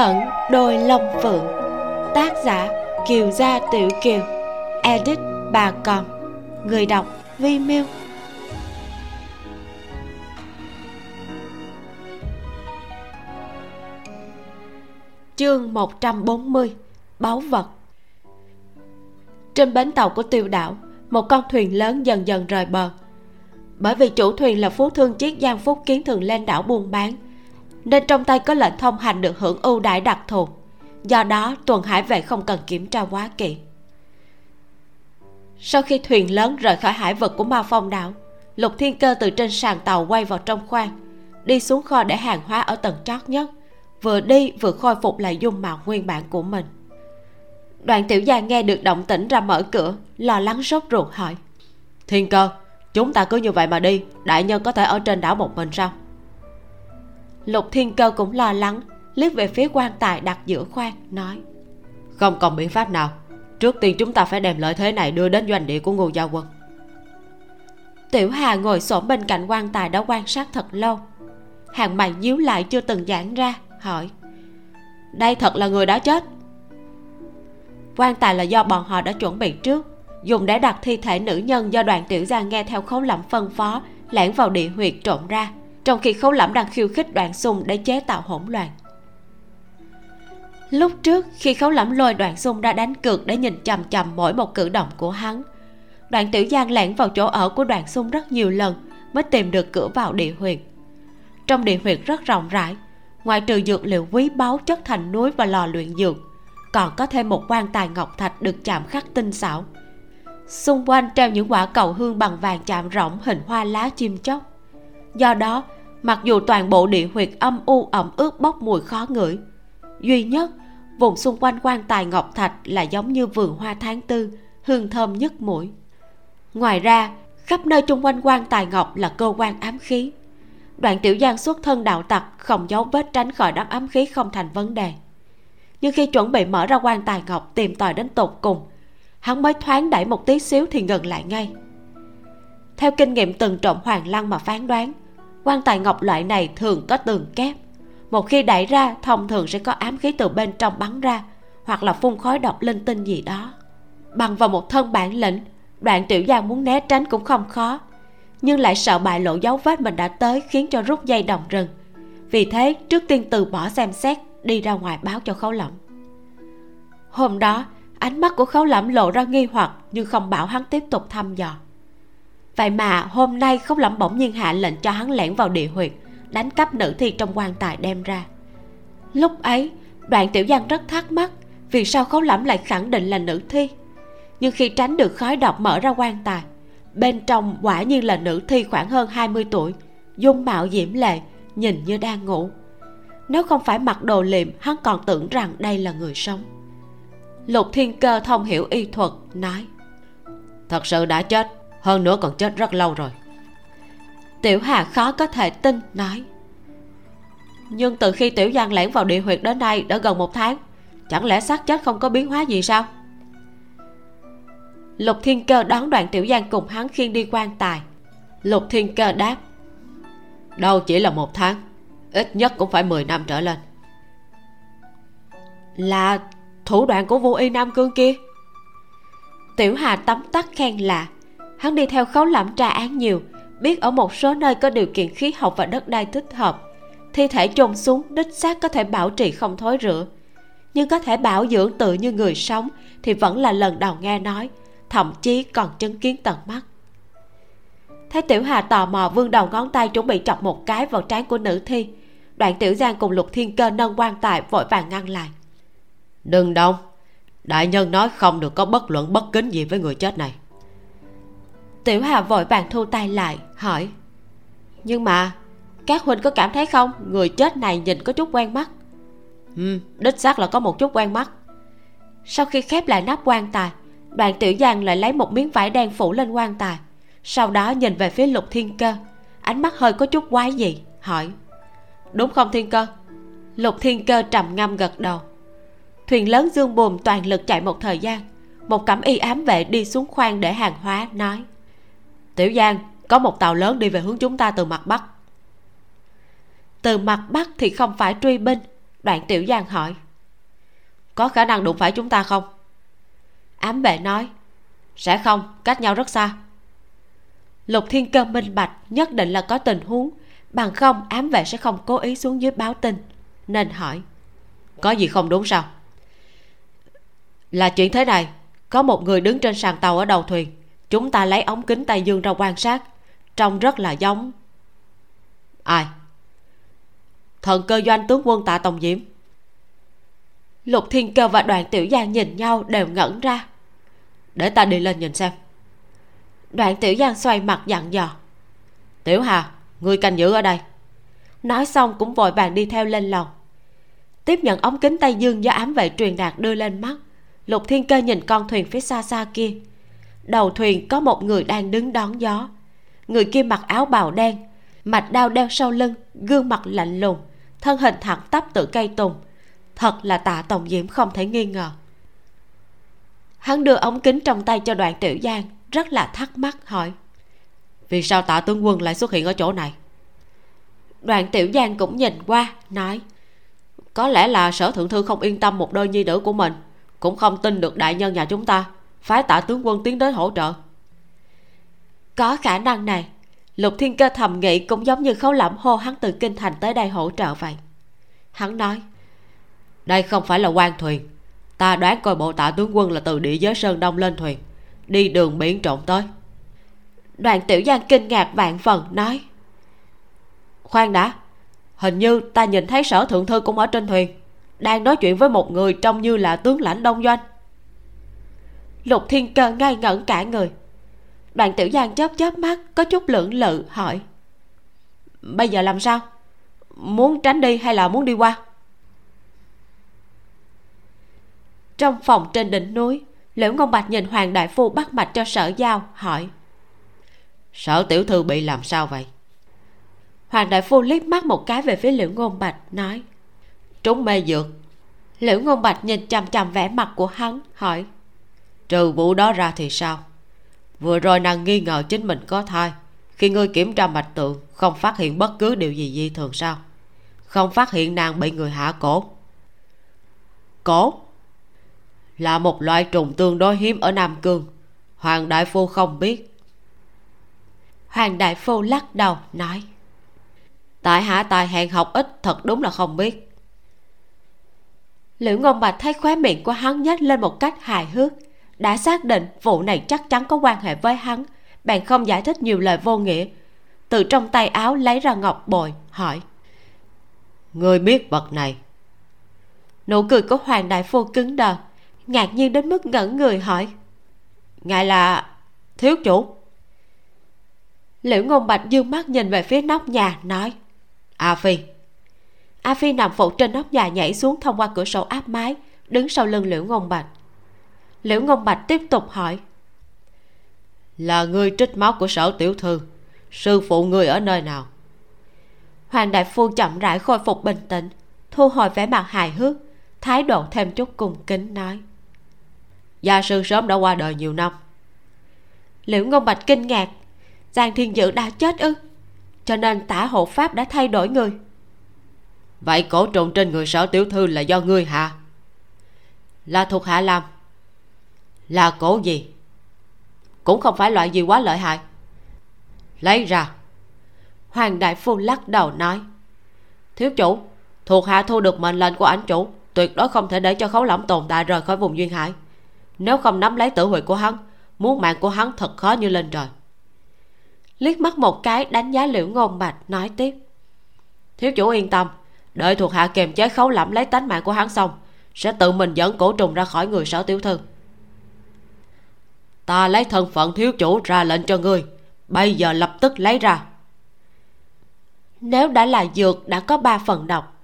ẩn đôi lông phượng. Tác giả kiều gia tiểu kiều. Edit bà còn. Người đọc vi miêu. Chương 140 báu vật. Trên bến tàu của tiêu đảo, một con thuyền lớn dần dần rời bờ. Bởi vì chủ thuyền là phú thương chiếc giang phúc kiến thường lên đảo buôn bán nên trong tay có lệnh thông hành được hưởng ưu đãi đặc thù. Do đó, tuần hải vệ không cần kiểm tra quá kỹ. Sau khi thuyền lớn rời khỏi hải vực của ma phong đảo, lục thiên cơ từ trên sàn tàu quay vào trong khoang, đi xuống kho để hàng hóa ở tầng trót nhất, vừa đi vừa khôi phục lại dung mạo nguyên bản của mình. Đoàn tiểu gia nghe được động tĩnh ra mở cửa, lo lắng sốt ruột hỏi, thiên cơ, chúng ta cứ như vậy mà đi, đại nhân có thể ở trên đảo một mình sao? Lục thiên cơ cũng lo lắng liếc về phía quan tài đặt giữa khoang nói. Không còn biện pháp nào. Trước tiên chúng ta phải đem lợi thế này đưa đến doanh địa của ngô gia quân. Tiểu hà ngồi xổm bên cạnh quan tài đã quan sát thật lâu. Hàng mày nhíu lại chưa từng giãn ra hỏi. Đây thật là người đã chết. Quan tài là do bọn họ đã chuẩn bị trước dùng để đặt thi thể nữ nhân do đoàn tiểu gia nghe theo khấu lẩm phân phó lẻn vào địa huyệt trộn ra trong khi khấu lẩm đang khiêu khích đoạn xung để chế tạo hỗn loạn. Lúc trước, khi khấu lẩm lôi đoạn xung ra đánh cược để nhìn chằm chằm mỗi một cử động của hắn đoạn tiểu giang lẻn vào chỗ ở của đoạn xung rất nhiều lần mới tìm được cửa vào địa huyệt. Trong địa huyệt rất rộng rãi ngoại trừ dược liệu quý báu chất thành núi và lò luyện dược, còn có thêm một quan tài ngọc thạch được chạm khắc tinh xảo. Xung quanh treo những quả cầu hương bằng vàng chạm rỗng hình hoa lá chim chóc do đó, mặc dù toàn bộ địa huyệt âm u ẩm ướt bốc mùi khó ngửi, duy nhất vùng xung quanh quan tài ngọc thạch là giống như vườn hoa tháng tư, hương thơm nhất mũi. Ngoài ra, khắp nơi chung quanh quan tài ngọc là cơ quan ám khí. Đoạn tiểu giang xuất thân đạo tặc không giấu vết tránh khỏi đám ám khí không thành vấn đề. Nhưng khi chuẩn bị mở ra quan tài ngọc tìm tòi đến tột cùng, hắn mới thoáng đẩy một tí xíu thì ngừng lại ngay theo kinh nghiệm từng trộm hoàng lăng mà phán đoán, quan tài ngọc loại này thường có tường kép. Một khi đẩy ra, thông thường sẽ có ám khí từ bên trong bắn ra, hoặc là phun khói độc linh tinh gì đó. Bằng vào một thân bản lĩnh, đoạn tiểu giang muốn né tránh cũng không khó, nhưng lại sợ bại lộ dấu vết mình đã tới khiến cho rút dây đồng rừng. Vì thế, trước tiên từ bỏ xem xét, đi ra ngoài báo cho khấu lẩm hôm đó, ánh mắt của khấu lẩm lộ ra nghi hoặc, nhưng không bảo hắn tiếp tục thăm dò vậy mà hôm nay khấu lẩm bỗng nhiên hạ lệnh cho hắn lẻn vào địa huyệt, đánh cắp nữ thi trong quan tài đem ra. Lúc ấy, đoạn tiểu giang rất thắc mắc, vì sao khấu lẩm lại khẳng định là nữ thi? Nhưng khi tránh được khói độc mở ra quan tài, bên trong quả nhiên là nữ thi khoảng hơn 20 tuổi, dung mạo diễm lệ, nhìn như đang ngủ. Nếu không phải mặc đồ liệm, hắn còn tưởng rằng đây là người sống. Lục thiên cơ thông hiểu y thuật, nói, thật sự đã chết hơn nữa còn chết rất lâu rồi. Tiểu hà khó có thể tin, nói. Nhưng từ khi tiểu giang lẻn vào địa huyệt đến nay đã gần một tháng, chẳng lẽ xác chết không có biến hóa gì sao? Lục thiên cơ đón đoạn tiểu giang cùng hắn khiêng đi quan tài. Lục thiên cơ đáp, đâu chỉ là một tháng, ít nhất cũng phải 10 năm trở lên. Là thủ đoạn của vô y nam cương kia? Tiểu hà tấm tắc khen là hắn đi theo khấu lẩm tra án nhiều, biết ở một số nơi có điều kiện khí hậu và đất đai thích hợp. Thi thể chôn xuống, đích xác có thể bảo trì không thối rữa nhưng có thể bảo dưỡng tự như người sống thì vẫn là lần đầu nghe nói, thậm chí còn chứng kiến tận mắt. Thấy tiểu hà tò mò vươn đầu ngón tay chuẩn bị chọc một cái vào trán của nữ thi, đoạn tiểu giang cùng lục thiên cơ nâng quan tài vội vàng ngăn lại. Đừng đông đại nhân nói không được có bất luận bất kính gì với người chết này tiểu hà vội vàng thu tay lại, hỏi. Nhưng mà, các huynh có cảm thấy không? Người chết này nhìn có chút quen mắt. Ừ đích xác là có một chút quen mắt. Sau khi khép lại nắp quan tài, đoàn tiểu giang lại lấy một miếng vải đen phủ lên quan tài. Sau đó nhìn về phía lục thiên cơ. Ánh mắt hơi có chút quái gì hỏi. Đúng không thiên cơ? Lục thiên cơ trầm ngâm gật đầu. Thuyền lớn dương buồm toàn lực chạy một thời gian. Một cẩm y ám vệ đi xuống khoang để hàng hóa, nói tiểu giang, có một tàu lớn đi về hướng chúng ta từ mặt bắc. Từ mặt bắc thì không phải truy binh, đoạn tiểu giang hỏi. Có khả năng đụng phải chúng ta không? Ám Bệ nói, sẽ không, cách nhau rất xa. Lục thiên cơ minh bạch, nhất định là có tình huống. Bằng không, ám vệ sẽ không cố ý xuống dưới báo tin, nên hỏi, có gì không đúng sao? Là chuyện thế này, có một người đứng trên sàn tàu ở đầu thuyền chúng ta lấy ống kính tay dương ra quan sát. Trông rất là giống. Ai? Thần cơ doanh tướng quân tạ tòng diễm lục thiên cơ và đoàn tiểu giang nhìn nhau đều ngẩn ra. Để ta đi lên nhìn xem. Đoạn tiểu giang xoay mặt dặn dò. Tiểu hà ngươi canh giữ ở đây. Nói xong cũng vội vàng đi theo lên lầu. Tiếp nhận ống kính tay dương do ám vệ truyền đạt đưa lên mắt, lục thiên cơ nhìn con thuyền phía xa xa kia đầu thuyền có một người đang đứng đón gió. Người kia mặc áo bào đen, mạch đao đeo sau lưng, gương mặt lạnh lùng, thân hình thẳng tắp tự cây tùng. Thật là tạ tổng diễm không thể nghi ngờ. Hắn đưa ống kính trong tay cho đoạn tiểu giang, rất là thắc mắc hỏi, vì sao tạ tướng quân lại xuất hiện ở chỗ này? Đoạn tiểu giang cũng nhìn qua, nói, có lẽ là sở thượng thư không yên tâm một đôi nhi nữ của mình, cũng không tin được đại nhân nhà chúng ta phái tạ tướng quân tiến đến hỗ trợ. Có khả năng này, lục thiên cơ thầm nghĩ cũng giống như khấu lẩm hô hắn từ kinh thành tới đây hỗ trợ vậy. Hắn nói, đây không phải là quan thuyền. Ta đoán coi bộ tạ tướng quân là từ địa giới sơn đông lên thuyền, đi đường biển trộn tới. Đoàn tiểu giang kinh ngạc vạn phần, nói, khoan đã, hình như ta nhìn thấy sở thượng thư cũng ở trên thuyền, đang nói chuyện với một người trông như là tướng lãnh đông doanh lục thiên cơ ngay ngẩn cả người. Đoàn tiểu giang chớp chớp mắt, có chút lưỡng lự, hỏi. Bây giờ làm sao? Muốn tránh đi hay là muốn đi qua? Trong phòng trên đỉnh núi, liễu ngôn bạch nhìn hoàng đại phu bắt mạch cho sở giao, hỏi. Sở tiểu thư bị làm sao vậy? Hoàng đại phu liếc mắt một cái về phía liễu ngôn bạch, nói. Trúng mê dược. Liễu ngôn bạch nhìn chằm chằm vẻ mặt của hắn, hỏi trừ vụ đó ra thì sao? Vừa rồi nàng nghi ngờ chính mình có thai. Khi ngươi kiểm tra mạch tượng, không phát hiện bất cứ điều gì dị thường sao? Không phát hiện nàng bị người hạ cổ. Cổ? Là một loại trùng tương đối hiếm ở nam cương. Hoàng đại phu không biết. Hoàng đại phu lắc đầu, nói. Tại hạ tài hẹn học ít, thật đúng là không biết. Liễu ngôn bạch thấy khóe miệng của hắn nhếch lên một cách hài hước đã xác định vụ này chắc chắn có quan hệ với hắn. Bèn không giải thích nhiều lời vô nghĩa. Từ trong tay áo lấy ra ngọc bội hỏi. Người biết vật này? Nụ cười của hoàng đại phu cứng đờ ngạc nhiên đến mức ngẩn người hỏi. Ngài là thiếu chủ. Liễu ngôn bạch dương mắt nhìn về phía nóc nhà nói. A phi. A phi nằm phụ trên nóc nhà nhảy xuống thông qua cửa sổ áp mái đứng sau lưng liễu ngôn bạch liễu ngôn bạch tiếp tục hỏi. Là ngươi trích máu của sở tiểu thư sư phụ ngươi ở nơi nào? Hoàng đại phu chậm rãi khôi phục bình tĩnh thu hồi vẻ mặt hài hước thái độ thêm chút cung kính nói. Gia sư sớm đã qua đời nhiều năm. Liễu ngôn bạch kinh ngạc. Giang thiên dự đã chết ư? Cho nên tả hộ pháp đã thay đổi người. Vậy cổ trùng trên người sở tiểu thư là do ngươi hạ? Là thuộc hạ làm là cổ gì? Cũng không phải loại gì quá lợi hại. Lấy ra. Hoàng đại phu lắc đầu nói, thiếu chủ, thuộc hạ thu được mệnh lệnh của ảnh chủ, tuyệt đối không thể để cho khấu lỏng tồn tại rời khỏi vùng duyên hải. Nếu không nắm lấy tử huyệt của hắn, muốn mạng của hắn thật khó như lên trời. Liếc mắt một cái, đánh giá liễu ngôn bạch, nói tiếp, thiếu chủ yên tâm, đợi thuộc hạ kiềm chế khấu lẫm lấy tánh mạng của hắn xong, sẽ tự mình dẫn cổ trùng ra khỏi người sở tiểu thư ta lấy thân phận thiếu chủ ra lệnh cho ngươi. Bây giờ lập tức lấy ra. Nếu đã là dược, đã có ba phần độc.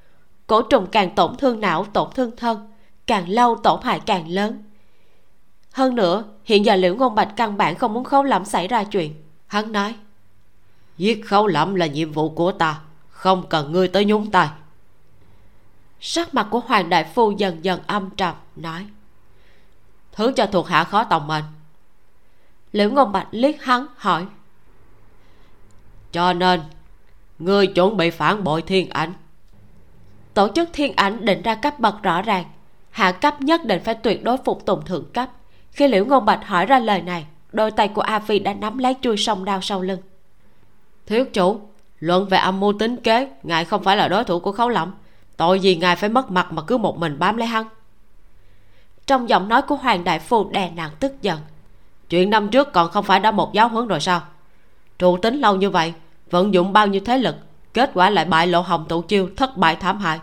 Cổ trùng càng tổn thương não, tổn thương thân. Càng lâu, tổn hại càng lớn. Hơn nữa, hiện giờ liễu ngôn bạch căn bản không muốn khấu lẫm xảy ra chuyện. Hắn nói, giết khấu lẫm là nhiệm vụ của ta, không cần ngươi tới nhúng tay. Sắc mặt của hoàng đại phu dần dần âm trầm, nói, thứ cho thuộc hạ khó tòng mệnh liễu ngôn bạch liếc hắn, hỏi. Cho nên, ngươi chuẩn bị phản bội thiên ảnh. Tổ chức thiên ảnh định ra cấp bậc rõ ràng. Hạ cấp nhất định phải tuyệt đối phục tùng thượng cấp. Khi liễu ngôn bạch hỏi ra lời này, đôi tay của a phi đã nắm lấy chui sông đao sau lưng. Thiếu chủ, luận về âm mưu tính kế, ngài không phải là đối thủ của khấu lẩm tội gì ngài phải mất mặt mà cứ một mình bám lấy hắn? Trong giọng nói của hoàng đại phu đè nặng tức giận chuyện năm trước còn không phải đã một giáo huấn rồi sao? Trụ tính lâu như vậy, vận dụng bao nhiêu thế lực, kết quả lại bại lộ hồng tụ chiêu thất bại thảm hại.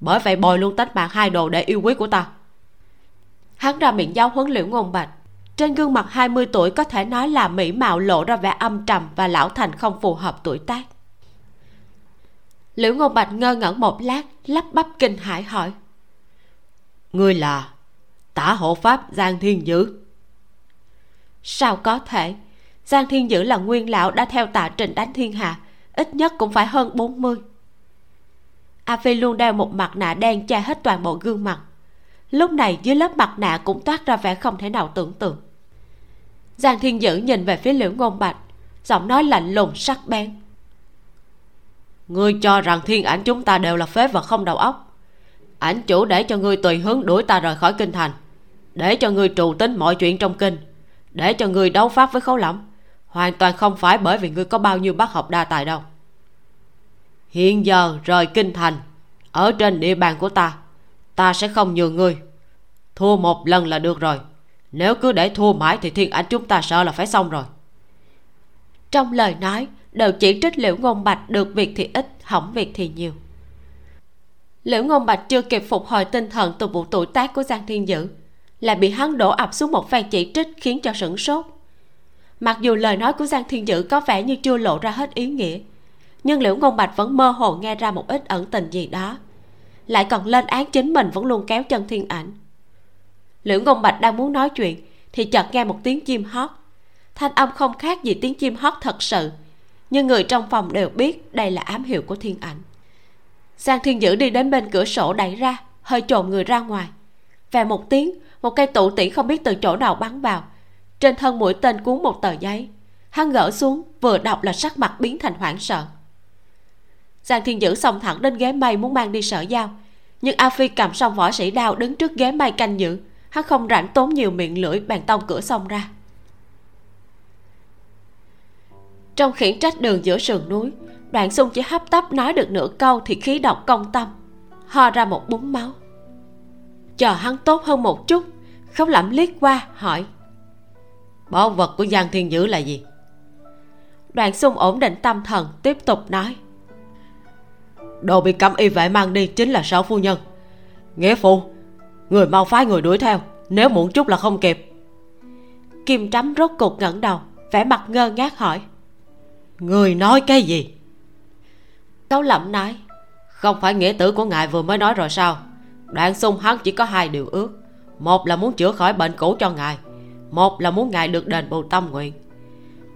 Bởi vậy bồi luôn tách mạng hai đồ để yêu quý của ta. Hắn ra miệng giáo huấn liễu ngôn bạch. Trên gương mặt 20 tuổi có thể nói là mỹ mạo lộ ra vẻ âm trầm và lão thành không phù hợp tuổi tác. Liễu ngôn bạch ngơ ngẩn một lát, lắp bắp kinh hãi hỏi. Ngươi là tả hộ pháp giang thiên dữ? Sao có thể? Giang thiên dữ là nguyên lão đã theo tạ trình đánh thiên hạ, ít nhất cũng phải hơn 40 a phi luôn đeo một mặt nạ đen che hết toàn bộ gương mặt. Lúc này dưới lớp mặt nạ cũng toát ra vẻ không thể nào tưởng tượng. Giang thiên dữ nhìn về phía liễu ngôn bạch, giọng nói lạnh lùng, sắc bén. Ngươi cho rằng thiên ảnh chúng ta đều là phế vật không đầu óc. Ảnh chủ để cho ngươi tùy hứng đuổi ta rời khỏi kinh thành, để cho ngươi trù tính mọi chuyện trong kinh để cho ngươi đấu pháp với khấu lẫm. Hoàn toàn không phải bởi vì ngươi có bao nhiêu bác học đa tài đâu. Hiện giờ rời kinh thành, ở trên địa bàn của ta ta sẽ không nhường ngươi. Thua một lần là được rồi. Nếu cứ để thua mãi thì thiên ảnh chúng ta sợ là phải xong rồi. Trong lời nói đều chỉ trích liễu ngôn bạch được việc thì ít, hỏng việc thì nhiều. Liễu ngôn bạch chưa kịp phục hồi tinh thần từ vụ tuổi tác của giang thiên dữ là bị hắn đổ ập xuống một phen chỉ trích khiến cho sửng sốt. Mặc dù lời nói của giang thiên dữ có vẻ như chưa lộ ra hết ý nghĩa, nhưng liễu ngôn bạch vẫn mơ hồ nghe ra một ít ẩn tình gì đó. Lại còn lên án chính mình vẫn luôn kéo chân thiên ảnh. Liễu ngôn bạch đang muốn nói chuyện thì chợt nghe một tiếng chim hót. Thanh âm không khác gì tiếng chim hót thật sự, nhưng người trong phòng đều biết đây là ám hiệu của thiên ảnh. Giang thiên dữ đi đến bên cửa sổ đẩy ra, hơi trộn người ra ngoài. Và một tiếng một cây tụ tỉ không biết từ chỗ nào bắn vào. Trên thân mũi tên cuốn một tờ giấy. Hắn gỡ xuống, vừa đọc là sắc mặt biến thành hoảng sợ. Giang thiên dữ xông thẳng đến ghế mây muốn mang đi sở giao. Nhưng a phi cầm xong võ sĩ đao đứng trước ghế mây canh giữ. Hắn không rảnh tốn nhiều miệng lưỡi, bàn tông cửa xông ra. Trong khiển trách đường giữa sườn núi, đoạn xung chỉ hấp tấp nói được nửa câu thì khí độc công tâm ho ra một búng máu chờ hắn tốt hơn một chút. Không lẩm liếc qua, hỏi. Bảo vật của giang thiên dữ là gì? Đoạn xung ổn định tâm thần, tiếp tục nói. Đồ bị cấm y vệ mang đi chính là sáu phu nhân. Nghĩa phụ, người mau phái người đuổi theo, nếu muộn chút là không kịp. Kim trắm rốt cục ngẩng đầu, vẻ mặt ngơ ngác hỏi. Người nói cái gì? Tấu lẩm nói. Không phải nghĩa tử của ngài vừa mới nói rồi sao? Đoạn sung hắn chỉ có hai điều ước. Một là muốn chữa khỏi bệnh cũ cho ngài. Một là muốn ngài được đền bù tâm nguyện.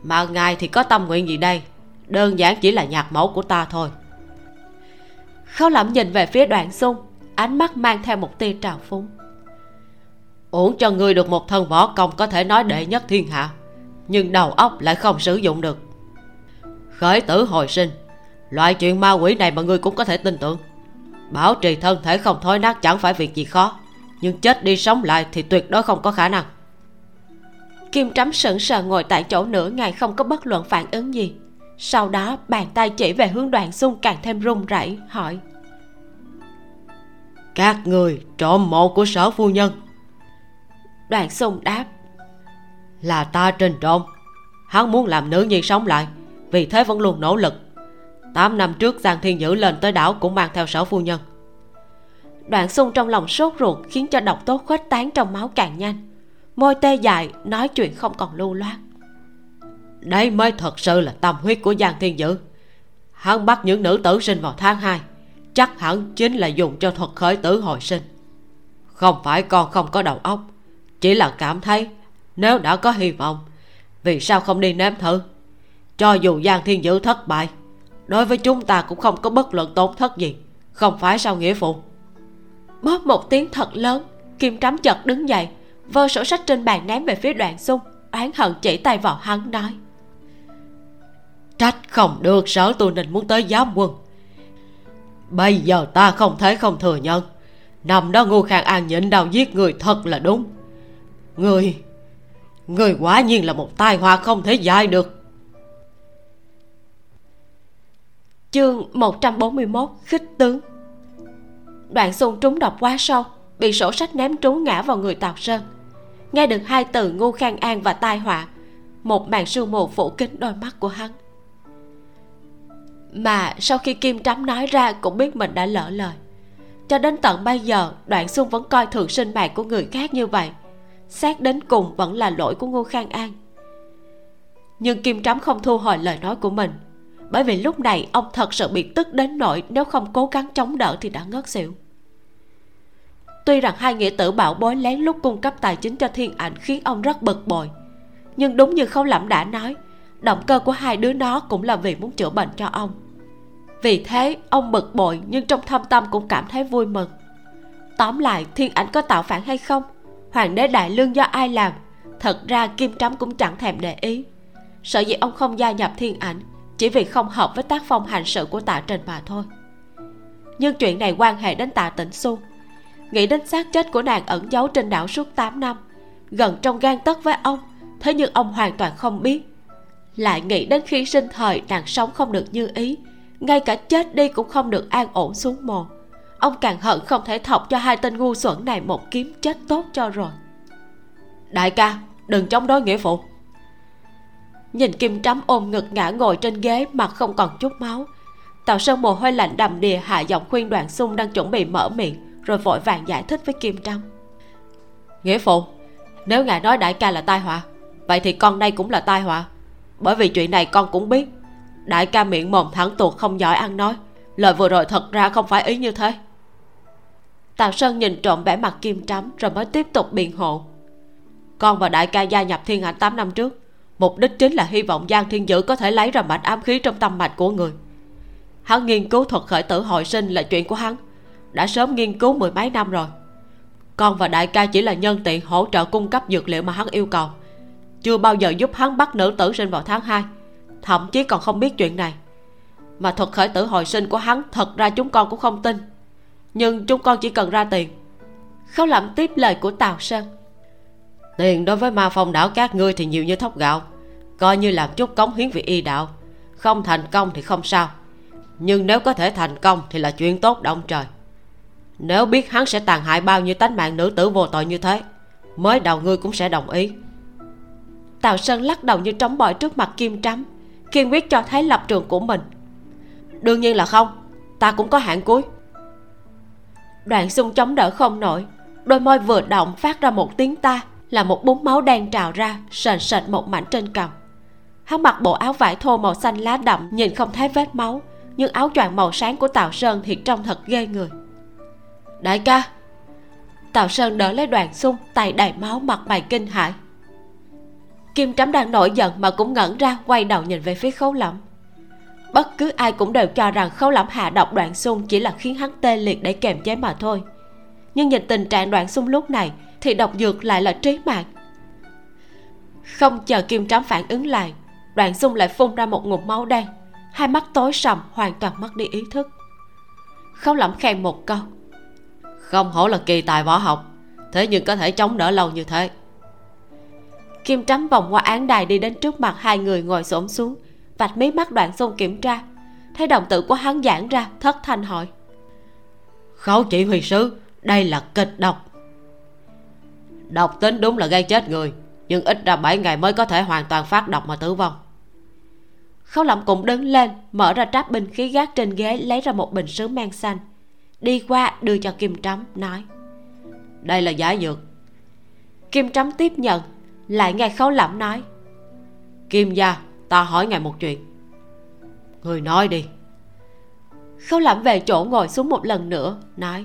Mà ngài thì có tâm nguyện gì đây? Đơn giản chỉ là nhạc mẫu của ta thôi. Khâu lẩm nhìn về phía đoạn sung ánh mắt mang theo một tia trào phúng. Uổng cho ngươi được một thân võ công có thể nói đệ nhất thiên hạ, nhưng đầu óc lại không sử dụng được. Khởi tử hồi sinh, loại chuyện ma quỷ này mà ngươi cũng có thể tin tưởng bảo trì thân thể không thối nát chẳng phải việc gì khó. Nhưng chết đi sống lại thì tuyệt đối không có khả năng. Kim trắm sững sờ ngồi tại chỗ nửa ngày không có bất luận phản ứng gì. Sau đó, bàn tay chỉ về hướng đoàn xung càng thêm run rẩy, hỏi. Các người, trộm mộ của sở phu nhân. Đoàn xung đáp. Là ta trình trộm hắn muốn làm nữ nhi sống lại, vì thế vẫn luôn nỗ lực tám năm trước, giang thiên dữ lên tới đảo cũng mang theo sở phu nhân. Đoạn xung trong lòng sốt ruột, khiến cho độc tố khuếch tán trong máu càng nhanh. Môi tê dại, nói chuyện không còn lưu loát. Đây mới thật sự là tâm huyết của giang thiên dữ. Hắn bắt những nữ tử sinh vào tháng 2 chắc hẳn chính là dùng cho thuật khởi tử hồi sinh. Không phải con không có đầu óc, chỉ là cảm thấy nếu đã có hy vọng, vì sao không đi nếm thử? Cho dù giang thiên dữ thất bại đối với chúng ta cũng không có bất luận tổn thất gì. Không phải sao nghĩa phụ? Bóp một tiếng thật lớn, kim trắm chật đứng dậy, vơ sổ sách trên bàn ném về phía đoạn xung, oán hận chỉ tay vào hắn nói. Trách không được sở tu ninh muốn tới giám quân. Bây giờ ta không thể không thừa nhận, năm đó ngô khang an nhịn đau giết người thật là đúng. Người người quả nhiên là một tai họa không thể giải được. Chương 141 khích tướng. Đoạn xung trúng độc quá sâu, bị sổ sách ném trúng ngã vào người tào sơn. Nghe được hai từ ngu khang an và tai họa, một màn sương mù phủ kín đôi mắt của hắn. Mà sau khi kim trắm nói ra cũng biết mình đã lỡ lời. Cho đến tận bây giờ, đoạn xuân vẫn coi thường sinh mạng của người khác như vậy. Xét đến cùng vẫn là lỗi của ngô khang an. Nhưng kim trắm không thu hồi lời nói của mình bởi vì lúc này, ông thật sự bị tức đến nỗi nếu không cố gắng chống đỡ thì đã ngất xỉu. Tuy rằng hai nghĩa tử bảo bối lén lút cung cấp tài chính cho thiên ảnh khiến ông rất bực bội. Nhưng đúng như khâu lẩm đã nói, động cơ của hai đứa nó cũng là vì muốn chữa bệnh cho ông. Vì thế, ông bực bội nhưng trong thâm tâm cũng cảm thấy vui mừng. Tóm lại, thiên ảnh có tạo phản hay không? Hoàng đế đại lương do ai làm? Thật ra kim trắm cũng chẳng thèm để ý. Sợ gì ông không gia nhập thiên ảnh? Chỉ vì không hợp với tác phong hành sự của tạ trình mà thôi. Nhưng chuyện này quan hệ đến tạ tĩnh xu. Nghĩ đến xác chết của nàng ẩn giấu trên đảo suốt 8 năm, gần trong gan tất với ông, thế nhưng ông hoàn toàn không biết. Lại nghĩ đến khi sinh thời nàng sống không được như ý, ngay cả chết đi cũng không được an ổn xuống mồ. Ông càng hận không thể thọc cho hai tên ngu xuẩn này một kiếm chết tốt cho rồi. Đại ca, đừng chống đối nghĩa phụ nhìn kim trắm ôm ngực ngã ngồi trên ghế mặt không còn chút máu. Tào sơn mồ hôi lạnh đầm đìa hạ giọng khuyên đoàn xung đang chuẩn bị mở miệng rồi vội vàng giải thích với kim trắm. Nghĩa phụ nếu ngài nói đại ca là tai họa vậy thì con đây cũng là tai họa. Bởi vì chuyện này con cũng biết. Đại ca miệng mồm thẳng tuột không giỏi ăn nói. Lời vừa rồi thật ra không phải ý như thế. Tào sơn nhìn trộm vẻ mặt kim trắm rồi mới tiếp tục biện hộ. Con và đại ca gia nhập thiên hạnh 8 năm trước mục đích chính là hy vọng giang thiên dữ có thể lấy ra mạch ám khí trong tâm mạch của người. Hắn nghiên cứu thuật khởi tử hồi sinh là chuyện của hắn. Đã sớm nghiên cứu mười mấy năm rồi. Con và đại ca chỉ là nhân tiện hỗ trợ cung cấp dược liệu mà hắn yêu cầu. Chưa bao giờ giúp hắn bắt nữ tử sinh vào tháng 2 thậm chí còn không biết chuyện này. Mà thuật khởi tử hồi sinh của hắn thật ra chúng con cũng không tin. Nhưng chúng con chỉ cần ra tiền. Khấu lẩm tiếp lời của tào sơn tiền đối với ma phong đảo các ngươi thì nhiều như thóc gạo, coi như làm chút cống hiến vì y đạo. Không thành công thì không sao, nhưng nếu có thể thành công thì là chuyện tốt động trời. Nếu biết hắn sẽ tàn hại bao nhiêu tánh mạng nữ tử vô tội như thế, mới đầu ngươi cũng sẽ đồng ý. Tào sơn lắc đầu như trống bỏi trước mặt kim trắm, kiên quyết cho thấy lập trường của mình. Đương nhiên là không, ta cũng có hạn cuối. Đoạn xung chống đỡ không nổi, đôi môi vừa động phát ra một tiếng ta là một búng máu đen trào ra, sền sệt một mảnh trên cằm hắn mặc bộ áo vải thô màu xanh lá đậm, nhìn không thấy vết máu, nhưng áo choàng màu sáng của tào sơn thì trông thật ghê người. Đại ca. Tào sơn đỡ lấy đoàn xung, tay đầy máu, mặt mày kinh hãi. Kim trắm đang nổi giận mà cũng ngẩn ra, quay đầu nhìn về phía khấu lẫm bất cứ ai cũng đều cho rằng khấu lẫm hạ độc đoạn xung chỉ là khiến hắn tê liệt để kèm chế mà thôi. Nhưng nhìn tình trạng đoạn xung lúc này thì độc dược lại là trí mạng. Không chờ kim trắm phản ứng lại đoạn xung lại phun ra một ngụm máu đen. Hai mắt tối sầm hoàn toàn mất đi ý thức. Khấu lẫm khen một câu. Không hổ là kỳ tài võ học thế nhưng có thể chống đỡ lâu như thế. Kim trắm vòng qua án đài đi đến trước mặt hai người ngồi xổm xuống vạch mí mắt đoạn xung kiểm tra. Thấy đồng tử của hắn giãn ra thất thanh hỏi. Khấu chỉ huy sứ đây là kịch độc độc tính đúng là gây chết người, nhưng ít ra 7 ngày mới có thể hoàn toàn phát độc mà tử vong. Khấu lẩm cũng đứng lên, mở ra tráp binh khí gác trên ghế, lấy ra một bình sứ men xanh. Đi qua, đưa cho kim trắm nói. Đây là giải dược. Kim trắm tiếp nhận, lại nghe khấu lẩm nói. Kim gia, ta hỏi ngài một chuyện. Người nói đi. Khấu lẩm về chỗ ngồi xuống một lần nữa, nói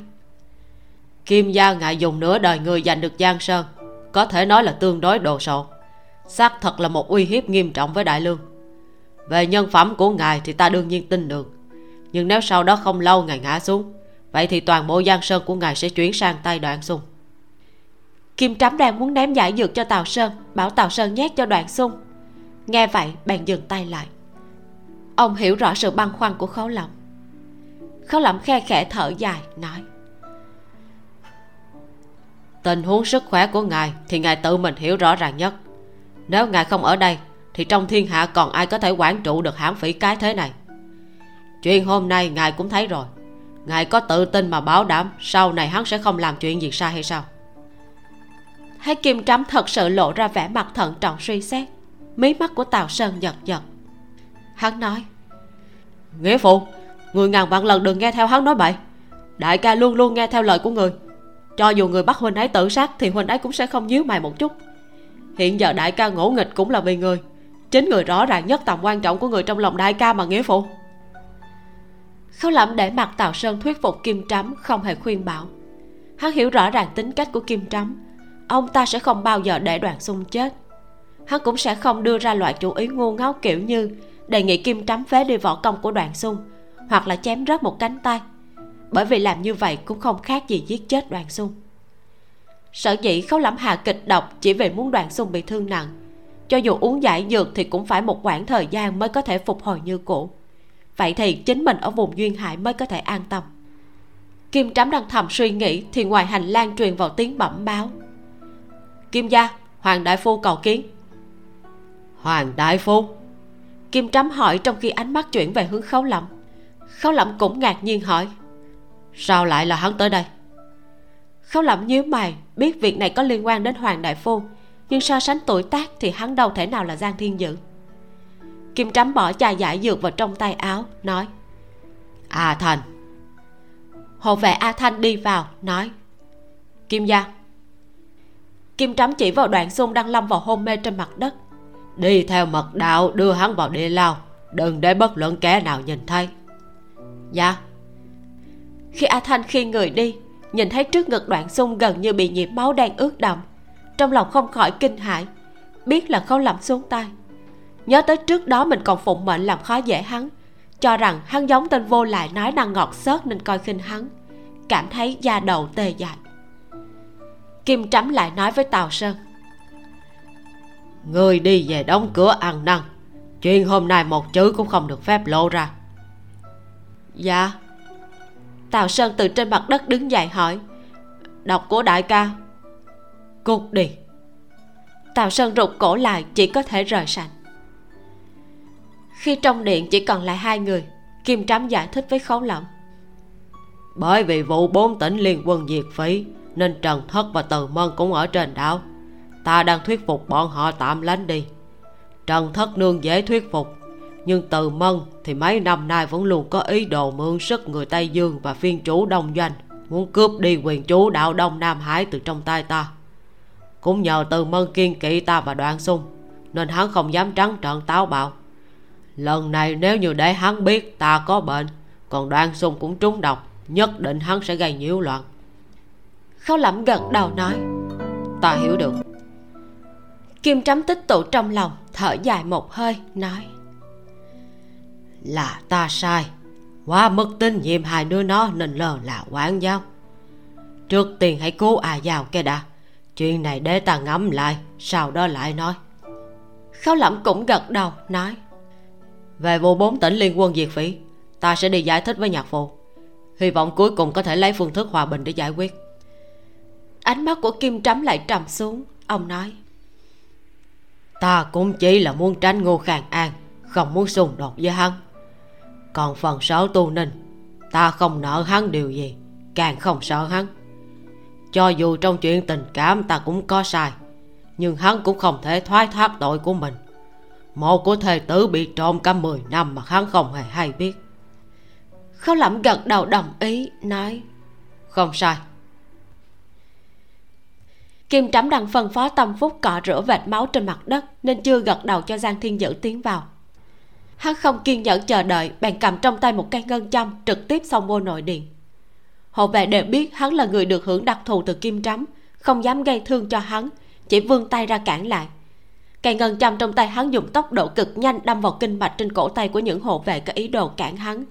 kim gia ngại dùng nửa đời người giành được giang sơn, có thể nói là tương đối đồ sộ. Xác thật là một uy hiếp nghiêm trọng với đại lương. Về nhân phẩm của ngài thì ta đương nhiên tin được. Nhưng nếu sau đó không lâu ngài ngã xuống, vậy thì toàn bộ giang sơn của ngài sẽ chuyển sang tay đoạn xung kim trắm đang muốn ném giải dược cho tào sơn, bảo tào sơn nhét cho đoạn xung nghe vậy, bèn dừng tay lại. Ông hiểu rõ sự băn khoăn của khấu lòng khấu lẩm khe khẽ thở dài, nói tình huống sức khỏe của ngài thì ngài tự mình hiểu rõ ràng nhất. Nếu ngài không ở đây, thì trong thiên hạ còn ai có thể quản trụ được hãm phỉ cái thế này? Chuyện hôm nay ngài cũng thấy rồi. Ngài có tự tin mà bảo đảm sau này hắn sẽ không làm chuyện gì sai hay sao? Thấy kim trắm thật sự lộ ra vẻ mặt thận trọng suy xét. Mí mắt của tào sơn giật giật. Hắn nói, nghĩa phụ, người ngàn vạn lần đừng nghe theo hắn nói bậy. Đại ca luôn luôn nghe theo lời của người cho dù người bắt huynh ấy tự sát thì huynh ấy cũng sẽ không nhíu mày một chút. Hiện giờ đại ca ngỗ nghịch cũng là vì người. Chính người rõ ràng nhất tầm quan trọng của người trong lòng đại ca mà nghĩa phụ. Khâu lẩm để mặt tào sơn thuyết phục kim trắm không hề khuyên bảo. Hắn hiểu rõ ràng tính cách của kim trắm. Ông ta sẽ không bao giờ để đoàn xung chết. Hắn cũng sẽ không đưa ra loại chủ ý ngu ngốc kiểu như đề nghị kim trắm phế đi võ công của đoàn xung, hoặc là chém rớt một cánh tay bởi vì làm như vậy cũng không khác gì giết chết đoàn xung. Sở dĩ khấu lẩm hạ kịch độc chỉ vì muốn đoàn xung bị thương nặng. Cho dù uống giải dược thì cũng phải một khoảng thời gian mới có thể phục hồi như cũ. Vậy thì chính mình ở vùng duyên hải mới có thể an tâm. Kim trắm đang thầm suy nghĩ thì ngoài hành lang truyền vào tiếng bẩm báo. Kim gia hoàng đại phu cầu kiến. Hoàng đại phu. Kim trắm hỏi trong khi ánh mắt chuyển về hướng khấu lẩm khấu lẩm cũng ngạc nhiên hỏi sao lại là hắn tới đây? Khấu lẩm nhíu mày, biết việc này có liên quan đến hoàng đại phu, nhưng so sánh tuổi tác thì hắn đâu thể nào là giang thiên dự kim trắm bỏ chai giải dược vào trong tay áo, nói, a thành. Hộ vệ a thanh đi vào, nói, kim gia. Kim trắm chỉ vào đoạn xung đang lâm vào hôn mê trên mặt đất. Đi theo mật đạo đưa hắn vào địa lao, đừng để bất luận kẻ nào nhìn thấy. Dạ khi a thanh khi người đi, nhìn thấy trước ngực đoạn sung gần như bị nhiễm máu đang ướt đậm trong lòng không khỏi kinh hãi, biết là khâu lầm xuống tay. Nhớ tới trước đó mình còn phụng mệnh làm khó dễ hắn, cho rằng hắn giống tên vô lại nói năng ngọt xớt nên coi khinh hắn, cảm thấy da đầu tê dại. Kim trắm lại nói với tào sơn, người đi về đóng cửa ăn năn, chuyện hôm nay một chữ cũng không được phép lộ ra. Dạ tào sơn từ trên mặt đất đứng dậy hỏi. Đọc của đại ca. Cút đi. Tào sơn rụt cổ lại, chỉ có thể rời sảnh khi trong điện chỉ còn lại hai người, kim Trám giải thích với khấu lỏng bởi vì vụ bốn tỉnh liên quân diệt phí, nên trần thất và từ mân cũng ở trên đảo. Ta đang thuyết phục bọn họ tạm lánh đi. Trần thất nương dễ thuyết phục nhưng từ mân thì mấy năm nay vẫn luôn có ý đồ mượn sức người tây dương và phiên chủ đông doanh, muốn cướp đi quyền chủ đạo đông nam hải từ trong tay ta. Cũng nhờ từ mân kiên kỵ ta và đoạn xung, nên hắn không dám trắng trợn táo bạo. Lần này nếu như để hắn biết ta có bệnh, còn đoạn xung cũng trúng độc, nhất định hắn sẽ gây nhiễu loạn. Khó lẩm gật đầu nói, ta hiểu được. Kim trắm tích tụ trong lòng thở dài một hơi, nói là ta sai. Quá mất tin nhiệm hai đứa nó nên lờ là quán giáo. Trước tiên hãy cứu à vào cái đã. Chuyện này để ta ngẫm lại, sau đó lại nói. Khấu lẩm cũng gật đầu, nói. Về vụ bốn tỉnh liên quân diệt phỉ, ta sẽ đi giải thích với nhạc phụ. Hy vọng cuối cùng có thể lấy phương thức hòa bình để giải quyết. Ánh mắt của kim trắm lại trầm xuống, ông nói. Ta cũng chỉ là muốn tránh ngô khang an, không muốn xung đột với hắn còn phần sở tu ninh, ta không nợ hắn điều gì, càng không sợ hắn. Cho dù trong chuyện tình cảm ta cũng có sai, nhưng hắn cũng không thể thoái thác tội của mình. Một của thầy tử bị trộm cả 10 năm mà hắn không hề hay biết. Khấu lẩm gật đầu đồng ý, nói, không sai. Kim trắm đang phân phó tâm phúc cọ rửa vệt máu trên mặt đất, nên chưa gật đầu cho giang thiên dữ tiến vào hắn không kiên nhẫn chờ đợi, bèn cầm trong tay một cây ngân châm trực tiếp xông vô nội điện. Hộ vệ đều biết hắn là người được hưởng đặc thù từ kim trắm, không dám gây thương cho hắn, chỉ vươn tay ra cản lại. Cây ngân châm trong tay hắn dùng tốc độ cực nhanh đâm vào kinh mạch trên cổ tay của những hộ vệ có ý đồ cản hắn.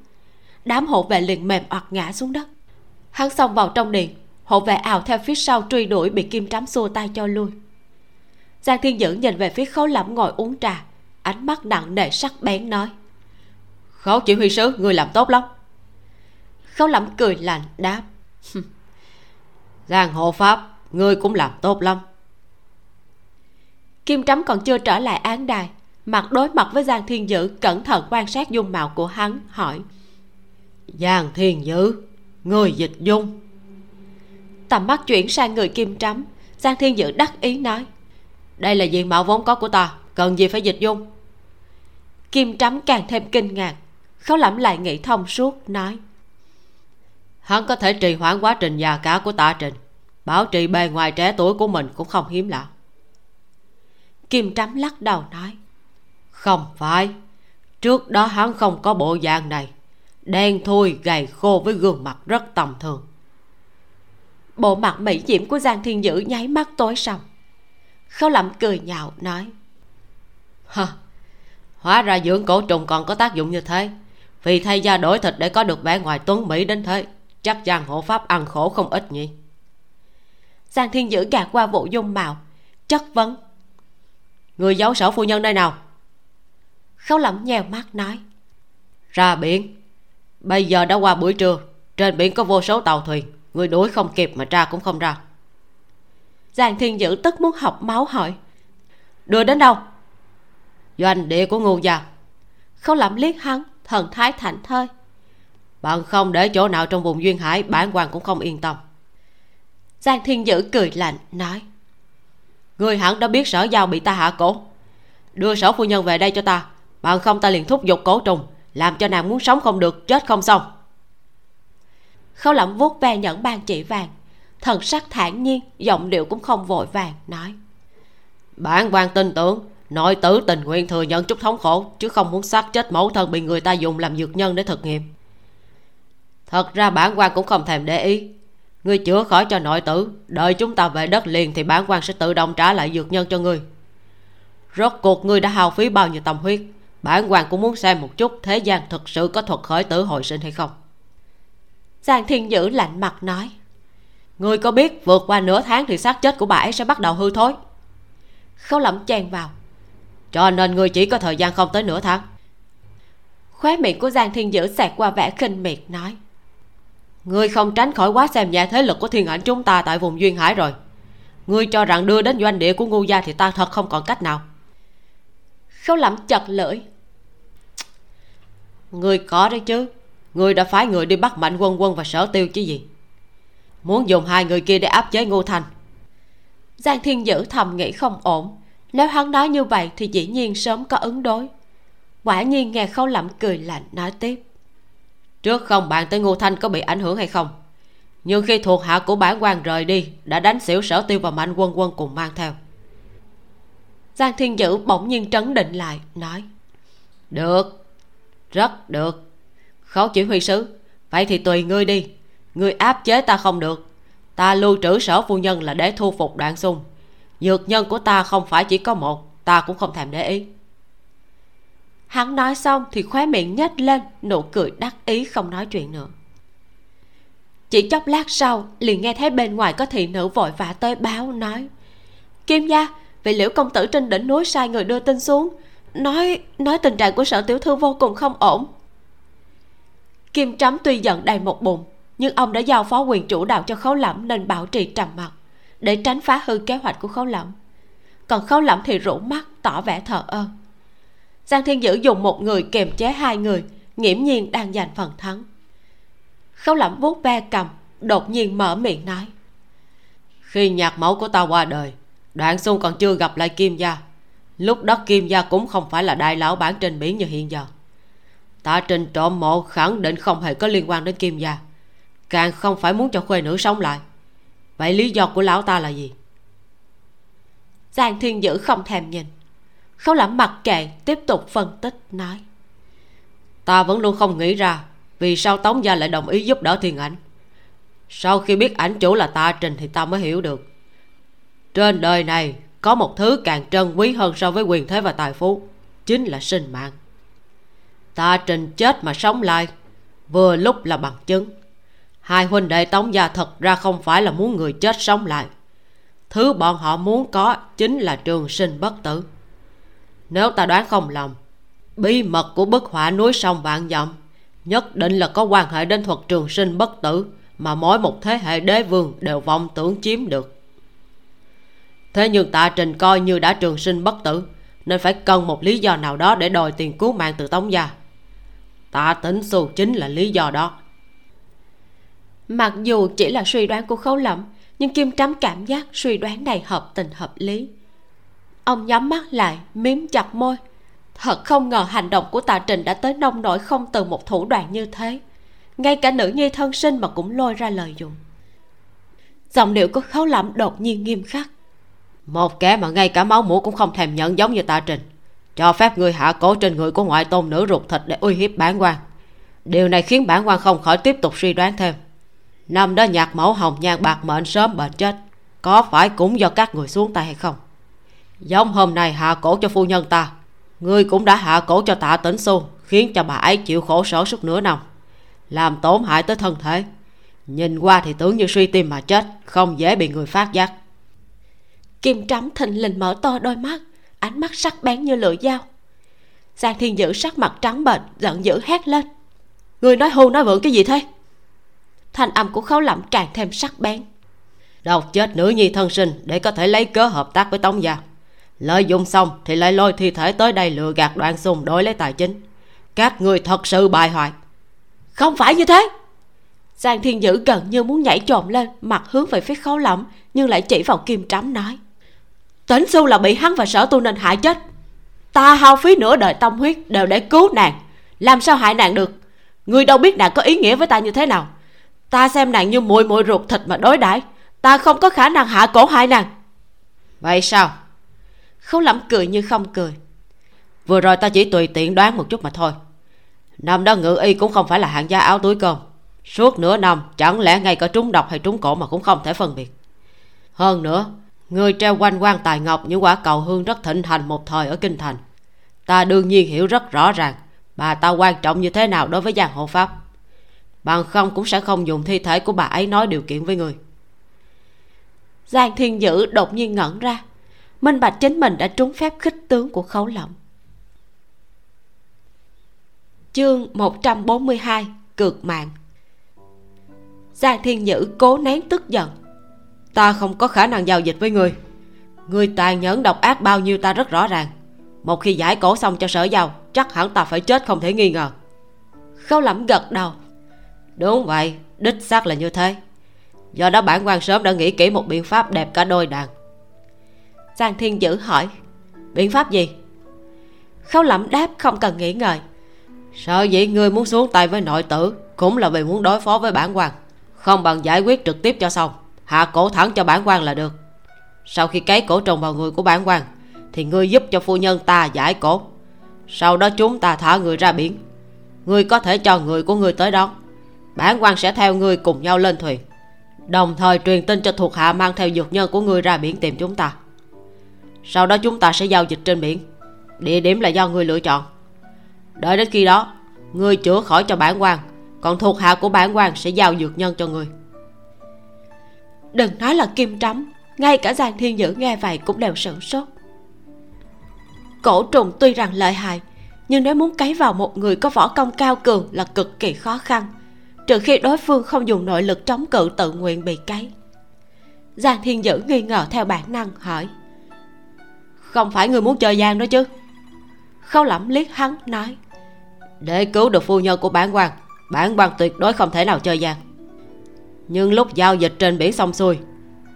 Đám hộ vệ liền mềm oặt ngã xuống đất. Hắn xông vào trong điện, hộ vệ ào theo phía sau truy đuổi bị kim trắm xua tay cho lui. Giang thiên dữ nhìn về phía khấu lẩm ngồi uống trà ánh mắt nặng nề sắc bén nói. Khấu chỉ huy sứ người làm tốt lắm. Khấu lẩm cười lạnh đáp. Giang hộ pháp, ngươi cũng làm tốt lắm. Kim trắm còn chưa trở lại án đài, mặt đối mặt với giang thiên dữ cẩn thận quan sát dung mạo của hắn, hỏi. Giang thiên dữ người dịch dung. Tầm mắt chuyển sang người kim trắm giang thiên dữ đắc ý nói. Đây là diện mạo vốn có của ta, cần gì phải dịch dung? Kim trắm càng thêm kinh ngạc. Khấu lẩm lại nghĩ thông suốt nói. Hắn có thể trì hoãn quá trình già cả của tạ trình. Bảo trì bề ngoài trẻ tuổi của mình cũng không hiếm lạ. Kim trắm lắc đầu nói. Không phải. Trước đó hắn không có bộ dạng này. Đen thui gầy khô với gương mặt rất tầm thường. Bộ mặt mỹ diễm của giang thiên dữ nháy mắt tối sầm. Khấu lẩm cười nhạo nói. Hơ hóa ra dưỡng cổ trùng còn có tác dụng như thế. Vì thay da đổi thịt để có được vẻ ngoài tuấn mỹ đến thế, chắc giang hộ pháp ăn khổ không ít nhỉ? Giang thiên dữ gạt qua vụ dung mạo, chất vấn. Người giấu sở phu nhân đây nào? Khấu lẩm nheo mắt nói. Ra biển. Bây giờ đã qua buổi trưa, trên biển có vô số tàu thuyền. Người đuổi không kịp mà tra cũng không ra. Giang thiên dữ tức muốn học máu hỏi. Đưa đến đâu? Doanh địa của ngu gia khấu lẩm liếc hắn, thần thái thảnh thơi. Bạn không để chỗ nào trong vùng duyên hải, bản quan cũng không yên tâm. Giang thiên dữ cười lạnh, nói, người hẳn đã biết sở giao bị ta hạ cổ. Đưa sở phu nhân về đây cho ta. Bạn không ta liền thúc giục cổ trùng, làm cho nàng muốn sống không được, chết không xong. Khấu lẩm vuốt ve nhẫn ban chỉ vàng. Thần sắc thản nhiên, giọng điệu cũng không vội vàng, nói, bản quan tin tưởng nội tử tình nguyện thừa nhận chút thống khổ chứ không muốn xác chết mẫu thân bị người ta dùng làm dược nhân để thực nghiệm. Thật ra bản quan cũng không thèm để ý. Ngươi chữa khỏi cho nội tử đợi chúng ta về đất liền thì bản quan sẽ tự động trả lại dược nhân cho ngươi. Rốt cuộc ngươi đã hao phí bao nhiêu tâm huyết bản quan cũng muốn xem một chút thế gian thực sự có thuật khởi tử hồi sinh hay không. Giang thiên dữ lạnh mặt nói ngươi có biết vượt qua nửa tháng thì xác chết của bà ấy sẽ bắt đầu hư thối? Khấu lẩm chen vào cho nên ngươi chỉ có thời gian không tới nửa tháng khóe miệng của giang thiên dữ xẹt qua vẻ khinh miệt, nói, ngươi không tránh khỏi quá xem nhẹ thế lực của thiên ảnh chúng ta tại vùng duyên hải rồi. Ngươi cho rằng đưa đến doanh địa của ngu gia thì ta thật không còn cách nào. Khâu lẩm chật lưỡi, ngươi có đấy chứ. Ngươi đã phái người đi bắt mạnh quân quân và sở tiêu chứ gì? Muốn dùng hai người kia để áp chế ngô thành. Giang thiên dữ thầm nghĩ không ổn nếu hắn nói như vậy thì dĩ nhiên sớm có ứng đối. Quả nhiên nghe khâu lẩm cười lạnh nói tiếp. Trước không bạn tới ngô thanh có bị ảnh hưởng hay không? Nhưng khi thuộc hạ của bản quan rời đi đã đánh xỉu sở tiêu và mạnh quân quân cùng mang theo. Giang thiên dữ bỗng nhiên trấn định lại nói. Được rất được. Khấu chỉ huy sứ vậy thì tùy ngươi đi. Ngươi áp chế ta không được. Ta lưu trữ sở phu nhân là để thu phục đoạn xung dược nhân của ta không phải chỉ có một, ta cũng không thèm để ý. Hắn nói xong thì khóe miệng nhếch lên, nụ cười đắc ý không nói chuyện nữa. Chỉ chốc lát sau, liền nghe thấy bên ngoài có thị nữ vội vã tới báo nói, kim gia, vị liễu công tử trên đỉnh núi sai người đưa tin xuống, nói nói tình trạng của sở tiểu thư vô cùng không ổn. Kim trắm tuy giận đầy một bụng, nhưng ông đã giao phó quyền chủ đạo cho khấu lẩm nên bảo trì trầm mặc để tránh phá hư kế hoạch của khấu lẩm còn khấu lẩm thì rũ mắt, tỏ vẻ thờ ơ. Giang thiên dữ dùng một người kiềm chế hai người, nghiễm nhiên đang giành phần thắng. Khấu lẩm vuốt ve cầm, đột nhiên mở miệng nói. Khi nhạc mẫu của ta qua đời, đoạn xuân còn chưa gặp lại kim gia. Lúc đó kim gia cũng không phải là đại lão bản trên biển như hiện giờ. Ta trình trộm mộ khẳng định không hề có liên quan đến kim gia. Càng không phải muốn cho khuê nữ sống lại vậy lý do của lão ta là gì? Giang thiên dữ không thèm nhìn. Khấu lẩm mặc kệ, tiếp tục phân tích, nói. Ta vẫn luôn không nghĩ ra vì sao tống gia lại đồng ý giúp đỡ thiên ảnh. Sau khi biết ảnh chủ là ta trình thì ta mới hiểu được. Trên đời này có một thứ càng trân quý hơn so với quyền thế và tài phú, chính là sinh mạng. Ta trình chết mà sống lại, vừa lúc là bằng chứng hai huynh đệ tống gia thật ra không phải là muốn người chết sống lại. Thứ bọn họ muốn có chính là trường sinh bất tử. Nếu ta đoán không lầm, bí mật của bức họa núi sông vạn dặm nhất định là có quan hệ đến thuật trường sinh bất tử mà mỗi một thế hệ đế vương đều vọng tưởng chiếm được. Thế nhưng tạ trình coi như đã trường sinh bất tử, nên phải cần một lý do nào đó để đòi tiền cứu mạng từ tống gia. Tạ tính xu chính là lý do đó mặc dù chỉ là suy đoán của khấu lẩm nhưng kim trắm cảm giác suy đoán này hợp tình hợp lý. Ông nhắm mắt lại, miếm chặt môi. Thật không ngờ hành động của tạ trình đã tới nông nổi không từ một thủ đoạn như thế. Ngay cả nữ nhi thân sinh mà cũng lôi ra lời dùng giọng điệu của khấu lẩm đột nhiên nghiêm khắc. Một kẻ mà ngay cả máu mũ cũng không thèm nhận giống như tạ trình. Cho phép người hạ cố trên người của ngoại tôn nữ ruột thịt để uy hiếp bản quan. Điều này khiến bản quan không khỏi tiếp tục suy đoán thêm năm đó nhạc mẫu hồng nhan bạc mệnh sớm bệnh chết, có phải cũng do các người xuống tay hay không? Giống hôm nay hạ cổ cho phu nhân ta, ngươi cũng đã hạ cổ cho tạ tĩnh xu, khiến cho bà ấy chịu khổ sở suốt nửa năm. Làm tổn hại tới thân thể, nhìn qua thì tưởng như suy tim mà chết, không dễ bị người phát giác. Kim trắm thình lình mở to đôi mắt, ánh mắt sắc bén như lưỡi dao. Giang thiên dữ sắc mặt trắng bệch, giận dữ hét lên. Người nói hù nói vượng cái gì thế? Thanh âm của khấu lẩm càng thêm sắc bén. Độc chết nữ nhi thân sinh để có thể lấy cớ hợp tác với tống gia. Lợi dụng xong thì lại lôi thi thể tới đây lừa gạt đoạn xung đổi lấy tài chính. Các người thật sự bài hoại. Không phải như thế. Giang thiên dữ gần như muốn nhảy trộm lên mặt hướng về phía khấu lẩm nhưng lại chỉ vào kim trắm nói. Tĩnh Xu là bị hắn và sở tu nên hại chết. Ta hao phí nửa đời tâm huyết đều để cứu nàng. Làm sao hại nàng được? Ngươi đâu biết nàng có ý nghĩa với ta như thế nào Ta xem nàng như mùi mùi ruột thịt mà đối đãi. Ta không có khả năng hạ cổ hại nàng. Vậy sao? Khấu lẩm cười như không cười. Vừa rồi ta chỉ tùy tiện đoán một chút mà thôi. Năm đó ngự y cũng không phải là hạng gia áo túi cơm. Suốt nửa năm chẳng lẽ ngay cả trúng độc hay trúng cổ mà cũng không thể phân biệt. Hơn nữa Người treo quanh quan tài ngọc những quả cầu hương rất thịnh hành một thời ở kinh thành. Ta đương nhiên hiểu rất rõ ràng Bà ta quan trọng như thế nào đối với giang hộ pháp Bằng không cũng sẽ không dùng thi thể của bà ấy nói điều kiện với người. Giang Thiên Dữ đột nhiên ngẩn ra. Minh bạch chính mình đã trúng phép khích tướng của khấu lộng Chương 142 Cược mạng. Giang Thiên Dữ cố nén tức giận. Ta không có khả năng giao dịch với người. Người tàn nhẫn độc ác bao nhiêu ta rất rõ ràng. Một khi giải cổ xong cho sở giao chắc hẳn ta phải chết không thể nghi ngờ. Khâu lẩm gật đầu đúng vậy, đích xác là như thế. Do đó bản quan sớm đã nghĩ kỹ một biện pháp đẹp cả đôi đàn. Giang thiên dữ hỏi, biện pháp gì? Khâu lẩm đáp không cần nghĩ ngợi, sợ dĩ ngươi muốn xuống tay với nội tử cũng là vì muốn đối phó với bản quan, không bằng giải quyết trực tiếp cho xong, hạ cổ thẳng cho bản quan là được. Sau khi cấy cổ trùng vào người của bản quan, thì ngươi giúp cho phu nhân ta giải cổ. Sau đó chúng ta thả người ra biển. Ngươi có thể cho người của ngươi tới đón bản quan sẽ theo ngươi cùng nhau lên thuyền. Đồng thời truyền tin cho thuộc hạ mang theo dược nhân của ngươi ra biển tìm chúng ta. Sau đó chúng ta sẽ giao dịch trên biển. Địa điểm là do ngươi lựa chọn. Đợi đến khi đó ngươi chữa khỏi cho bản quan, còn thuộc hạ của bản quan sẽ giao dược nhân cho ngươi đừng nói là kim trắm, ngay cả giang thiên dữ nghe vậy cũng đều sửng sốt. Cổ trùng tuy rằng lợi hại, nhưng nếu muốn cấy vào một người có võ công cao cường là cực kỳ khó khăn trừ khi đối phương không dùng nội lực chống cự tự nguyện bị cấy. Giang thiên dữ nghi ngờ theo bản năng hỏi, không phải người muốn chơi giang đó chứ? Khâu lẩm liếc hắn nói, để cứu được phu nhân của bản quan bản quan tuyệt đối không thể nào chơi giang. Nhưng lúc giao dịch trên biển xong xuôi,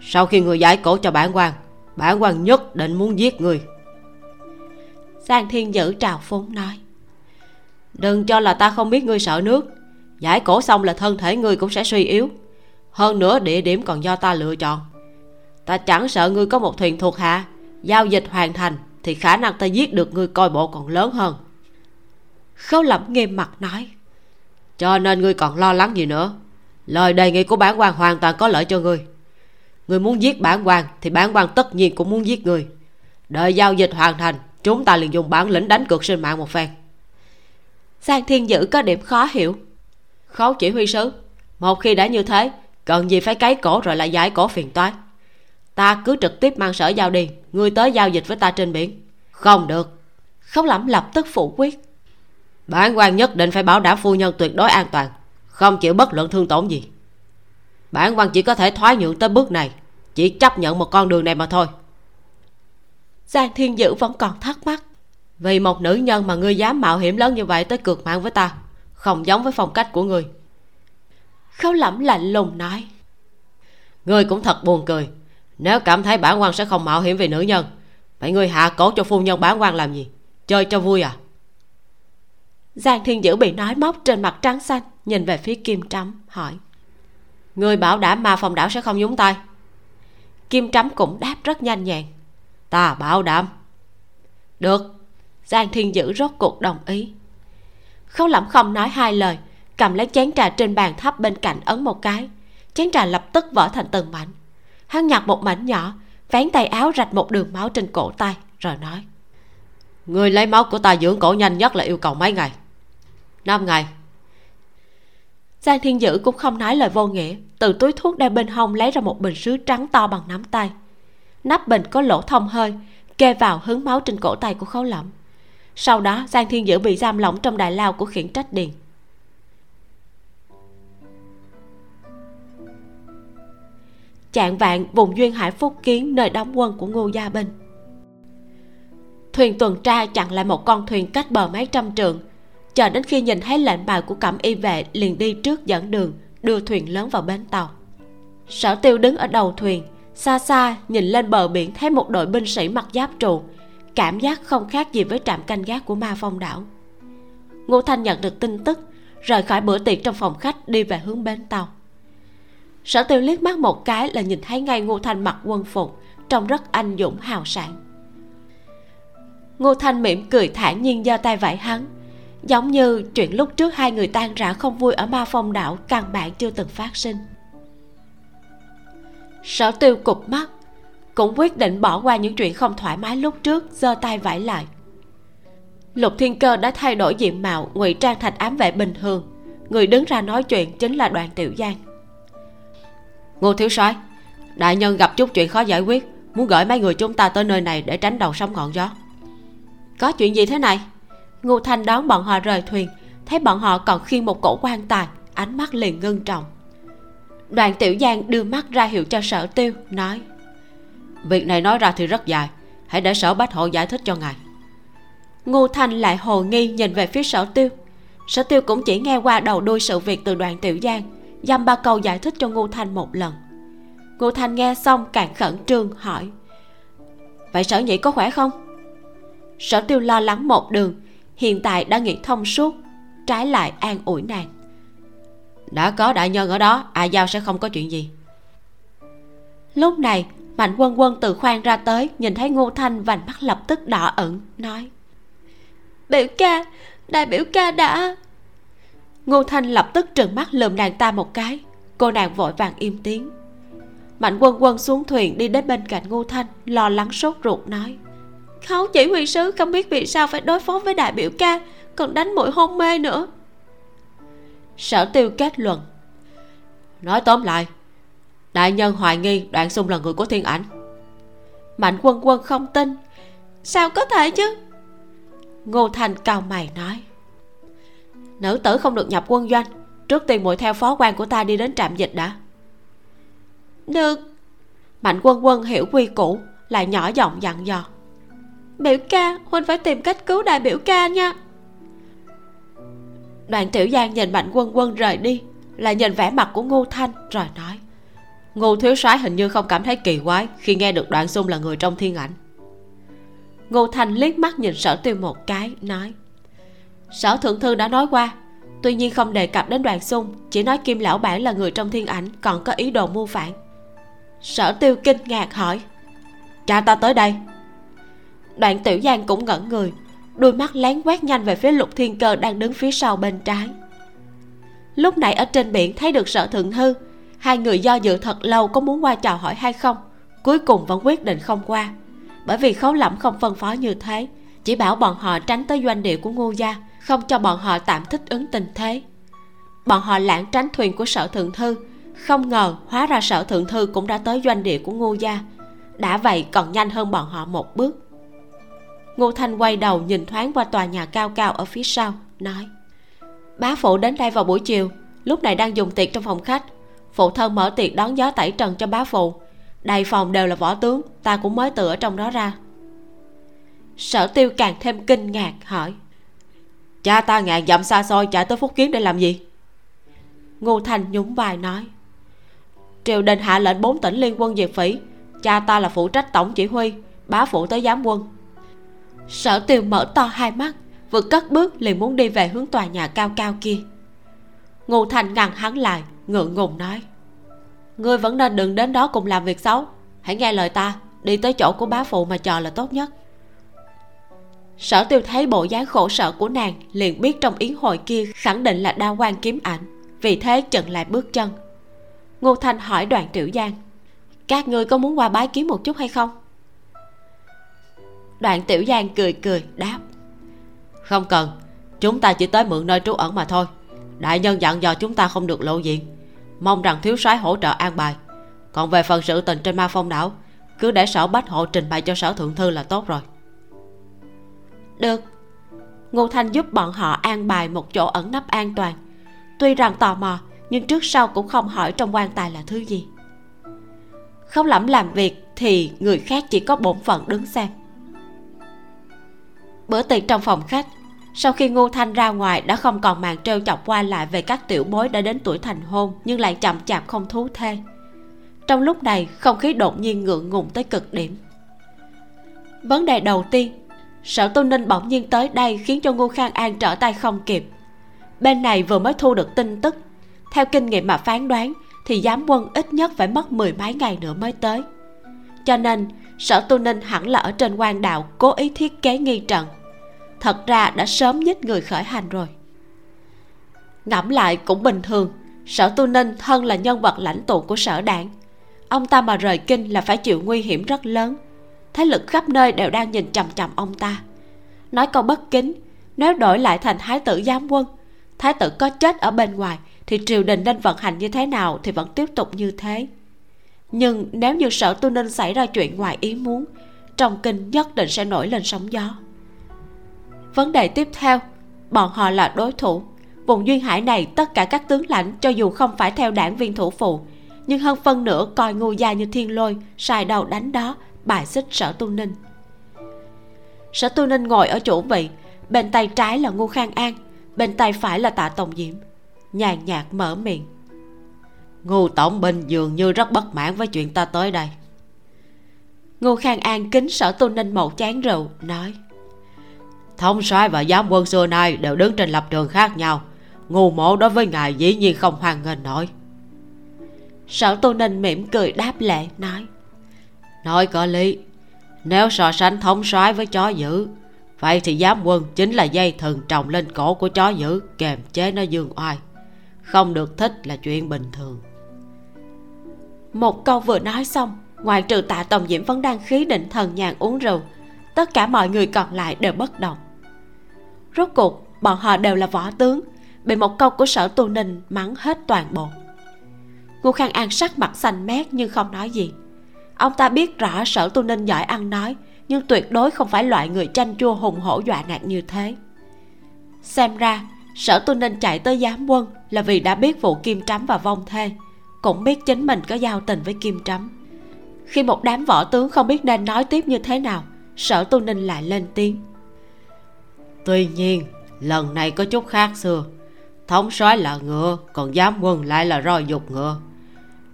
sau khi người giải cổ cho bản quan bản quan nhất định muốn giết người. Giang thiên dữ trào phúng nói, đừng cho là ta không biết ngươi sợ nước giải cổ xong là thân thể ngươi cũng sẽ suy yếu. Hơn nữa địa điểm còn do ta lựa chọn. Ta chẳng sợ ngươi có một thuyền thuộc hạ giao dịch hoàn thành thì khả năng ta giết được ngươi coi bộ còn lớn hơn. Khấu lẩm nghiêm mặt nói cho nên ngươi còn lo lắng gì nữa? Lời đề nghị của bản quan hoàn toàn có lợi cho ngươi. Người muốn giết bản quan thì bản quan tất nhiên cũng muốn giết người đợi giao dịch hoàn thành chúng ta liền dùng bản lĩnh đánh cược sinh mạng một phen. Giang thiên dữ có điểm khó hiểu khấu chỉ huy sứ. Một khi đã như thế, cần gì phải cấy cổ rồi lại giải cổ phiền toái. Ta cứ trực tiếp mang sở giao đi, ngươi tới giao dịch với ta trên biển. Không được. Khấu lẩm lập tức phủ quyết. Bản quan nhất định phải bảo đảm phu nhân tuyệt đối an toàn, không chịu bất luận thương tổn gì. Bản quan chỉ có thể thoái nhượng tới bước này, chỉ chấp nhận một con đường này mà thôi. Giang thiên dữ vẫn còn thắc mắc, vì một nữ nhân mà ngươi dám mạo hiểm lớn như vậy tới cược mạng với ta không giống với phong cách của người. Khấu lẩm lạnh lùng nói, ngươi cũng thật buồn cười. Nếu cảm thấy bản quan sẽ không mạo hiểm vì nữ nhân, vậy ngươi hạ cổ cho phu nhân bản quan làm gì? Chơi cho vui à? Giang thiên dữ bị nói móc trên mặt trắng xanh, nhìn về phía kim trắm, hỏi, ngươi bảo đảm ma phong đảo sẽ không nhúng tay? Kim trắm cũng đáp rất nhanh nhẹn, ta bảo đảm. Được. Giang thiên dữ rốt cuộc đồng ý khấu lẩm không nói hai lời cầm lấy chén trà trên bàn thấp bên cạnh ấn một cái. Chén trà lập tức vỡ thành từng mảnh. Hắn nhặt một mảnh nhỏ vén tay áo rạch một đường máu trên cổ tay rồi nói người lấy máu của ta dưỡng cổ nhanh nhất là yêu cầu mấy ngày? Năm ngày. Giang thiên dữ cũng không nói lời vô nghĩa từ túi thuốc đeo bên hông lấy ra một bình sứ trắng to bằng nắm tay. Nắp bình có lỗ thông hơi kê vào hứng máu trên cổ tay của khấu lẩm sau đó, giang thiên dữ bị giam lỏng trong đại lao của khiển trách điện. Chạng vạn, vùng duyên hải phúc kiến, nơi đóng quân của ngô gia binh thuyền tuần tra chặn lại một con thuyền cách bờ mấy trăm trượng. Chờ đến khi nhìn thấy lệnh bài của cẩm y vệ, liền đi trước dẫn đường, đưa thuyền lớn vào bến tàu. Sở tiêu đứng ở đầu thuyền, xa xa nhìn lên bờ biển, thấy một đội binh sĩ mặc giáp trụ cảm giác không khác gì với trạm canh gác của ma phong đảo. Ngô thanh nhận được tin tức, rời khỏi bữa tiệc trong phòng khách đi về hướng bến tàu. Sở tiêu liếc mắt một cái là nhìn thấy ngay ngô thanh mặc quân phục, trông rất anh dũng, hào sảng. Ngô thanh mỉm cười thản nhiên giơ tay vẫy hắn, giống như chuyện lúc trước hai người tan rã không vui ở ma phong đảo căn bản chưa từng phát sinh. Sở tiêu cục mắt cũng quyết định bỏ qua những chuyện không thoải mái lúc trước giơ tay vẫy lại. Lục thiên cơ đã thay đổi diện mạo ngụy trang thành ám vệ bình thường. Người đứng ra nói chuyện chính là đoàn tiểu giang. Ngô thiếu soái đại nhân gặp chút chuyện khó giải quyết muốn gửi mấy người chúng ta tới nơi này để tránh đầu sóng ngọn gió. Có chuyện gì thế này? Ngô thanh đón bọn họ rời thuyền thấy bọn họ còn khiêng một cổ quan tài ánh mắt liền ngưng trọng. Đoàn tiểu giang đưa mắt ra hiệu cho sở tiêu nói việc này nói ra thì rất dài. Hãy để sở bách hộ giải thích cho ngài. Ngô thanh lại hồ nghi nhìn về phía sở tiêu. Sở tiêu cũng chỉ nghe qua đầu đuôi sự việc từ đoàn tiểu giang, dăm ba câu giải thích cho ngô thanh một lần. Ngô thanh nghe xong càng khẩn trương, hỏi, vậy sở nhị có khỏe không? Sở tiêu lo lắng một đường, hiện tại đã nghĩ thông suốt, trái lại an ủi nàng. Đã có đại nhân ở đó à giao sẽ không có chuyện gì. Lúc này mạnh quân quân từ khoang ra tới nhìn thấy ngô thanh vành mắt lập tức đỏ ửng nói. Biểu ca đại biểu ca đã. Ngô thanh lập tức trừng mắt lườm nàng ta một cái. Cô nàng vội vàng im tiếng. Mạnh quân quân xuống thuyền đi đến bên cạnh ngô thanh lo lắng sốt ruột nói. Khấu chỉ huy sứ không biết vì sao phải đối phó với đại biểu ca còn đánh mũi hôn mê nữa. Sở tiêu kết luận. Nói tóm lại đại nhân hoài nghi đoạn sung là người của thiên ảnh. Mạnh quân quân không tin. Sao có thể chứ? Ngô thành cao mày nói. Nữ tử không được nhập quân doanh, trước tiên muội theo phó quan của ta đi đến trạm dịch đã. Được. Mạnh quân quân hiểu quy củ, lại nhỏ giọng dặn dò. Biểu ca, huynh phải tìm cách cứu đại biểu ca nha. Đoàn tiểu giang nhìn mạnh quân quân rời đi, lại nhìn vẻ mặt của ngô thanh rồi nói ngô thiếu soái hình như không cảm thấy kỳ quái khi nghe được đoạn xung là người trong thiên ảnh. Ngô thanh liếc mắt nhìn sở tiêu một cái, nói, sở thượng thư đã nói qua, tuy nhiên không đề cập đến đoàn xung, chỉ nói kim lão bản là người trong thiên ảnh, còn có ý đồ mưu phản. Sở tiêu kinh ngạc hỏi, cha ta tới đây? Đoạn tiểu giang cũng ngẩn người, đôi mắt lén quét nhanh về phía lục thiên cơ đang đứng phía sau bên trái. Lúc nãy ở trên biển thấy được sở thượng thư hai người do dự thật lâu có muốn qua chào hỏi hay không, cuối cùng vẫn quyết định không qua. Bởi vì khấu lẩm không phân phó như thế, chỉ bảo bọn họ tránh tới doanh địa của ngô gia, không cho bọn họ tạm thích ứng tình thế. Bọn họ lãng tránh thuyền của sở thượng thư, không ngờ hóa ra sở thượng thư cũng đã tới doanh địa của ngô gia. Đã vậy còn nhanh hơn bọn họ một bước. Ngô thanh quay đầu nhìn thoáng qua tòa nhà cao cao ở phía sau, nói, bá phụ đến đây vào buổi chiều, lúc này đang dùng tiệc trong phòng khách phụ thân mở tiệc đón gió tẩy trần cho bá phụ. Đầy phòng đều là võ tướng, ta cũng mới từ ở trong đó ra. Sở tiêu càng thêm kinh ngạc, hỏi. Cha ta ngàn dặm xa xôi chạy tới phúc kiến để làm gì? Ngô thành nhún vai nói. Triều đình hạ lệnh bốn tỉnh liên quân diệt phỉ. Cha ta là phụ trách tổng chỉ huy, bá phụ tới giám quân. Sở tiêu mở to hai mắt vừa cất bước liền muốn đi về hướng tòa nhà cao cao kia ngô thành ngăn hắn lại, ngượng ngùng nói. Ngươi vẫn nên đừng đến đó cùng làm việc xấu. Hãy nghe lời ta, đi tới chỗ của bá phụ mà chờ là tốt nhất. Sở tiêu thấy bộ dáng khổ sở của nàng, liền biết trong yến hội kia khẳng định là đa quan kiếm ảnh, vì thế chận lại bước chân. Ngô thanh hỏi đoàn tiểu giang, các ngươi có muốn qua bái kiến một chút hay không? Đoạn tiểu giang cười cười đáp, không cần, chúng ta chỉ tới mượn nơi trú ẩn mà thôi đại nhân dặn dò chúng ta không được lộ diện. Mong rằng thiếu soái hỗ trợ an bài. Còn về phần sự tình trên ma phong đảo, cứ để sở bách hộ trình bày cho sở thượng thư là tốt rồi. Được. Ngô thanh giúp bọn họ an bài một chỗ ẩn nấp an toàn. Tuy rằng tò mò, nhưng trước sau cũng không hỏi trong quan tài là thứ gì. Không lẫm làm việc thì người khác chỉ có bổn phận đứng xem. Bữa tiệc trong phòng khách sau khi ngô thanh ra ngoài, đã không còn màn trêu chọc qua lại về các tiểu bối đã đến tuổi thành hôn, nhưng lại chậm chạp không thú thê. Trong lúc này, không khí đột nhiên ngượng ngùng tới cực điểm. Vấn đề đầu tiên, sở tu ninh bỗng nhiên tới đây khiến cho ngô khang an trở tay không kịp. Bên này vừa mới thu được tin tức, theo kinh nghiệm mà phán đoán, thì giám quân ít nhất phải mất mười mấy ngày nữa mới tới. Cho nên, sở tu ninh hẳn là ở trên quan đạo cố ý thiết kế nghi trận thật ra đã sớm nhích người khởi hành rồi. Ngẫm lại cũng bình thường, sở tu ninh thân là nhân vật lãnh tụ của sở đảng. Ông ta mà rời kinh là phải chịu nguy hiểm rất lớn. Thế lực khắp nơi đều đang nhìn chằm chằm ông ta. Nói câu bất kính, nếu đổi lại thành thái tử giám quân, thái tử có chết ở bên ngoài thì triều đình nên vận hành như thế nào thì vẫn tiếp tục như thế. Nhưng nếu như sở tu ninh xảy ra chuyện ngoài ý muốn, trong kinh nhất định sẽ nổi lên sóng gió vấn đề tiếp theo bọn họ là đối thủ. Vùng duyên hải này tất cả các tướng lãnh cho dù không phải theo đảng viên thủ phụ nhưng hơn phân nửa coi ngu gia như thiên lôi xài đầu đánh đó bài xích sở tu ninh. Sở tu ninh ngồi ở chủ vị bên tay trái là ngu khang an bên tay phải là tạ tòng diễm. Nhàn nhạt mở miệng. Ngu tổng binh dường như rất bất mãn với chuyện ta tới đây. Ngu khang an kính sở tu ninh một chén rượu nói thống soái và giám quân xưa nay đều đứng trên lập trường khác nhau. Ngu mộ đối với ngài dĩ nhiên không hoan nghênh nổi. Sở tu ninh mỉm cười đáp lệ nói nói có lý, nếu so sánh thống soái với chó dữ, vậy thì giám quân chính là dây thừng trồng lên cổ của chó dữ, kềm chế nó dương oai. Không được thích là chuyện bình thường. Một câu vừa nói xong ngoài trừ tạ tổng diễm vẫn đang khí định thần nhàn uống rượu. Tất cả mọi người còn lại đều bất động rốt cuộc, bọn họ đều là võ tướng, bị một câu của sở tu ninh mắng hết toàn bộ. Ngô khang an sắc mặt xanh mét nhưng không nói gì. Ông ta biết rõ sở tu ninh giỏi ăn nói, nhưng tuyệt đối không phải loại người tranh chua hùng hổ dọa nạt như thế. Xem ra, sở tu ninh chạy tới giám quân là vì đã biết vụ kim trắm và vong thê, cũng biết chính mình có giao tình với kim trắm. Khi một đám võ tướng không biết nên nói tiếp như thế nào, sở tu ninh lại lên tiếng tuy nhiên, lần này có chút khác xưa. Thống soái là ngựa, còn giám quân lại là roi dục ngựa.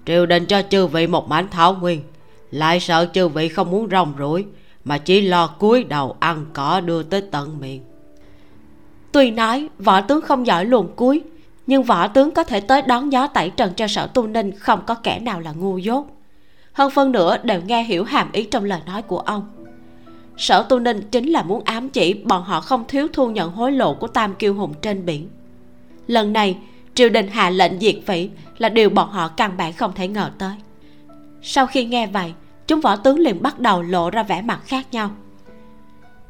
Triều đình cho chư vị một mảnh thảo nguyên. Lại sợ chư vị không muốn rong rủi mà chỉ lo cúi đầu ăn cỏ đưa tới tận miệng. Tuy nói, võ tướng không giỏi luồn cuối nhưng võ tướng có thể tới đón gió tẩy trần cho sở tu ninh không có kẻ nào là ngu dốt. Hơn phân nữa đều nghe hiểu hàm ý trong lời nói của ông sở tu ninh chính là muốn ám chỉ bọn họ không thiếu thu nhận hối lộ của tam kiêu hùng trên biển. Lần này, triều đình hạ lệnh diệt phỉ là điều bọn họ căn bản không thể ngờ tới. Sau khi nghe vậy, chúng võ tướng liền bắt đầu lộ ra vẻ mặt khác nhau.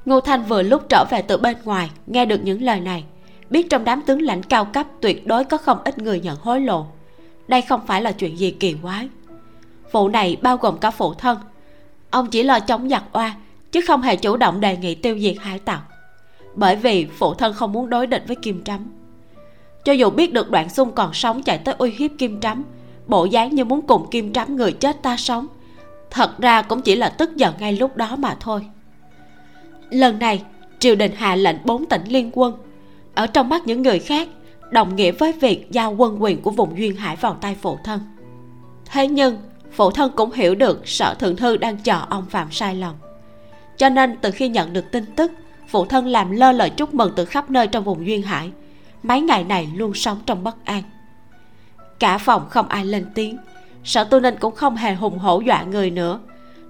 Ngô thanh vừa lúc trở về từ bên ngoài, nghe được những lời này, biết trong đám tướng lãnh cao cấp tuyệt đối có không ít người nhận hối lộ. Đây không phải là chuyện gì kỳ quái. Vụ này bao gồm cả phụ thân. Ông chỉ lo chống giặc oa chứ không hề chủ động đề nghị tiêu diệt hải tặc. Bởi vì phụ thân không muốn đối địch với kim trắm cho dù biết được đoạn xung còn sống chạy tới uy hiếp kim trắm bộ dáng như muốn cùng kim trắm người chết ta sống, thật ra cũng chỉ là tức giận ngay lúc đó mà thôi. Lần này, triều đình hạ lệnh bốn tỉnh liên quân. Ở trong mắt những người khác, đồng nghĩa với việc giao quân quyền của vùng duyên hải vào tay phụ thân. Thế nhưng, phụ thân cũng hiểu được sở thượng thư đang chờ ông phạm sai lầm cho nên từ khi nhận được tin tức, phụ thân làm lơ lời chúc mừng từ khắp nơi trong vùng duyên hải, mấy ngày này luôn sống trong bất an. Cả phòng không ai lên tiếng sở tu ninh cũng không hề hùng hổ dọa người nữa.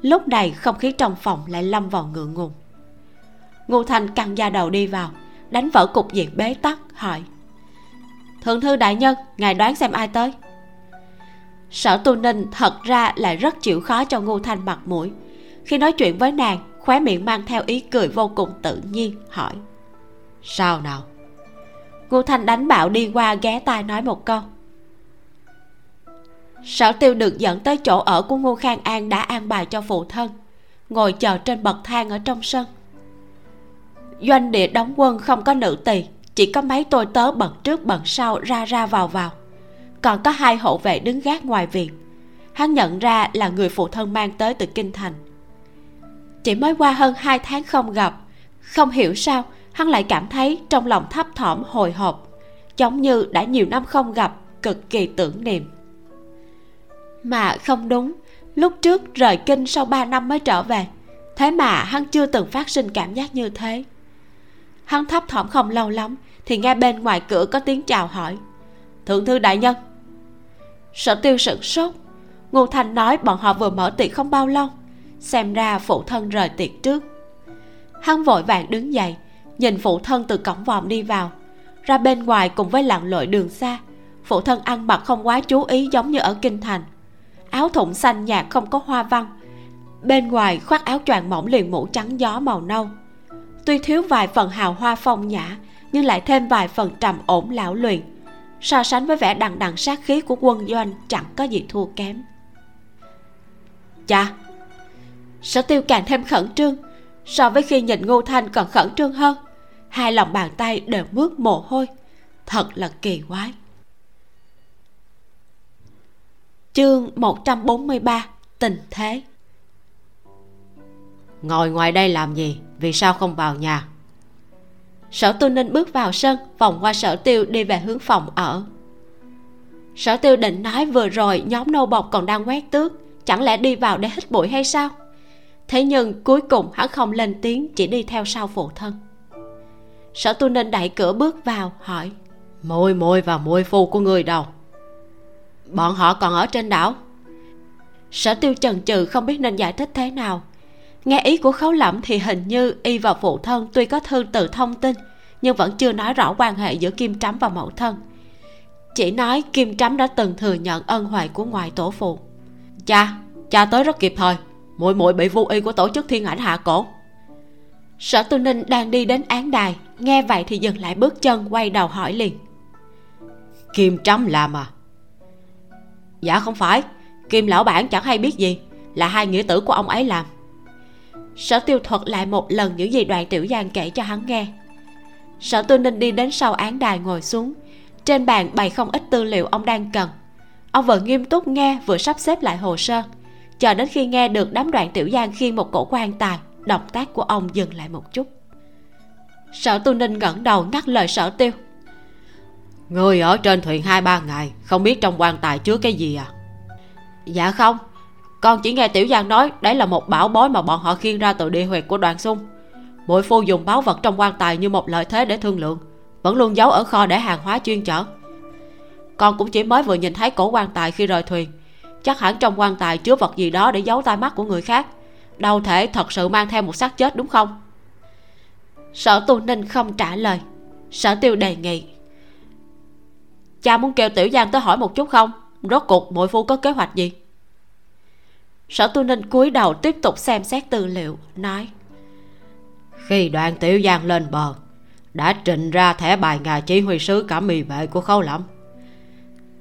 Lúc này không khí trong phòng lại lâm vào ngượng ngùng. Ngô thanh căng da đầu đi vào, đánh vỡ cục diện bế tắc, hỏi, thượng thư đại nhân, ngài đoán xem ai tới? Sở tu ninh thật ra lại rất chịu khó cho ngô thanh mặt mũi. Khi nói chuyện với nàng khóe miệng mang theo ý cười vô cùng tự nhiên, hỏi. Sao nào? Ngô thanh đánh bạo đi qua ghé tai nói một câu. Sở tiêu được dẫn tới chỗ ở của ngô khang an đã an bài cho phụ thân, ngồi chờ trên bậc thang ở trong sân. Doanh địa đóng quân không có nữ tỳ, chỉ có mấy tôi tớ bận trước bận sau ra ra vào vào. Còn có hai hộ vệ đứng gác ngoài viện. Hắn nhận ra là người phụ thân mang tới từ kinh thành chỉ mới qua hơn hai tháng không gặp. Không hiểu sao, hắn lại cảm thấy trong lòng thấp thỏm, hồi hộp. Giống như đã nhiều năm không gặp, cực kỳ tưởng niệm. Mà không đúng, lúc trước rời kinh sau ba năm mới trở về. Thế mà hắn chưa từng phát sinh cảm giác như thế. Hắn thấp thỏm không lâu lắm, thì nghe bên ngoài cửa có tiếng chào hỏi. Thượng thư đại nhân. Sở tiêu sửng sốt. Ngô thành nói bọn họ vừa mở tiệc không bao lâu xem ra phụ thân rời tiệc trước. Hắn vội vàng đứng dậy, nhìn phụ thân từ cổng vòm đi vào. Ra bên ngoài cùng với lặn lội đường xa, phụ thân ăn mặc không quá chú ý giống như ở kinh thành. Áo thụng xanh nhạt không có hoa văn, bên ngoài khoác áo choàng mỏng liền mũ trắng gió màu nâu. Tuy thiếu vài phần hào hoa phong nhã, nhưng lại thêm vài phần trầm ổn lão luyện. So sánh với vẻ đằng đằng sát khí của quân doanh chẳng có gì thua kém. Cha sở tiêu càng thêm khẩn trương. So với khi nhìn ngô thanh còn khẩn trương hơn hai lòng bàn tay đều mướt mồ hôi. Thật là kỳ quái. Chương 143 tình thế. Ngồi ngoài đây làm gì? Vì sao không vào nhà? Sở tu ninh bước vào sân vòng qua sở tiêu đi về hướng phòng ở. Sở tiêu định nói vừa rồi nhóm nô bọc còn đang quét tước chẳng lẽ đi vào để hít bụi hay sao thế nhưng cuối cùng hắn không lên tiếng chỉ đi theo sau phụ thân. Sở tu ninh đẩy cửa bước vào hỏi môi môi và môi phu của người đâu? Bọn họ còn ở trên đảo. Sở tiêu chần chừ không biết nên giải thích thế nào. Nghe ý của khấu lẩm thì hình như y và phụ thân tuy có thư từ thông tin nhưng vẫn chưa nói rõ quan hệ giữa kim trắm và mẫu thân. Chỉ nói kim trắm đã từng thừa nhận ân huệ của ngoại tổ phụ. Cha cha tới rất kịp thời muội muội bị vô y của tổ chức thiên ảnh hạ cổ. Sở tu ninh đang đi đến án đài, nghe vậy thì dừng lại bước chân, quay đầu hỏi liền. Kim Trâm làm à? Dạ không phải, kim lão bản chẳng hay biết gì, là hai nghĩa tử của ông ấy làm. Sở tiêu thuật lại một lần những gì đoạn tiểu giang kể cho hắn nghe. Sở tư ninh đi đến sau án đài ngồi xuống, trên bàn bày không ít tư liệu ông đang cần. Ông vừa nghiêm túc nghe, vừa sắp xếp lại hồ sơ chờ đến khi nghe được đám đoạn tiểu giang khiêng một cổ quan tài động tác của ông dừng lại một chút. Sở tu ninh ngẩng đầu ngắt lời sở tiêu. Người ở trên thuyền hai ba ngày không biết trong quan tài chứa cái gì à? Dạ không con chỉ nghe tiểu giang nói đấy là một bảo bối mà bọn họ khiêng ra từ địa huyệt của đoàn xung. Mỗi phu dùng báu vật trong quan tài như một lợi thế để thương lượng vẫn luôn giấu ở kho để hàng hóa chuyên chở. Con cũng chỉ mới vừa nhìn thấy cổ quan tài khi rời thuyền chắc hẳn trong quan tài chứa vật gì đó để giấu tai mắt của người khác. Đâu thể thật sự mang theo một xác chết đúng không? Sở tu ninh không trả lời. Sở tiêu đề nghị. Cha muốn kêu tiểu giang tới hỏi một chút không? Rốt cuộc mỗi phu có kế hoạch gì? Sở tu ninh cúi đầu tiếp tục xem xét tư liệu, nói. Khi đoàn tiểu giang lên bờ, đã trình ra thẻ bài ngà chỉ huy sứ cẩm y vệ của khấu lẫm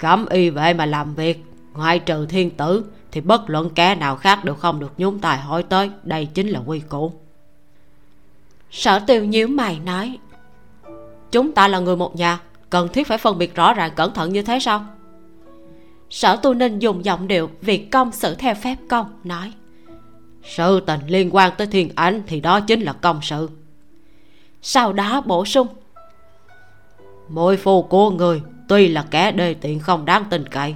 cẩm y vệ mà làm việc ngoại trừ thiên tử thì bất luận kẻ nào khác đều không được nhúng tài hỏi tới đây chính là quy củ. Sở tiêu nhíu mày nói chúng ta là người một nhà cần thiết phải phân biệt rõ ràng cẩn thận như thế sao? Sở tu ninh dùng giọng điệu việc công xử theo phép công nói sự tình liên quan tới thiên ảnh thì đó chính là công sự. Sau đó bổ sung mỗi phu của người tuy là kẻ đê tiện không đáng tin cậy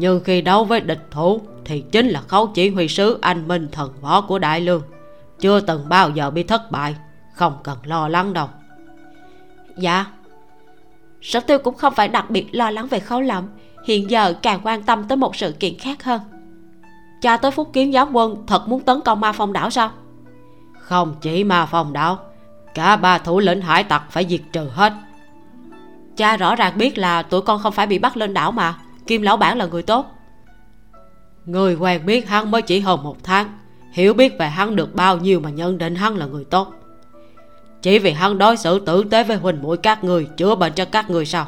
nhưng khi đấu với địch thủ, thì chính là khấu chỉ huy sứ anh minh thần võ của đại lương. Chưa từng bao giờ bị thất bại, không cần lo lắng đâu. Dạ. Sở tiêu cũng không phải đặc biệt lo lắng về khấu lẩm hiện giờ càng quan tâm tới một sự kiện khác hơn. Cha tới phúc kiến giáo quân thật muốn tấn công ma phong đảo sao? Không chỉ ma phong đảo, cả ba thủ lĩnh hải tặc phải diệt trừ hết. Cha rõ ràng biết là tụi con không phải bị bắt lên đảo mà kim lão bản là người tốt. Người quen biết hắn mới chỉ hơn một tháng, hiểu biết về hắn được bao nhiêu mà nhận định hắn là người tốt. Chỉ vì hắn đối xử tử tế với huỳnh mũi các người, chữa bệnh cho các người sao?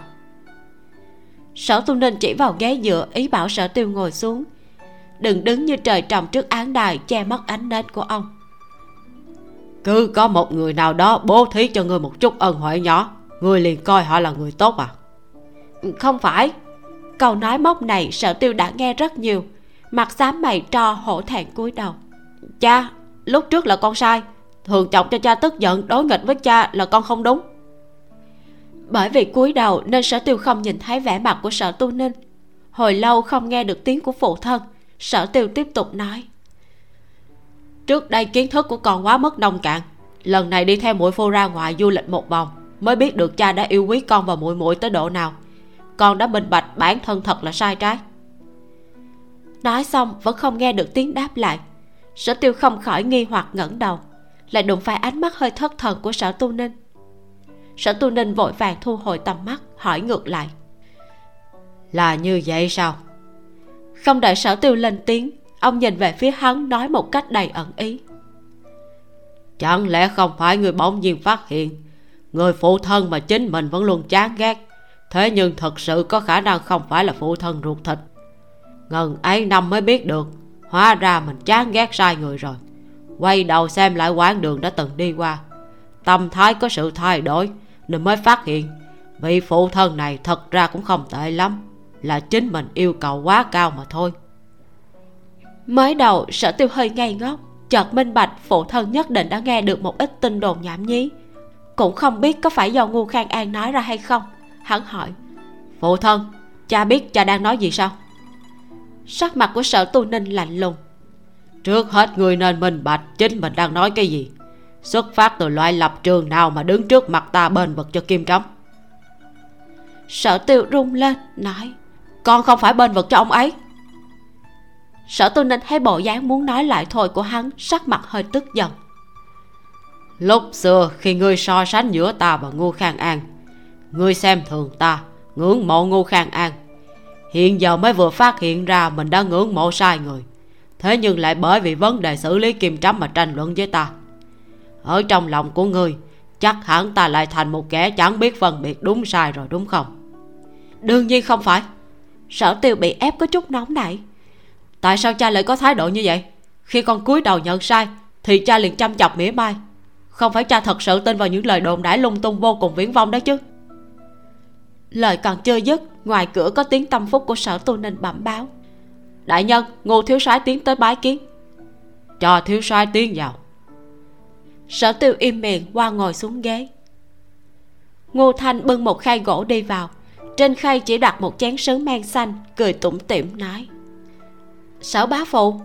Sở tu ninh chỉ vào ghế dựa, ý bảo sở tiêu ngồi xuống. Đừng đứng như trời trồng trước án đài, che mất ánh nến của ông. Cứ có một người nào đó bố thí cho người một chút ân huệ nhỏ người liền coi họ là người tốt à? Không phải câu nói móc này sở tiêu đã nghe rất nhiều. Mặt xám mày cho hổ thẹn cúi đầu. Cha, lúc trước là con sai. Thường chọc cho cha tức giận, đối nghịch với cha là con không đúng. Bởi vì cúi đầu nên sở tiêu không nhìn thấy vẻ mặt của sở tu ninh. Hồi lâu không nghe được tiếng của phụ thân sở tiêu tiếp tục nói. Trước đây kiến thức của con quá mất nông cạn. Lần này đi theo muội phu ra ngoài du lịch một vòng, mới biết được cha đã yêu quý con và muội muội tới độ nào con đã minh bạch bản thân thật là sai trái. Nói xong vẫn không nghe được tiếng đáp lại. Sở tiêu không khỏi nghi hoặc ngẩng đầu lại đụng phải ánh mắt hơi thất thần của sở tu ninh. Sở tu ninh vội vàng thu hồi tầm mắt hỏi ngược lại. Là như vậy sao? Không đợi sở tiêu lên tiếng ông nhìn về phía hắn nói một cách đầy ẩn ý. Chẳng lẽ không phải người bỗng nhiên phát hiện người phụ thân mà chính mình vẫn luôn chán ghét thế nhưng thật sự có khả năng không phải là phụ thân ruột thịt. Ngần ấy năm mới biết được, hóa ra mình chán ghét sai người rồi. Quay đầu xem lại quãng đường đã từng đi qua. Tâm thái có sự thay đổi nên mới phát hiện vị phụ thân này thật ra cũng không tệ lắm, là chính mình yêu cầu quá cao mà thôi. Mới đầu, sở tiêu hơi ngây ngốc, chợt minh bạch phụ thân nhất định đã nghe được một ít tin đồn nhảm nhí. Cũng không biết có phải do ngu khang an nói ra hay không hắn hỏi, phụ thân, cha biết cha đang nói gì sao? Sắc mặt của sở tu ninh lạnh lùng, trước hết người nên minh bạch chính mình đang nói cái gì. Xuất phát từ loại lập trường nào mà đứng trước mặt ta bên vực cho kim trống sở tiêu rung lên, nói, con không phải bên vực cho ông ấy. Sở tu ninh thấy bộ dáng muốn nói lại thôi của hắn, sắc mặt hơi tức giận. Lúc xưa khi ngươi so sánh giữa ta và ngô khang an ngươi xem thường ta ngưỡng mộ ngô khang an. Hiện giờ mới vừa phát hiện ra mình đã ngưỡng mộ sai người. Thế nhưng lại bởi vì vấn đề xử lý kim trắm mà tranh luận với ta. Ở trong lòng của ngươi chắc hẳn ta lại thành một kẻ chẳng biết phân biệt đúng sai rồi đúng không? Đương nhiên không phải. Sở tiêu bị ép có chút nóng nảy. Tại sao cha lại có thái độ như vậy? Khi con cúi đầu nhận sai thì cha liền chăm chọc mỉa mai. Không phải cha thật sự tin vào những lời đồn đãi lung tung vô cùng viễn vông đó chứ lời còn chưa dứt, ngoài cửa có tiếng tâm phúc của sở tu ninh bẩm báo. Đại nhân, ngô thiếu soái tiến tới bái kiến. Cho thiếu soái tiến vào. Sở tiêu im miệng, qua ngồi xuống ghế. Ngô thanh bưng một khay gỗ đi vào. Trên khay chỉ đặt một chén sứ men xanh, cười tủm tỉm nói. Sở bá phụ,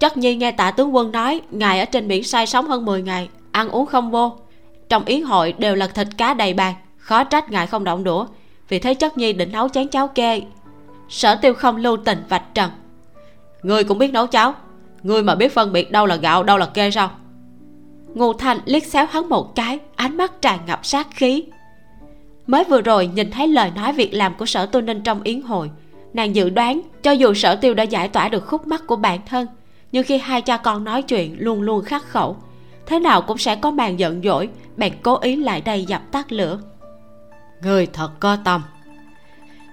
chắc nhi nghe tạ tướng quân nói ngài ở trên biển sai sống hơn 10 ngày, ăn uống không vô. Trong yến hội đều là thịt cá đầy bàn, khó trách ngài không động đũa vì thế chất nhi định nấu chén cháo kê. Sở tiêu không lưu tình vạch trần. Ngươi cũng biết nấu cháo ngươi mà biết phân biệt đâu là gạo, đâu là kê sao ngô thanh liếc xéo hắn một cái, ánh mắt tràn ngập sát khí. Mới vừa rồi nhìn thấy lời nói việc làm của sở tu ninh trong yến hội, nàng dự đoán cho dù sở tiêu đã giải tỏa được khúc mắc của bản thân, nhưng khi hai cha con nói chuyện luôn luôn khắc khẩu, thế nào cũng sẽ có màn giận dỗi, bèn cố ý lại đây dập tắt lửa người thật có tâm.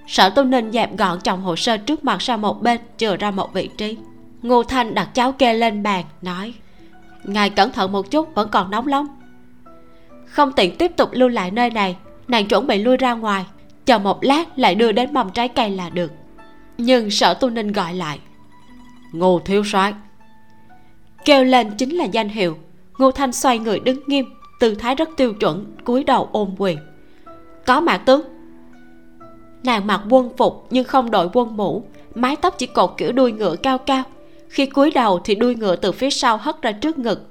Sở tu ninh dẹp gọn trong hồ sơ trước mặt sang một bên, chừa ra một vị trí. Ngô thanh đặt cháo kê lên bàn, nói, ngài cẩn thận một chút, vẫn còn nóng lắm. Không tiện tiếp tục lưu lại nơi này, nàng chuẩn bị lui ra ngoài, chờ một lát lại đưa đến mầm trái cây là được. Nhưng sở tu ninh gọi lại, ngô thiếu soái. Kêu lên chính là danh hiệu. Ngô thanh xoay người đứng nghiêm, tư thái rất tiêu chuẩn, cúi đầu ôm quyền có mạc tướng. Nàng mặc quân phục nhưng không đội quân mũ. Mái tóc chỉ cột kiểu đuôi ngựa cao cao. Khi cúi đầu thì đuôi ngựa từ phía sau hất ra trước ngực.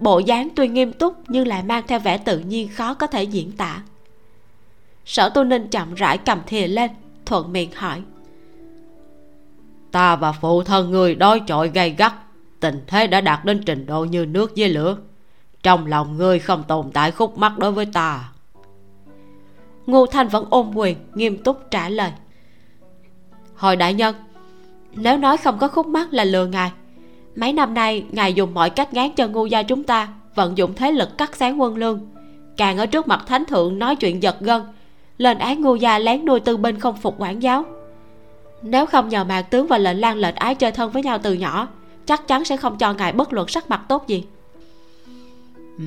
Bộ dáng tuy nghiêm túc nhưng lại mang theo vẻ tự nhiên khó có thể diễn tả. Sở tu ninh chậm rãi cầm thìa lên, thuận miệng hỏi. Ta và phụ thân người đối chọi gay gắt. Tình thế đã đạt đến trình độ như nước với lửa. Trong lòng ngươi không tồn tại khúc mắc đối với ta ngô thanh vẫn ôm quyền, nghiêm túc trả lời. Hồi đại nhân, nếu nói không có khúc mắc là lừa ngài. Mấy năm nay, ngài dùng mọi cách ngán cho ngu gia chúng ta, vận dụng thế lực cắt sáng quân lương. Càng ở trước mặt thánh thượng nói chuyện giật gân, lên án ngu gia lén nuôi tư binh không phục quản giáo. Nếu không nhờ mạc tướng và lệnh lan lệnh ái chơi thân với nhau từ nhỏ, chắc chắn sẽ không cho ngài bất luận sắc mặt tốt gì. Ừ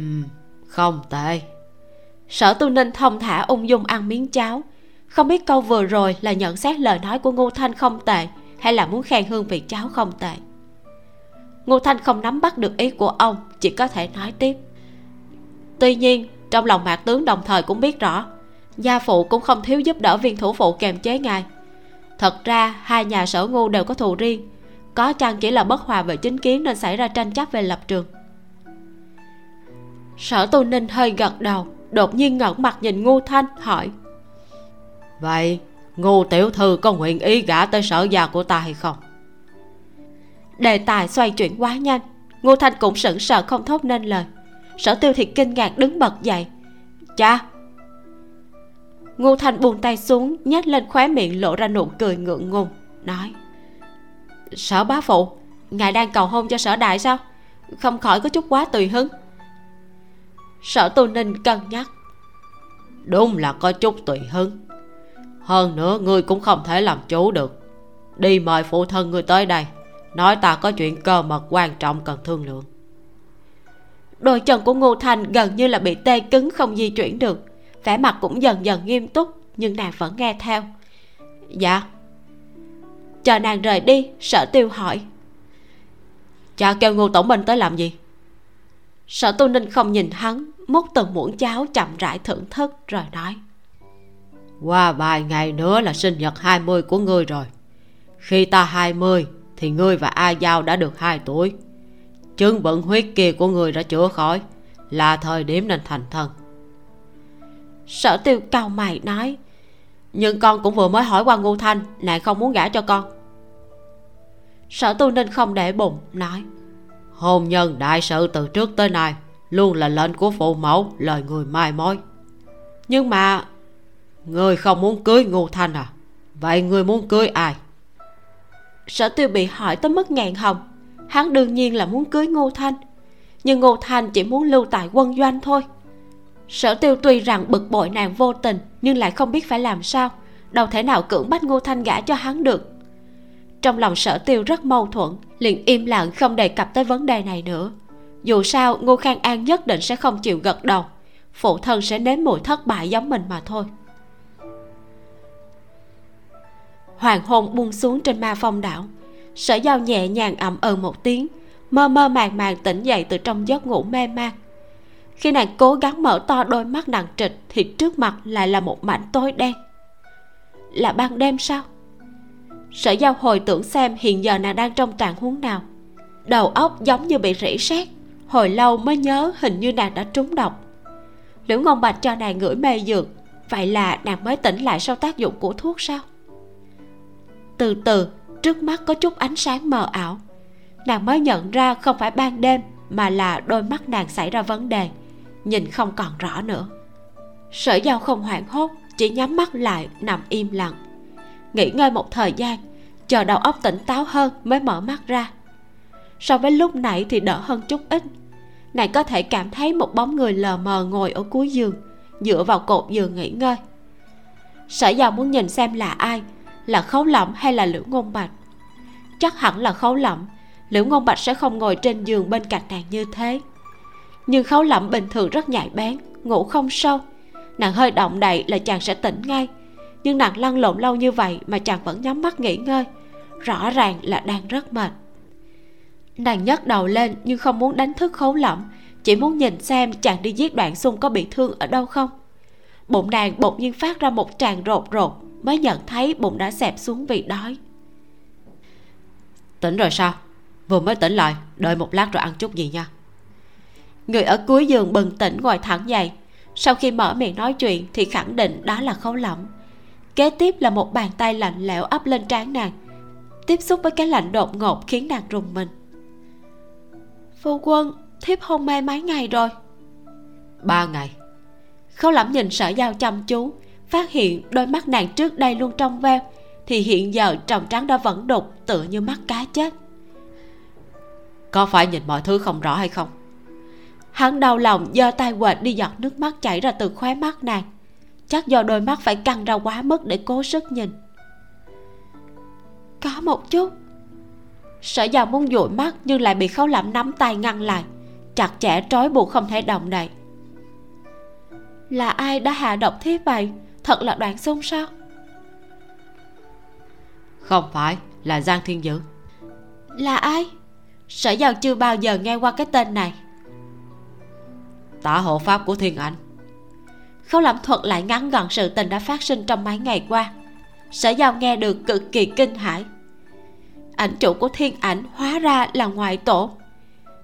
không tệ sở tu ninh thông thả ung dung ăn miếng cháo. Không biết câu vừa rồi là nhận xét lời nói của ngô thanh không tệ, hay là muốn khen hương vị cháo không tệ? Ngô thanh không nắm bắt được ý của ông, chỉ có thể nói tiếp. Tuy nhiên, trong lòng mạc tướng đồng thời cũng biết rõ, gia phụ cũng không thiếu giúp đỡ viên thủ phụ kềm chế ngài. Thật ra, hai nhà sở ngu đều có thù riêng. Có chăng chỉ là bất hòa về chính kiến nên xảy ra tranh chấp về lập trường? Sở tu ninh hơi gật đầu đột nhiên ngẩng mặt nhìn ngô thanh hỏi. Vậy ngô tiểu thư có nguyện ý gả tới sở gia của ta hay không? Đề tài xoay chuyển quá nhanh ngô thanh cũng sững sờ không thốt nên lời. Sở tiêu thì kinh ngạc đứng bật dậy. Cha! Ngô thanh buông tay xuống nhếch lên khóe miệng lộ ra nụ cười ngượng ngùng nói. Sở bá phụ ngài đang cầu hôn cho sở đại sao? Không khỏi có chút quá tùy hứng sở tu ninh cân nhắc. Đúng là có chút tùy hứng. Hơn nữa ngươi cũng không thể làm chủ được. Đi mời phụ thân ngươi tới đây nói ta có chuyện cơ mật quan trọng cần thương lượng. Đôi chân của ngô thành gần như là bị tê cứng không di chuyển được. Vẻ mặt cũng dần dần nghiêm túc nhưng nàng vẫn nghe theo. Dạ. Chờ nàng rời đi sở tiêu hỏi. Cha kêu ngô tổng binh tới làm gì? Sở tu ninh không nhìn hắn múc từng muỗng cháo chậm rãi thưởng thức rồi nói. Qua vài ngày nữa là sinh nhật 20 của ngươi rồi. Khi ta 20 thì ngươi và a giao đã được 2 tuổi. Chứng bận huyết kia của ngươi đã chữa khỏi là thời điểm nên thành thân sở tiêu cao mày nói nhưng con cũng vừa mới hỏi qua ngô thanh nàng không muốn gả cho con. Sở tu ninh không để bụng nói hôn nhân đại sự từ trước tới nay luôn là lệnh của phụ mẫu, lời người mai mối. Nhưng mà, người không muốn cưới ngô thanh à? Vậy người muốn cưới ai? Sở tiêu bị hỏi tới mức ngàn hồng. Hắn đương nhiên là muốn cưới ngô thanh. Nhưng ngô thanh chỉ muốn lưu tại quân doanh thôi. Sở tiêu tuy rằng bực bội nàng vô tình, nhưng lại không biết phải làm sao. Đâu thể nào cưỡng bắt ngô thanh gả cho hắn được. Trong lòng sở tiêu rất mâu thuẫn, liền im lặng không đề cập tới vấn đề này nữa dù sao, ngô khang an nhất định sẽ không chịu gật đầu. Phụ thân sẽ nếm mùi thất bại giống mình mà thôi. Hoàng hôn buông xuống trên ma phong đảo. Sở giao nhẹ nhàng ậm ừ một tiếng, mơ mơ màng màng tỉnh dậy từ trong giấc ngủ mê man. Khi nàng cố gắng mở to đôi mắt nặng trịch, thì trước mặt lại là một mảnh tối đen. Là ban đêm sao? Sở giao hồi tưởng xem hiện giờ nàng đang trong trạng huống nào. Đầu óc giống như bị rỉ sét hồi lâu mới nhớ hình như nàng đã trúng độc. Liễu ngôn bạch cho nàng ngửi mê dược, vậy là nàng mới tỉnh lại sau tác dụng của thuốc sao? Từ từ, trước mắt có chút ánh sáng mờ ảo. Nàng mới nhận ra không phải ban đêm mà là đôi mắt nàng xảy ra vấn đề, nhìn không còn rõ nữa. Sở giao không hoảng hốt, chỉ nhắm mắt lại, nằm im lặng. Nghỉ ngơi một thời gian, chờ đầu óc tỉnh táo hơn mới mở mắt ra. So với lúc nãy thì đỡ hơn chút ít nàng có thể cảm thấy một bóng người lờ mờ ngồi ở cuối giường, dựa vào cột giường nghỉ ngơi. Sở giao muốn nhìn xem là ai, là khấu lẩm hay là liễu ngôn bạch? Chắc hẳn là khấu lẩm liễu ngôn bạch sẽ không ngồi trên giường bên cạnh nàng như thế. Nhưng khấu lẩm bình thường rất nhạy bén, ngủ không sâu. Nàng hơi động đậy là chàng sẽ tỉnh ngay. Nhưng nàng lăn lộn lâu như vậy mà chàng vẫn nhắm mắt nghỉ ngơi. Rõ ràng là đang rất mệt nàng nhấc đầu lên nhưng không muốn đánh thức khấu lỏng chỉ muốn nhìn xem chàng đi giết đoạn xung có bị thương ở đâu không. Bụng nàng bỗng nhiên phát ra một tràng rột rột mới nhận thấy bụng đã xẹp xuống vì đói. Tỉnh rồi sao? Vừa mới tỉnh lại đợi một lát rồi ăn chút gì nha. Người ở cuối giường bừng tỉnh ngồi thẳng dậy. Sau khi mở miệng nói chuyện thì khẳng định đó là khấu lỏng. Kế tiếp là một bàn tay lạnh lẽo ấp lên trán nàng tiếp xúc với cái lạnh đột ngột khiến nàng rùng mình phu quân thiếp hôn mê mấy ngày rồi? Ba ngày. Khấu lẩm nhìn sở giao chăm chú phát hiện đôi mắt nàng trước đây luôn trong veo thì hiện giờ tròng trắng đã vẫn đục tựa như mắt cá chết. Có phải nhìn mọi thứ không rõ hay không? Hắn đau lòng giơ tay quệt đi giọt nước mắt chảy ra từ khóe mắt nàng. Chắc do đôi mắt phải căng ra quá mức để cố sức nhìn. Có một chút sở giàu muốn dụi mắt nhưng lại bị khấu lẩm nắm tay ngăn lại. Chặt chẽ trói buộc không thể động đậy. Là ai đã hạ độc thế vậy? Thật là đoạn xung sao không phải là giang thiên dữ. Là ai? Sở giàu chưa bao giờ nghe qua cái tên này. Tả hộ pháp của thiên ảnh. Khấu lẩm thuật lại ngắn gọn sự tình đã phát sinh trong mấy ngày qua. Sở giao nghe được cực kỳ kinh hãi ảnh chủ của thiên ảnh hóa ra là ngoại tổ.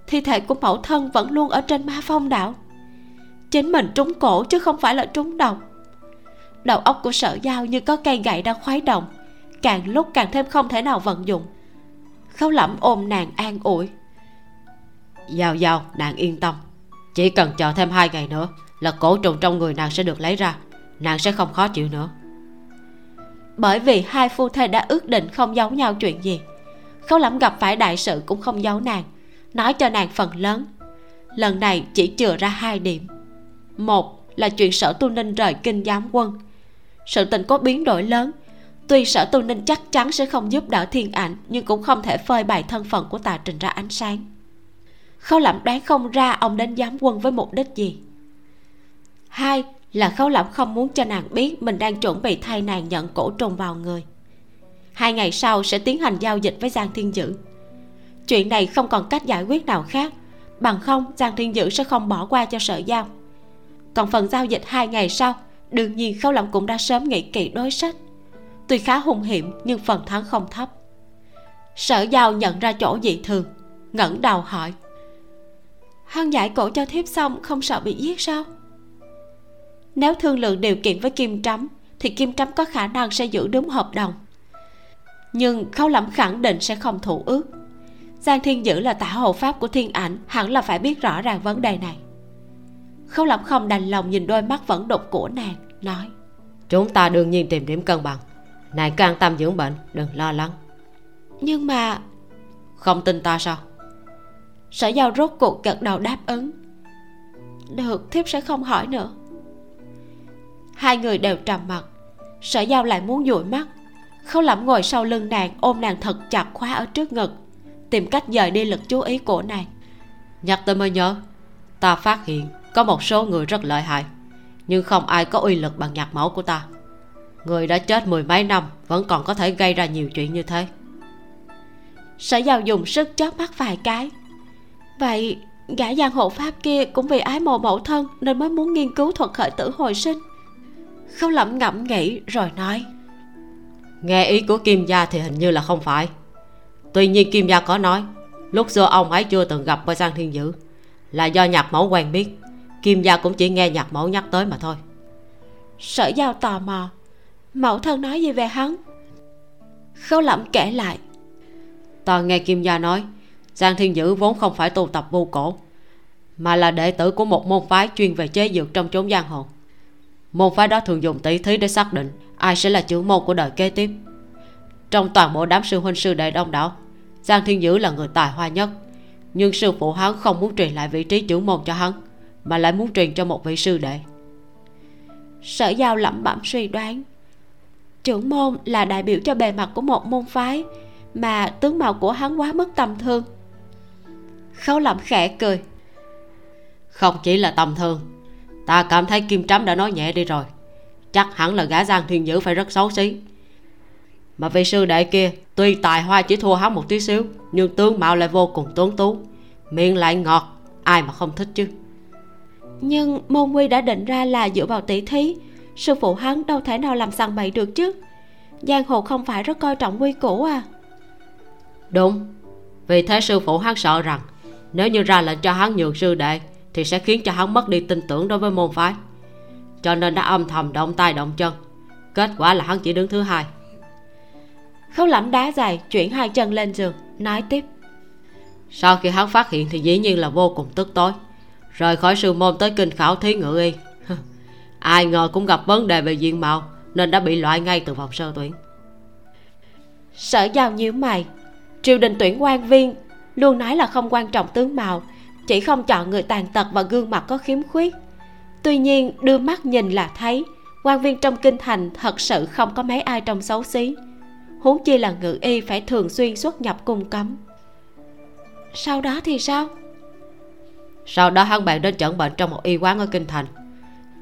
Thi thể của mẫu thân vẫn luôn ở trên ma phong đảo. Chính mình trúng cổ chứ không phải là trúng đầu. Đầu óc của sở giao như có cây gậy đang khoái động càng lúc càng thêm không thể nào vận dụng. Khấu lẩm ôm nàng an ủi. Giao giao nàng yên tâm. Chỉ cần chờ thêm hai ngày nữa là cổ trùng trong người nàng sẽ được lấy ra. Nàng sẽ không khó chịu nữa. Bởi vì hai phu thê đã ước định không giấu nhau chuyện gì khấu lẫm gặp phải đại sự cũng không giấu nàng, nói cho nàng phần lớn. Lần này chỉ chừa ra hai điểm. Một là chuyện sở tu ninh rời kinh giám quân. Sự tình có biến đổi lớn. Tuy sở tu ninh chắc chắn sẽ không giúp đỡ thiên ảnh, nhưng cũng không thể phơi bày thân phận của tà trình ra ánh sáng. Khâu lẩm đoán không ra ông đến giám quân với mục đích gì. Hai là khâu lẩm không muốn cho nàng biết mình đang chuẩn bị thay nàng nhận cổ trùng vào người hai ngày sau sẽ tiến hành giao dịch với giang thiên dữ. Chuyện này không còn cách giải quyết nào khác. Bằng không, giang thiên dữ sẽ không bỏ qua cho sở giao. Còn phần giao dịch hai ngày sau, đương nhiên khâu lòng cũng đã sớm nghĩ kỹ đối sách. Tuy khá hung hiểm, nhưng phần thắng không thấp. Sở giao nhận ra chỗ dị thường, ngẩng đầu hỏi. Hân giải cổ cho thiếp xong không sợ bị giết sao? Nếu thương lượng điều kiện với kim trắm, thì kim trắm có khả năng sẽ giữ đúng hợp đồng nhưng khâu lẩm khẳng định sẽ không thủ ước. Giang thiên dữ là tả hộ pháp của thiên ảnh hẳn là phải biết rõ ràng vấn đề này. Khâu lẩm không đành lòng nhìn đôi mắt vẫn đục của nàng nói. Chúng ta đương nhiên tìm điểm cân bằng. Nàng cứ an tâm dưỡng bệnh đừng lo lắng. Nhưng mà không tin ta sao? Sở giao rốt cuộc gật đầu đáp ứng. Được thiếp sẽ không hỏi nữa. Hai người đều trầm mặc sở giao lại muốn dụi mắt khâu lẩm ngồi sau lưng nàng ôm nàng thật chặt khóa ở trước ngực tìm cách dời đi lực chú ý của nàng. Nhắc tới mới nhớ ta phát hiện có một số người rất lợi hại nhưng không ai có uy lực bằng nhạc mẫu của ta. Người đã chết mười mấy năm vẫn còn có thể gây ra nhiều chuyện như thế. Sở giao dùng sức chớp mắt vài cái. Vậy gã giang hộ pháp kia cũng vì ái mộ mẫu thân nên mới muốn nghiên cứu thuật khởi tử hồi sinh. Khâu lẩm ngẫm nghĩ rồi nói nghe ý của kim gia thì hình như là không phải. Tuy nhiên kim gia có nói lúc xưa ông ấy chưa từng gặp qua giang thiên dữ. Là do nhạc mẫu quen biết kim gia cũng chỉ nghe nhạc mẫu nhắc tới mà thôi. Sở giao tò mò mẫu thân nói gì về hắn? Khâu lẩm kể lại. Ta nghe kim gia nói giang thiên dữ vốn không phải tu tập vô cổ mà là đệ tử của một môn phái chuyên về chế dược trong chốn giang hồ môn phái đó thường dùng tỷ thí để xác định ai sẽ là trưởng môn của đời kế tiếp. Trong toàn bộ đám sư huynh sư đệ đông đảo, giang thiên dữ là người tài hoa nhất. Nhưng sư phụ hắn không muốn truyền lại vị trí trưởng môn cho hắn, mà lại muốn truyền cho một vị sư đệ. Sở giao lẩm bẩm suy đoán, trưởng môn là đại biểu cho bề mặt của một môn phái, mà tướng mạo của hắn quá mức tầm thường. Khấu lẩm khẽ cười, không chỉ là tầm thường ta cảm thấy kim trắm đã nói nhẹ đi rồi. Chắc hẳn là gã giang thiên dữ phải rất xấu xí. Mà vị sư đệ kia tuy tài hoa chỉ thua hắn một tí xíu nhưng tướng mạo lại vô cùng tuấn tú. Miệng lại ngọt ai mà không thích chứ. Nhưng môn quy đã định ra là dựa vào tỷ thí. Sư phụ hắn đâu thể nào làm sằng bậy được chứ. Giang hồ không phải rất coi trọng quy củ à. Đúng. Vì thế sư phụ hắn sợ rằng nếu như ra lệnh cho hắn nhường sư đệ thì sẽ khiến cho hắn mất đi tin tưởng đối với môn phái. Cho nên đã âm thầm động tay động chân. Kết quả là hắn chỉ đứng thứ hai. Khấu lẩm đá dài chuyển hai chân lên giường nói tiếp. Sau khi hắn phát hiện thì dĩ nhiên là vô cùng tức tối. Rời khỏi sư môn tới kinh khảo thí ngự y. Ai ngờ cũng gặp vấn đề về diện mạo nên đã bị loại ngay từ vòng sơ tuyển. Sở giao nhíu mày. Triều đình tuyển quan viên luôn nói là không quan trọng tướng mạo chỉ không chọn người tàn tật và gương mặt có khiếm khuyết. Tuy nhiên, đưa mắt nhìn là thấy, quan viên trong kinh thành thật sự không có mấy ai trông xấu xí. Huống chi là ngự y phải thường xuyên xuất nhập cung cấm. Sau đó thì sao? Sau đó hắn bạn đến chẩn bệnh trong một y quán ở kinh thành.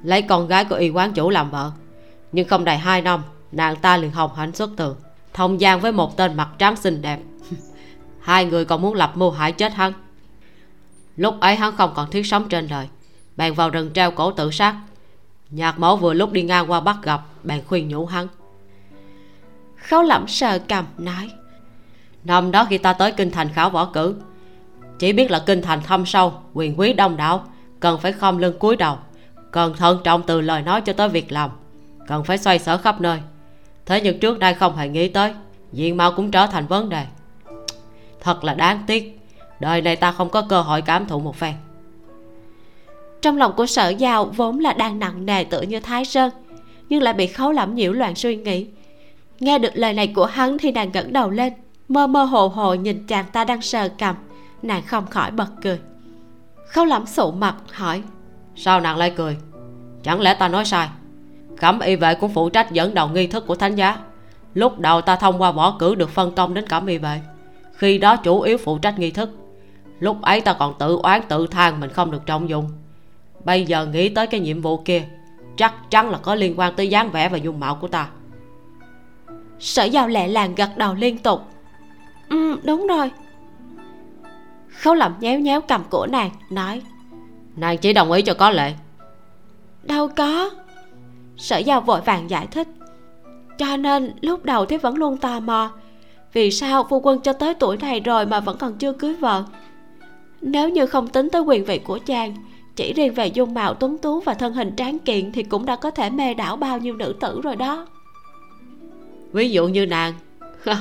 Lấy con gái của y quán chủ làm vợ. Nhưng không đầy hai năm, nàng ta liền hồng hạnh xuất tường. Thông gian với một tên mặt trắng xinh đẹp. Hai người còn muốn lập mưu hại chết hắn lúc ấy hắn không còn thiết sống trên đời. Bèn vào rừng treo cổ tự sát. Nhạc mẫu vừa lúc đi ngang qua bắt gặp, bèn khuyên nhủ hắn. Khấu lẩm sờ cầm nói, năm đó khi ta tới kinh thành khảo võ cử, chỉ biết là kinh thành thâm sâu, quyền quý đông đảo, cần phải khom lưng cúi đầu, cần thận trọng từ lời nói cho tới việc làm, cần phải xoay sở khắp nơi. Thế nhưng trước đây không hề nghĩ tới, diện mạo cũng trở thành vấn đề. Thật là đáng tiếc đời này ta không có cơ hội cảm thụ một phen. Trong lòng của sở giao vốn là đang nặng nề tựa như thái sơn, nhưng lại bị khấu lẩm nhiễu loạn suy nghĩ. Nghe được lời này của hắn thì nàng ngẩng đầu lên, mơ mơ hồ hồ nhìn chàng ta đang sờ cầm, nàng không khỏi bật cười. Khấu lẩm sụ mặt, hỏi, sao nàng lại cười? Chẳng lẽ ta nói sai? Cẩm y vệ cũng phụ trách dẫn đầu nghi thức của thánh giá. Lúc đầu ta thông qua võ cử được phân công đến cẩm y vệ. Khi đó chủ yếu phụ trách nghi thức lúc ấy ta còn tự oán tự than mình không được trọng dụng. Bây giờ nghĩ tới cái nhiệm vụ kia chắc chắn là có liên quan tới dáng vẻ và dung mạo của ta. Sở giao lẹ làng gật đầu liên tục. Ừ đúng rồi. Khấu lẩm nhéo nhéo cầm của nàng nói. Nàng chỉ đồng ý cho có lệ. Đâu có. Sở giao vội vàng giải thích. Cho nên lúc đầu thế vẫn luôn tò mò vì sao phu quân cho tới tuổi này rồi mà vẫn còn chưa cưới vợ nếu như không tính tới quyền vị của chàng chỉ riêng về dung mạo tuấn tú và thân hình tráng kiện thì cũng đã có thể mê đảo bao nhiêu nữ tử rồi đó. Ví dụ như nàng.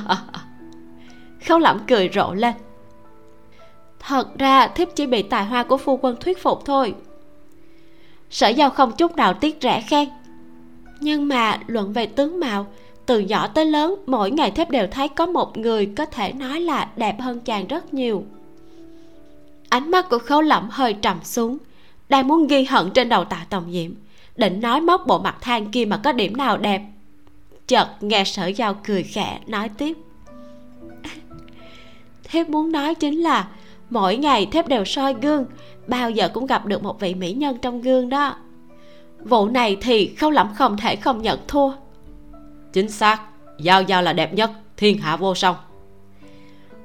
Khâu lẩm cười rộ lên. Thật ra thiếp chỉ bị tài hoa của phu quân thuyết phục thôi. Sở giao không chút nào tiếc rẻ khen. Nhưng mà luận về tướng mạo từ nhỏ tới lớn mỗi ngày thiếp đều thấy có một người có thể nói là đẹp hơn chàng rất nhiều ánh mắt của khấu lẩm hơi trầm xuống. Đang muốn ghi hận trên đầu tạ tòng diệm định nói móc bộ mặt than kia mà có điểm nào đẹp. Chợt nghe sở giao cười khẽ nói tiếp. Thiếp muốn nói chính là mỗi ngày thiếp đều soi gương bao giờ cũng gặp được một vị mỹ nhân trong gương đó. Vụ này thì khâu lẩm không thể không nhận thua. Chính xác giao giao là đẹp nhất thiên hạ vô song.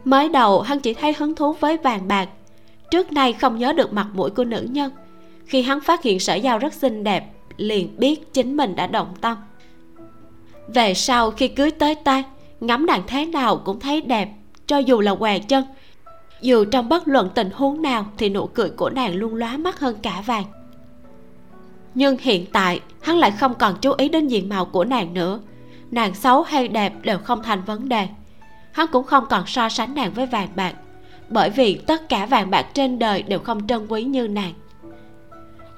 Mới đầu hắn chỉ thấy hứng thú với vàng bạc trước nay không nhớ được mặt mũi của nữ nhân. Khi hắn phát hiện sở giao rất xinh đẹp, liền biết chính mình đã động tâm. Về sau khi cưới tới tay, ngắm nàng thế nào cũng thấy đẹp, cho dù là què chân. Dù trong bất luận tình huống nào thì nụ cười của nàng luôn lóa mắt hơn cả vàng. Nhưng hiện tại, hắn lại không còn chú ý đến diện mạo của nàng nữa. Nàng xấu hay đẹp đều không thành vấn đề. Hắn cũng không còn so sánh nàng với vàng bạc bởi vì tất cả vàng bạc trên đời đều không trân quý như nàng.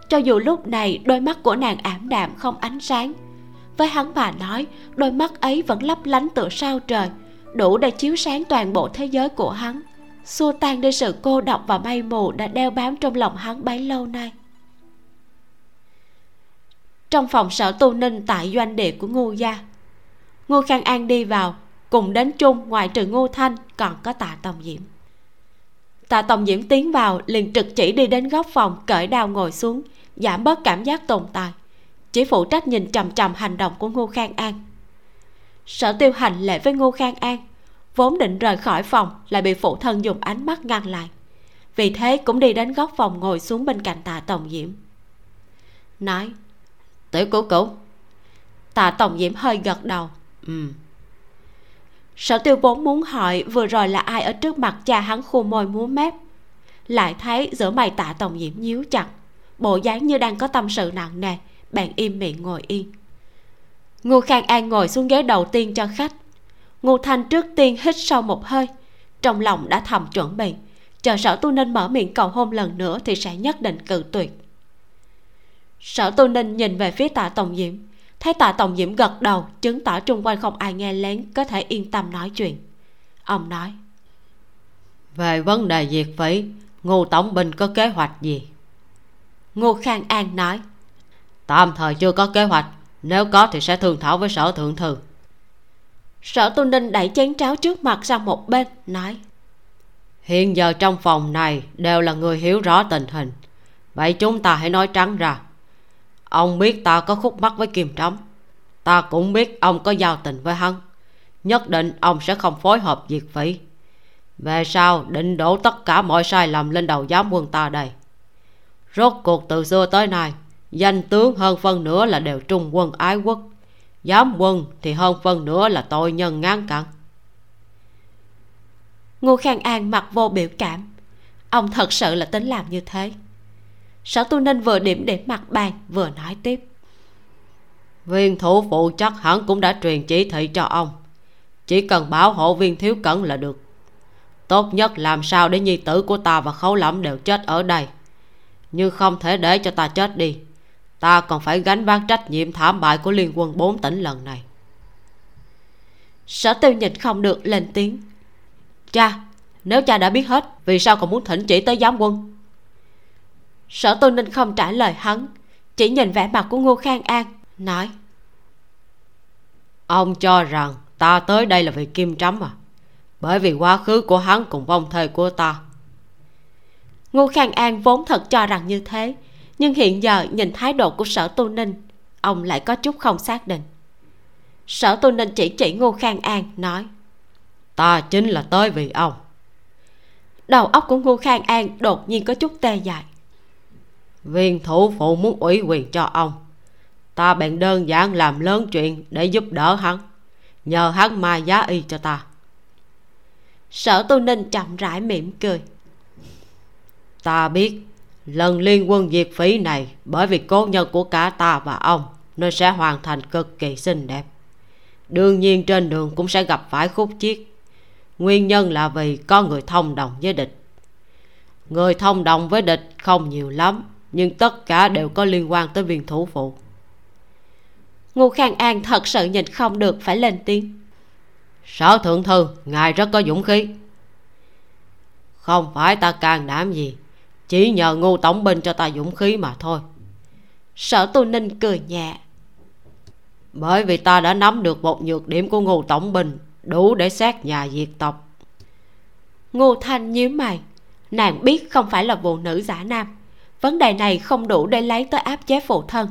Cho dù lúc này đôi mắt của nàng ảm đạm không ánh sáng, với hắn mà nói, đôi mắt ấy vẫn lấp lánh tựa sao trời, đủ để chiếu sáng toàn bộ thế giới của hắn. Xua tan đi sự cô độc và mây mù đã đeo bám trong lòng hắn bấy lâu nay. Trong phòng sở tu ninh tại doanh địa của ngô gia, ngô khang an đi vào, cùng đến chung ngoại trừ ngô thanh còn có tạ tòng diễm tạ tòng diễm tiến vào, liền trực chỉ đi đến góc phòng, cởi đao ngồi xuống, giảm bớt cảm giác tồn tại. Chỉ phụ trách nhìn trầm trầm hành động của ngô khang an. Sở tiêu hành lệ với ngô khang an, vốn định rời khỏi phòng, lại bị phụ thân dùng ánh mắt ngăn lại. Vì thế cũng đi đến góc phòng ngồi xuống bên cạnh tạ tổng diễm. Nói, tiểu cứu cứu tạ tổng diễm hơi gật đầu. Ừ sở tiêu vốn muốn hỏi vừa rồi là ai ở trước mặt cha hắn khu môi múa mép? Lại thấy giữa mày tạ tổng diễm nhíu chặt, bộ dáng như đang có tâm sự nặng nề bạn im miệng ngồi yên. Ngô khang an ngồi xuống ghế đầu tiên cho khách. Ngô thanh trước tiên hít sâu một hơi, trong lòng đã thầm chuẩn bị, chờ sở tu ninh mở miệng cầu hôn lần nữa thì sẽ nhất định cự tuyệt. Sở tu ninh nhìn về phía tạ tổng diễm thấy tạ tổng diễm gật đầu chứng tỏ trung quanh không ai nghe lén có thể yên tâm nói chuyện. Ông nói về vấn đề diệt phỉ ngô tổng binh có kế hoạch gì? Ngô khang an nói tạm thời chưa có kế hoạch nếu có thì sẽ thương thảo với sở thượng thư. Sở tu ninh đẩy chén cháo trước mặt sang một bên nói hiện giờ trong phòng này đều là người hiểu rõ tình hình. Vậy chúng ta hãy nói trắng ra ông biết ta có khúc mắc với kim trống. Ta cũng biết ông có giao tình với hắn. Nhất định ông sẽ không phối hợp diệt phỉ. Về sau, định đổ tất cả mọi sai lầm lên đầu giám quân ta đây. Rốt cuộc từ xưa tới nay, danh tướng hơn phân nửa là đều trung quân ái quốc. Giám quân thì hơn phân nửa là tội nhân ngán cặn ngô khang an mặt vô biểu cảm. Ông thật sự là tính làm như thế sở tu ninh vừa điểm điểm mặt bàn? Vừa nói tiếp. Viên thủ phụ chắc hẳn cũng đã truyền chỉ thị cho ông. Chỉ cần bảo hộ viên thiếu cẩn là được. Tốt nhất làm sao để nhi tử của ta và khấu lẫm đều chết ở đây. Nhưng không thể để cho ta chết đi. Ta còn phải gánh vác trách nhiệm thảm bại của liên quân bốn tỉnh lần này. Sở tiêu nhịn không được lên tiếng. Cha nếu cha đã biết hết vì sao còn muốn thỉnh chỉ tới giám quân sở tu ninh không trả lời hắn chỉ nhìn vẻ mặt của ngô khang an nói. Ông cho rằng ta tới đây là vì kim trắm à? Bởi vì quá khứ của hắn cùng vong thê của ta. Ngô khang an vốn thật cho rằng như thế nhưng hiện giờ nhìn thái độ của sở tu ninh ông lại có chút không xác định. Sở tu ninh chỉ chỉ ngô khang an nói. Ta chính là tới vì ông. Đầu óc của ngô khang an đột nhiên có chút tê dại viên thủ phụ muốn ủy quyền cho ông. Ta bèn đơn giản làm lớn chuyện để giúp đỡ hắn, nhờ hắn mai giá y cho ta. Sở tu ninh chậm rãi mỉm cười. Ta biết, lần liên quân diệt phí này bởi vì cố nhân của cả ta và ông nên sẽ hoàn thành cực kỳ xinh đẹp. Đương nhiên trên đường cũng sẽ gặp phải khúc chiết. Nguyên nhân là vì có người thông đồng với địch. Người thông đồng với địch không nhiều lắm nhưng tất cả đều có liên quan tới viên thủ phụ. Ngô khang an thật sự nhìn không được phải lên tiếng. Sở thượng thư, ngài rất có dũng khí. Không phải ta can đảm gì, chỉ nhờ ngô tổng binh cho ta dũng khí mà thôi. Sở tu ninh cười nhẹ. Bởi vì ta đã nắm được một nhược điểm của ngô tổng binh đủ để xét nhà diệt tộc. Ngô thanh nhíu mày, nàng biết không phải là phụ nữ giả nam vấn đề này không đủ để lấy tới áp chế phụ thân.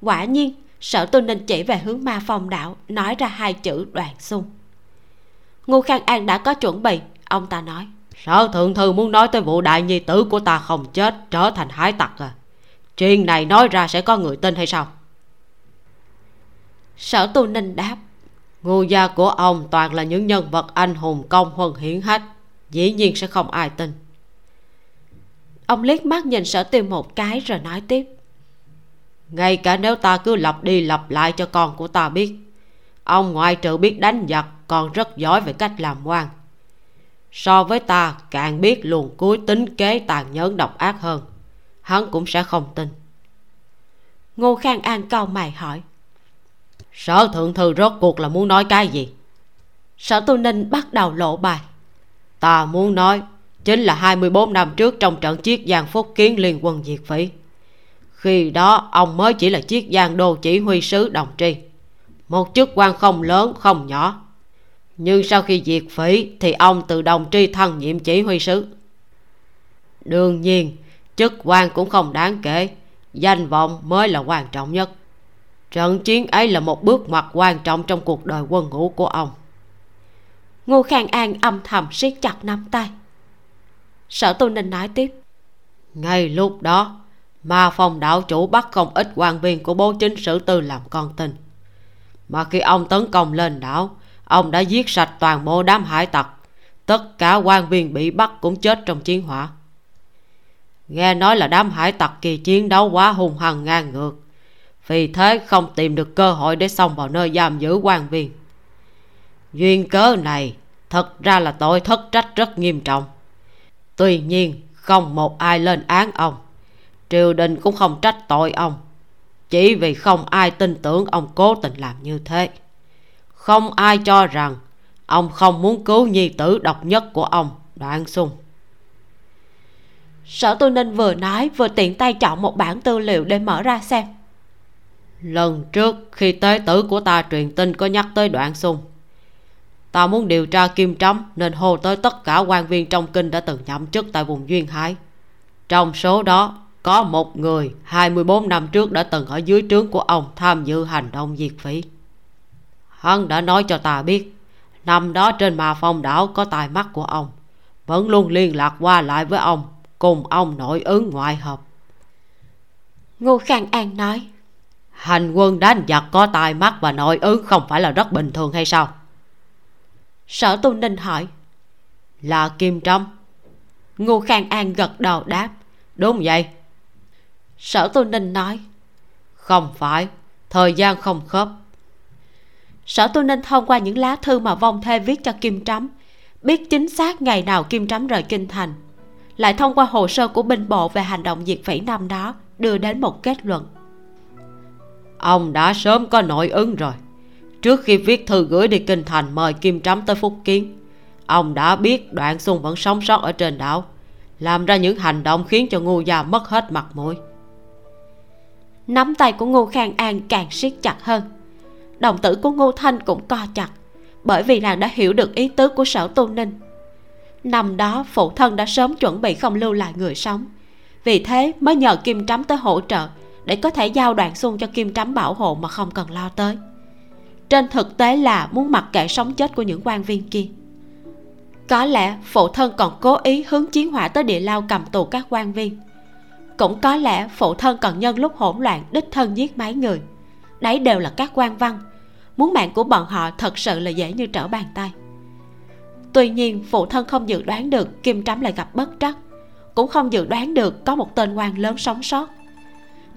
Quả nhiên sở tu ninh chỉ về hướng ma phong đảo nói ra hai chữ đoạn xung. Ngô khang an đã có chuẩn bị ông ta nói. Sở thượng thư muốn nói tới vụ đại nhi tử của ta không chết trở thành hải tặc à? Chuyện này nói ra sẽ có người tin hay sao? Sở tu ninh đáp. Ngô gia của ông toàn là những nhân vật anh hùng công huân hiển hách dĩ nhiên sẽ không ai tin ông liếc mắt nhìn sở tiêu một cái rồi nói tiếp. Ngay cả nếu ta cứ lặp đi lặp lại cho con của ta biết ông ngoại trừ biết đánh giặc còn rất giỏi về cách làm quan. So với ta càng biết luồn cuối tính kế tàn nhẫn độc ác hơn. Hắn cũng sẽ không tin. Ngô khang an cau mày hỏi. Sở thượng thư rốt cuộc là muốn nói cái gì? Sở tu ninh bắt đầu lộ bài. Ta muốn nói chính là 24 năm trước trong trận chiết giang phúc kiến liên quân diệt phỉ khi đó, ông mới chỉ là chiếc giang đô chỉ huy sứ đồng tri. Một chức quan không lớn, không nhỏ. Nhưng sau khi diệt phỉ thì ông từ đồng tri thăng nhiệm chỉ huy sứ. Đương nhiên, chức quan cũng không đáng kể. Danh vọng mới là quan trọng nhất. Trận chiến ấy là một bước ngoặt quan trọng trong cuộc đời quân ngũ của ông. Ngô khang an âm thầm siết chặt nắm tay sở tu ninh nói tiếp. Ngay lúc đó, ma phong đạo chủ bắt không ít quan viên của bố chính sử tư làm con tin. Mà khi ông tấn công lên đảo, ông đã giết sạch toàn bộ đám hải tặc. Tất cả quan viên bị bắt cũng chết trong chiến hỏa. Nghe nói là đám hải tặc kỳ chiến đấu quá hung hăng ngang ngược. Vì thế không tìm được cơ hội để xông vào nơi giam giữ quan viên. Duyên cớ này thật ra là tội thất trách rất nghiêm trọng tuy nhiên không một ai lên án ông. Triều đình cũng không trách tội ông. Chỉ vì không ai tin tưởng ông cố tình làm như thế. Không ai cho rằng ông không muốn cứu nhi tử độc nhất của ông đoạn sung sở tu ninh vừa nói vừa tiện tay chọn một bản tư liệu để mở ra xem. Lần trước khi tế tử của ta truyền tin có nhắc tới đoạn sung ta muốn điều tra kim trống nên hô tới tất cả quan viên trong kinh đã từng nhậm chức tại vùng duyên hải. Trong số đó có một người 24 năm trước đã từng ở dưới trướng của ông tham dự hành động diệt phỉ. Hắn đã nói cho ta biết năm đó trên mà phong đảo có tài mắt của ông vẫn luôn liên lạc qua lại với ông cùng ông nội ứng ngoại hợp. Ngô khang an nói hành quân đánh giặc có tài mắt và nội ứng không phải là rất bình thường hay sao sở tu ninh hỏi. Là kim trâm ngô khang an gật đầu đáp. Đúng vậy. Sở tu ninh nói. Không phải, thời gian không khớp. Sở tu ninh thông qua những lá thư mà vong thê viết cho kim trắm, biết chính xác ngày nào kim trắm rời kinh thành, lại thông qua hồ sơ của binh bộ về hành động diệt phỉ năm đó đưa đến một kết luận. Ông đã sớm có nội ứng rồi trước khi viết thư gửi đi kinh thành mời kim trắm tới phúc kiến, ông đã biết đoạn xung vẫn sống sót ở trên đảo, làm ra những hành động khiến cho ngu già mất hết mặt mũi. Nắm tay của ngô khang an càng siết chặt hơn. Đồng tử của ngô thanh cũng co chặt, bởi vì nàng đã hiểu được ý tứ của sở tu ninh. Năm đó, phụ thân đã sớm chuẩn bị không lưu lại người sống, vì thế mới nhờ kim trắm tới hỗ trợ để có thể giao đoạn xung cho kim trắm bảo hộ mà không cần lo tới trên thực tế là muốn mặc kệ sống chết của những quan viên kia. Có lẽ phụ thân còn cố ý hướng chiến hỏa tới địa lao cầm tù các quan viên. Cũng có lẽ phụ thân còn nhân lúc hỗn loạn đích thân giết mấy người. Đấy đều là các quan văn. Muốn mạng của bọn họ thật sự là dễ như trở bàn tay. Tuy nhiên, phụ thân không dự đoán được kim trắm lại gặp bất trắc. Cũng không dự đoán được có một tên quan lớn sống sót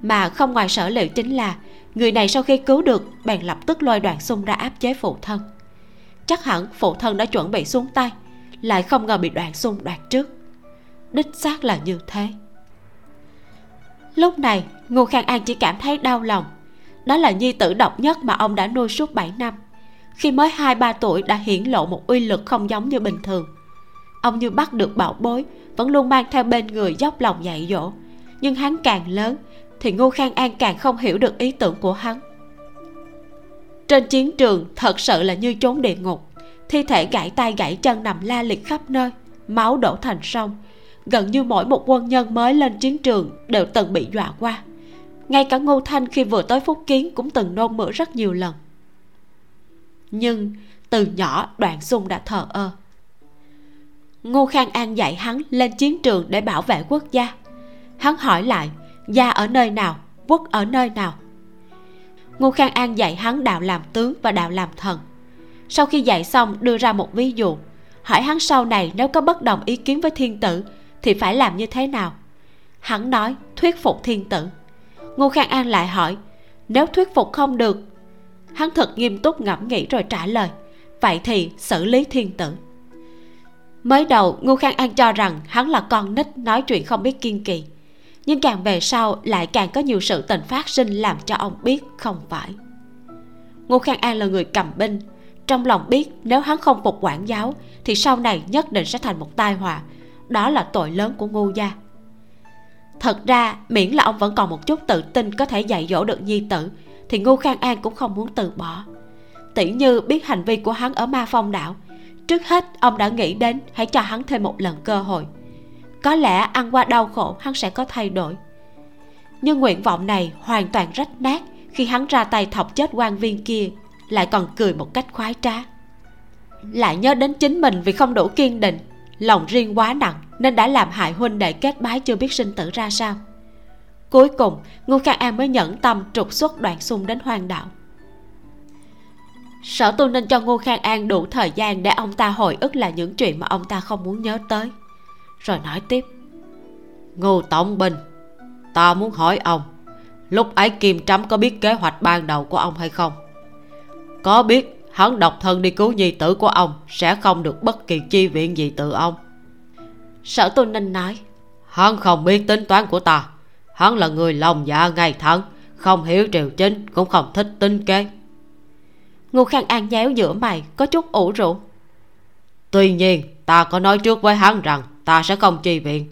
mà không ngoài sở liệu chính là, người này sau khi cứu được, bèn lập tức lôi đoạn xung ra áp chế phụ thân. Chắc hẳn phụ thân đã chuẩn bị xuống tay, lại không ngờ bị đoạn xung đoạt trước. Đích xác là như thế. Lúc này, ngô khang an chỉ cảm thấy đau lòng. Đó là nhi tử độc nhất mà ông đã nuôi suốt 7 năm. Khi mới hai, ba tuổi đã hiển lộ một uy lực không giống như bình thường. Ông như bắt được bảo bối, vẫn luôn mang theo bên người dốc lòng dạy dỗ. Nhưng hắn càng lớn thì ngô khang an càng không hiểu được ý tưởng của hắn. Trên chiến trường, thật sự là như trốn địa ngục. Thi thể gãy tay gãy chân nằm la liệt khắp nơi, máu đổ thành sông. Gần như mỗi một quân nhân mới lên chiến trường đều từng bị dọa qua. Ngay cả ngô thanh khi vừa tới phúc kiến cũng từng nôn mửa rất nhiều lần. Nhưng, từ nhỏ, đoạn xung đã thờ ơ. Ngô khang an dạy hắn lên chiến trường để bảo vệ quốc gia. Hắn hỏi lại gia ở nơi nào, quốc ở nơi nào? Ngô khang an dạy hắn đạo làm tướng và đạo làm thần. Sau khi dạy xong, đưa ra một ví dụ. Hỏi hắn sau này nếu có bất đồng ý kiến với thiên tử, thì phải làm như thế nào? Hắn nói, thuyết phục thiên tử. Ngô khang an lại hỏi, nếu thuyết phục không được? Hắn thật nghiêm túc ngẫm nghĩ rồi trả lời, vậy thì xử lý thiên tử. Mới đầu, ngô khang an cho rằng hắn là con nít nói chuyện không biết kiên kỳ nhưng càng về sau lại càng có nhiều sự tình phát sinh làm cho ông biết không phải. Ngô khang an là người cầm binh. Trong lòng biết nếu hắn không phục quản giáo, thì sau này nhất định sẽ thành một tai họa. Đó là tội lớn của ngô gia. Thật ra, miễn là ông vẫn còn một chút tự tin có thể dạy dỗ được nhi tử, thì ngô khang an cũng không muốn từ bỏ. Tỷ như biết hành vi của hắn ở ma phong đảo, trước hết ông đã nghĩ đến hãy cho hắn thêm một lần cơ hội có lẽ ăn qua đau khổ, hắn sẽ có thay đổi. Nhưng nguyện vọng này hoàn toàn rách nát khi hắn ra tay thọc chết quan viên kia, lại còn cười một cách khoái trá. Lại nhớ đến chính mình vì không đủ kiên định, lòng riêng quá nặng nên đã làm hại huynh đệ kết bái chưa biết sinh tử ra sao. Cuối cùng, ngô khang an mới nhẫn tâm trục xuất đoạn xung đến hoang Đạo. Sở tu nên cho ngô khang an đủ thời gian để ông ta hồi ức là những chuyện mà ông ta không muốn nhớ tới rồi nói tiếp. Ngô tổng binh ta muốn hỏi ông, lúc ấy kim trắm có biết kế hoạch ban đầu của ông hay không? Có biết hắn độc thân đi cứu nhi tử của ông sẽ không được bất kỳ chi viện gì từ ông. Sở tôn ninh nói, hắn không biết tính toán của ta. Hắn là người lòng dạ ngay thẳng, không hiểu triều chính, cũng không thích tính kế. Ngô khang an nhéo giữa mày, có chút ủ rũ. Tuy nhiên, ta có nói trước với hắn rằng ta sẽ không chi viện.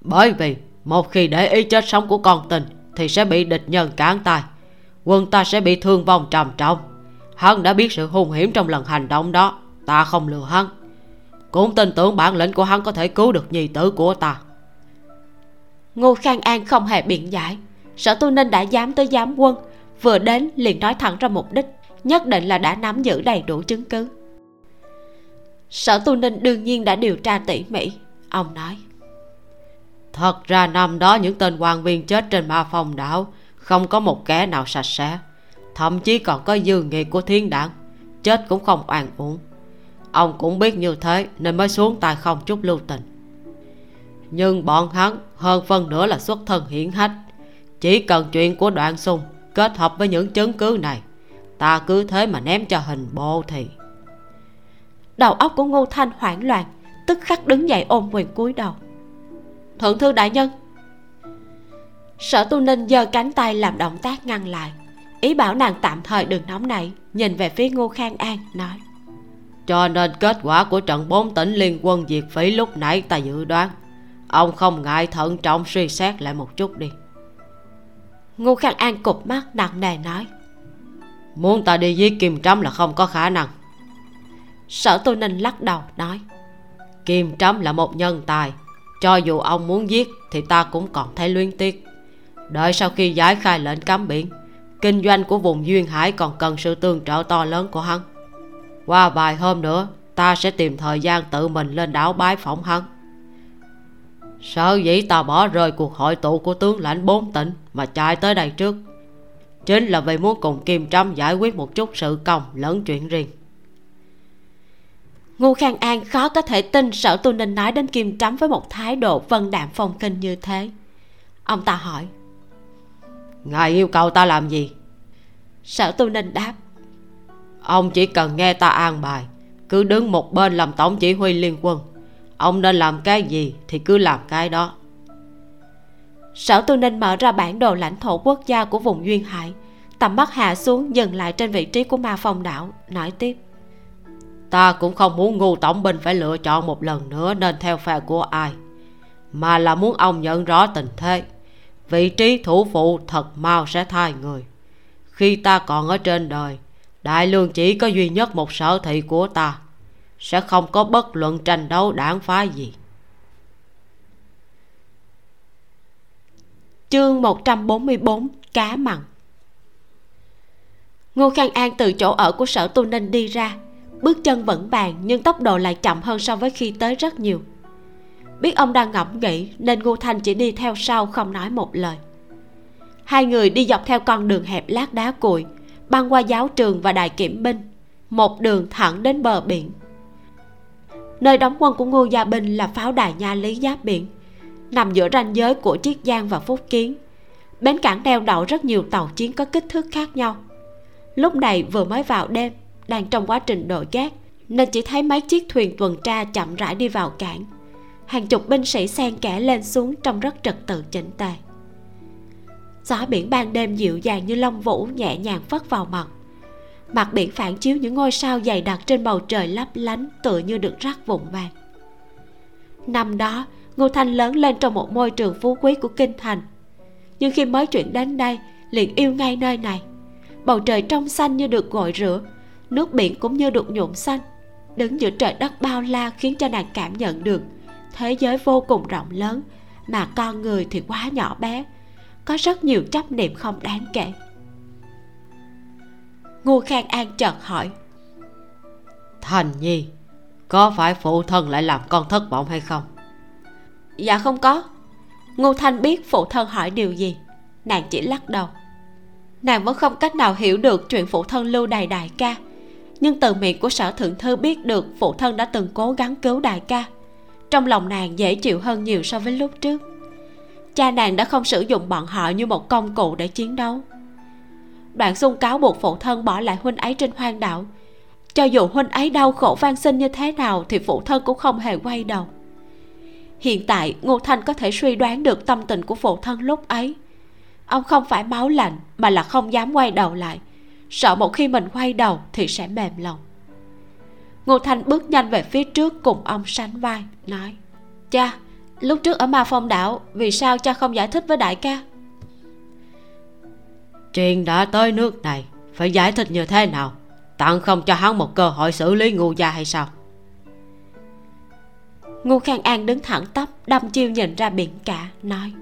Bởi vì một khi để ý chết sống của con tình, thì sẽ bị địch nhân cản tay. Quân ta sẽ bị thương vong trầm trọng. Hắn đã biết sự hung hiểm trong lần hành động đó, ta không lừa hắn. Cũng tin tưởng bản lĩnh của hắn có thể cứu được nhi tử của ta. Ngô khang an không hề biện giải. Sở tu ninh đã dám tới giám quân, vừa đến liền nói thẳng ra mục đích, nhất định là đã nắm giữ đầy đủ chứng cứ. Sở tu ninh đương nhiên đã điều tra tỉ mỉ ông nói, thật ra năm đó những tên quan viên chết trên ma phong đảo, không có một kẻ nào sạch sẽ. Thậm chí còn có dư nghị của thiên đảng, chết cũng không oan uổng. Ông cũng biết như thế nên mới xuống tay không chút lưu tình. Nhưng bọn hắn hơn phân nửa là xuất thân hiển hách. Chỉ cần chuyện của đoạn sung kết hợp với những chứng cứ này, ta cứ thế mà ném cho hình bộ thì. Đầu óc của ngô thanh hoảng loạn tức khắc đứng dậy ôm quyền cúi đầu. Thượng thư đại nhân. Sở tu ninh giơ cánh tay làm động tác ngăn lại. Ý bảo nàng tạm thời đừng nóng nảy nhìn về phía ngô khang an nói. Cho nên kết quả của trận bốn tỉnh liên quân diệt phỉ lúc nãy ta dự đoán. Ông không ngại thận trọng suy xét lại một chút đi. Ngô khang an cụp mắt nặng nề nói. Muốn ta đi giết kim trắm là không có khả năng. Sở tu ninh lắc đầu nói kim Trâm là một nhân tài. Cho dù ông muốn giết thì ta cũng còn thấy luyến tiếc. Đợi sau khi giải khai lệnh cấm biển, kinh doanh của vùng duyên hải còn cần sự tương trợ to lớn của hắn. Qua vài hôm nữa, ta sẽ tìm thời gian tự mình lên đảo bái phỏng hắn. Sở dĩ ta bỏ rơi cuộc hội tụ của tướng lãnh bốn tỉnh mà chạy tới đây trước, chính là vì muốn cùng kim trâm giải quyết một chút sự công lẫn chuyện riêng ngô khang an khó có thể tin sở tu ninh nói đến kim trắm với một thái độ vân đạm phong kinh như thế. Ông ta hỏi ngài yêu cầu ta làm gì? Sở tu ninh đáp ông chỉ cần nghe ta an bài cứ đứng một bên làm tổng chỉ huy liên quân. Ông nên làm cái gì thì cứ làm cái đó. Sở tu ninh mở ra bản đồ lãnh thổ quốc gia của vùng duyên hải tầm mắt hạ xuống dừng lại trên vị trí của ma phong đảo nói tiếp ta cũng không muốn ngu tổng binh phải lựa chọn một lần nữa nên theo phe của ai, mà là muốn ông nhận rõ tình thế. Vị trí thủ phụ thật mau sẽ thay người. Khi ta còn ở trên đời, đại lương chỉ có duy nhất một sở thị của ta, sẽ không có bất luận tranh đấu đảng phái gì. Chương 144 cá mặn. Ngô khang an từ chỗ ở của sở tu ninh đi ra bước chân vẫn bàn, nhưng tốc độ lại chậm hơn so với khi tới rất nhiều. Biết ông đang ngẫm nghĩ, nên ngô thanh chỉ đi theo sau, không nói một lời. Hai người đi dọc theo con đường hẹp lát đá cuội băng qua giáo trường và đài kiểm binh, một đường thẳng đến bờ biển. Nơi đóng quân của ngô gia binh là pháo đài nha lý giáp biển, nằm giữa ranh giới của chiết giang và phúc kiến. Bến cảng đeo đậu rất nhiều tàu chiến có kích thước khác nhau. Lúc này vừa mới vào đêm đang trong quá trình đội gác nên chỉ thấy mấy chiếc thuyền tuần tra chậm rãi đi vào cảng. Hàng chục binh sĩ xen kẽ lên xuống trong rất trật tự chỉnh tề. Gió biển ban đêm dịu dàng như lông vũ nhẹ nhàng phất vào mặt. Mặt biển phản chiếu những ngôi sao dày đặc trên bầu trời lấp lánh tựa như được rắc vụn vàng. Năm đó, ngô thanh lớn lên trong một môi trường phú quý của kinh thành. Nhưng khi mới chuyển đến đây, liền yêu ngay nơi này. Bầu trời trong xanh như được gội rửa nước biển cũng như được nhuộm xanh. Đứng giữa trời đất bao la khiến cho nàng cảm nhận được thế giới vô cùng rộng lớn mà con người thì quá nhỏ bé có rất nhiều chấp niệm không đáng kể. Ngô khang an chợt hỏi thành nhi có phải phụ thân lại làm con thất vọng hay không? Dạ không có. Ngô thanh biết phụ thân hỏi điều gì. Nàng chỉ lắc đầu. Nàng vẫn không cách nào hiểu được chuyện phụ thân lưu đày đại ca nhưng từ miệng của sở thượng thư biết được phụ thân đã từng cố gắng cứu đại ca. Trong lòng nàng dễ chịu hơn nhiều so với lúc trước. Cha nàng đã không sử dụng bọn họ như một công cụ để chiến đấu. Đoạn xung cáo buộc phụ thân bỏ lại huynh ấy trên hoang đảo. Cho dù huynh ấy đau khổ van xin như thế nào thì phụ thân cũng không hề quay đầu. Hiện tại, ngô thanh có thể suy đoán được tâm tình của phụ thân lúc ấy. Ông không phải máu lạnh, mà là không dám quay đầu lại sợ một khi mình quay đầu thì sẽ mềm lòng. Ngô thanh bước nhanh về phía trước cùng ông sánh vai nói cha lúc trước ở ma phong đảo vì sao cha không giải thích với đại ca? Chuyện đã tới nước này phải giải thích như thế nào? Tặng không cho hắn một cơ hội xử lý ngu gia hay sao? Ngu khang an đứng thẳng tắp đâm chiêu nhìn ra biển cả nói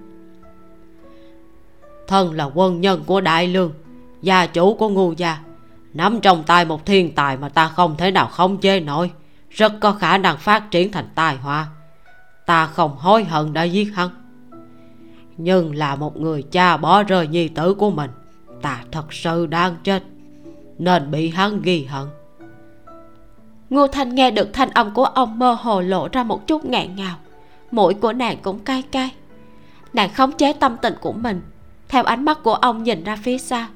thân là quân nhân của đại lương gia chủ của ngu gia, nắm trong tay một thiên tài mà ta không thể nào không chế nổi. Rất có khả năng phát triển thành tài họa ta không hối hận đã giết hắn. Nhưng là một người cha bỏ rơi nhi tử của mình, ta thật sự đang chết, nên bị hắn ghi hận. Ngô thanh nghe được thanh âm của ông mơ hồ lộ ra một chút ngạn ngào. Mũi của nàng cũng cay cay. Nàng khống chế tâm tình của mình, theo ánh mắt của ông nhìn ra phía xa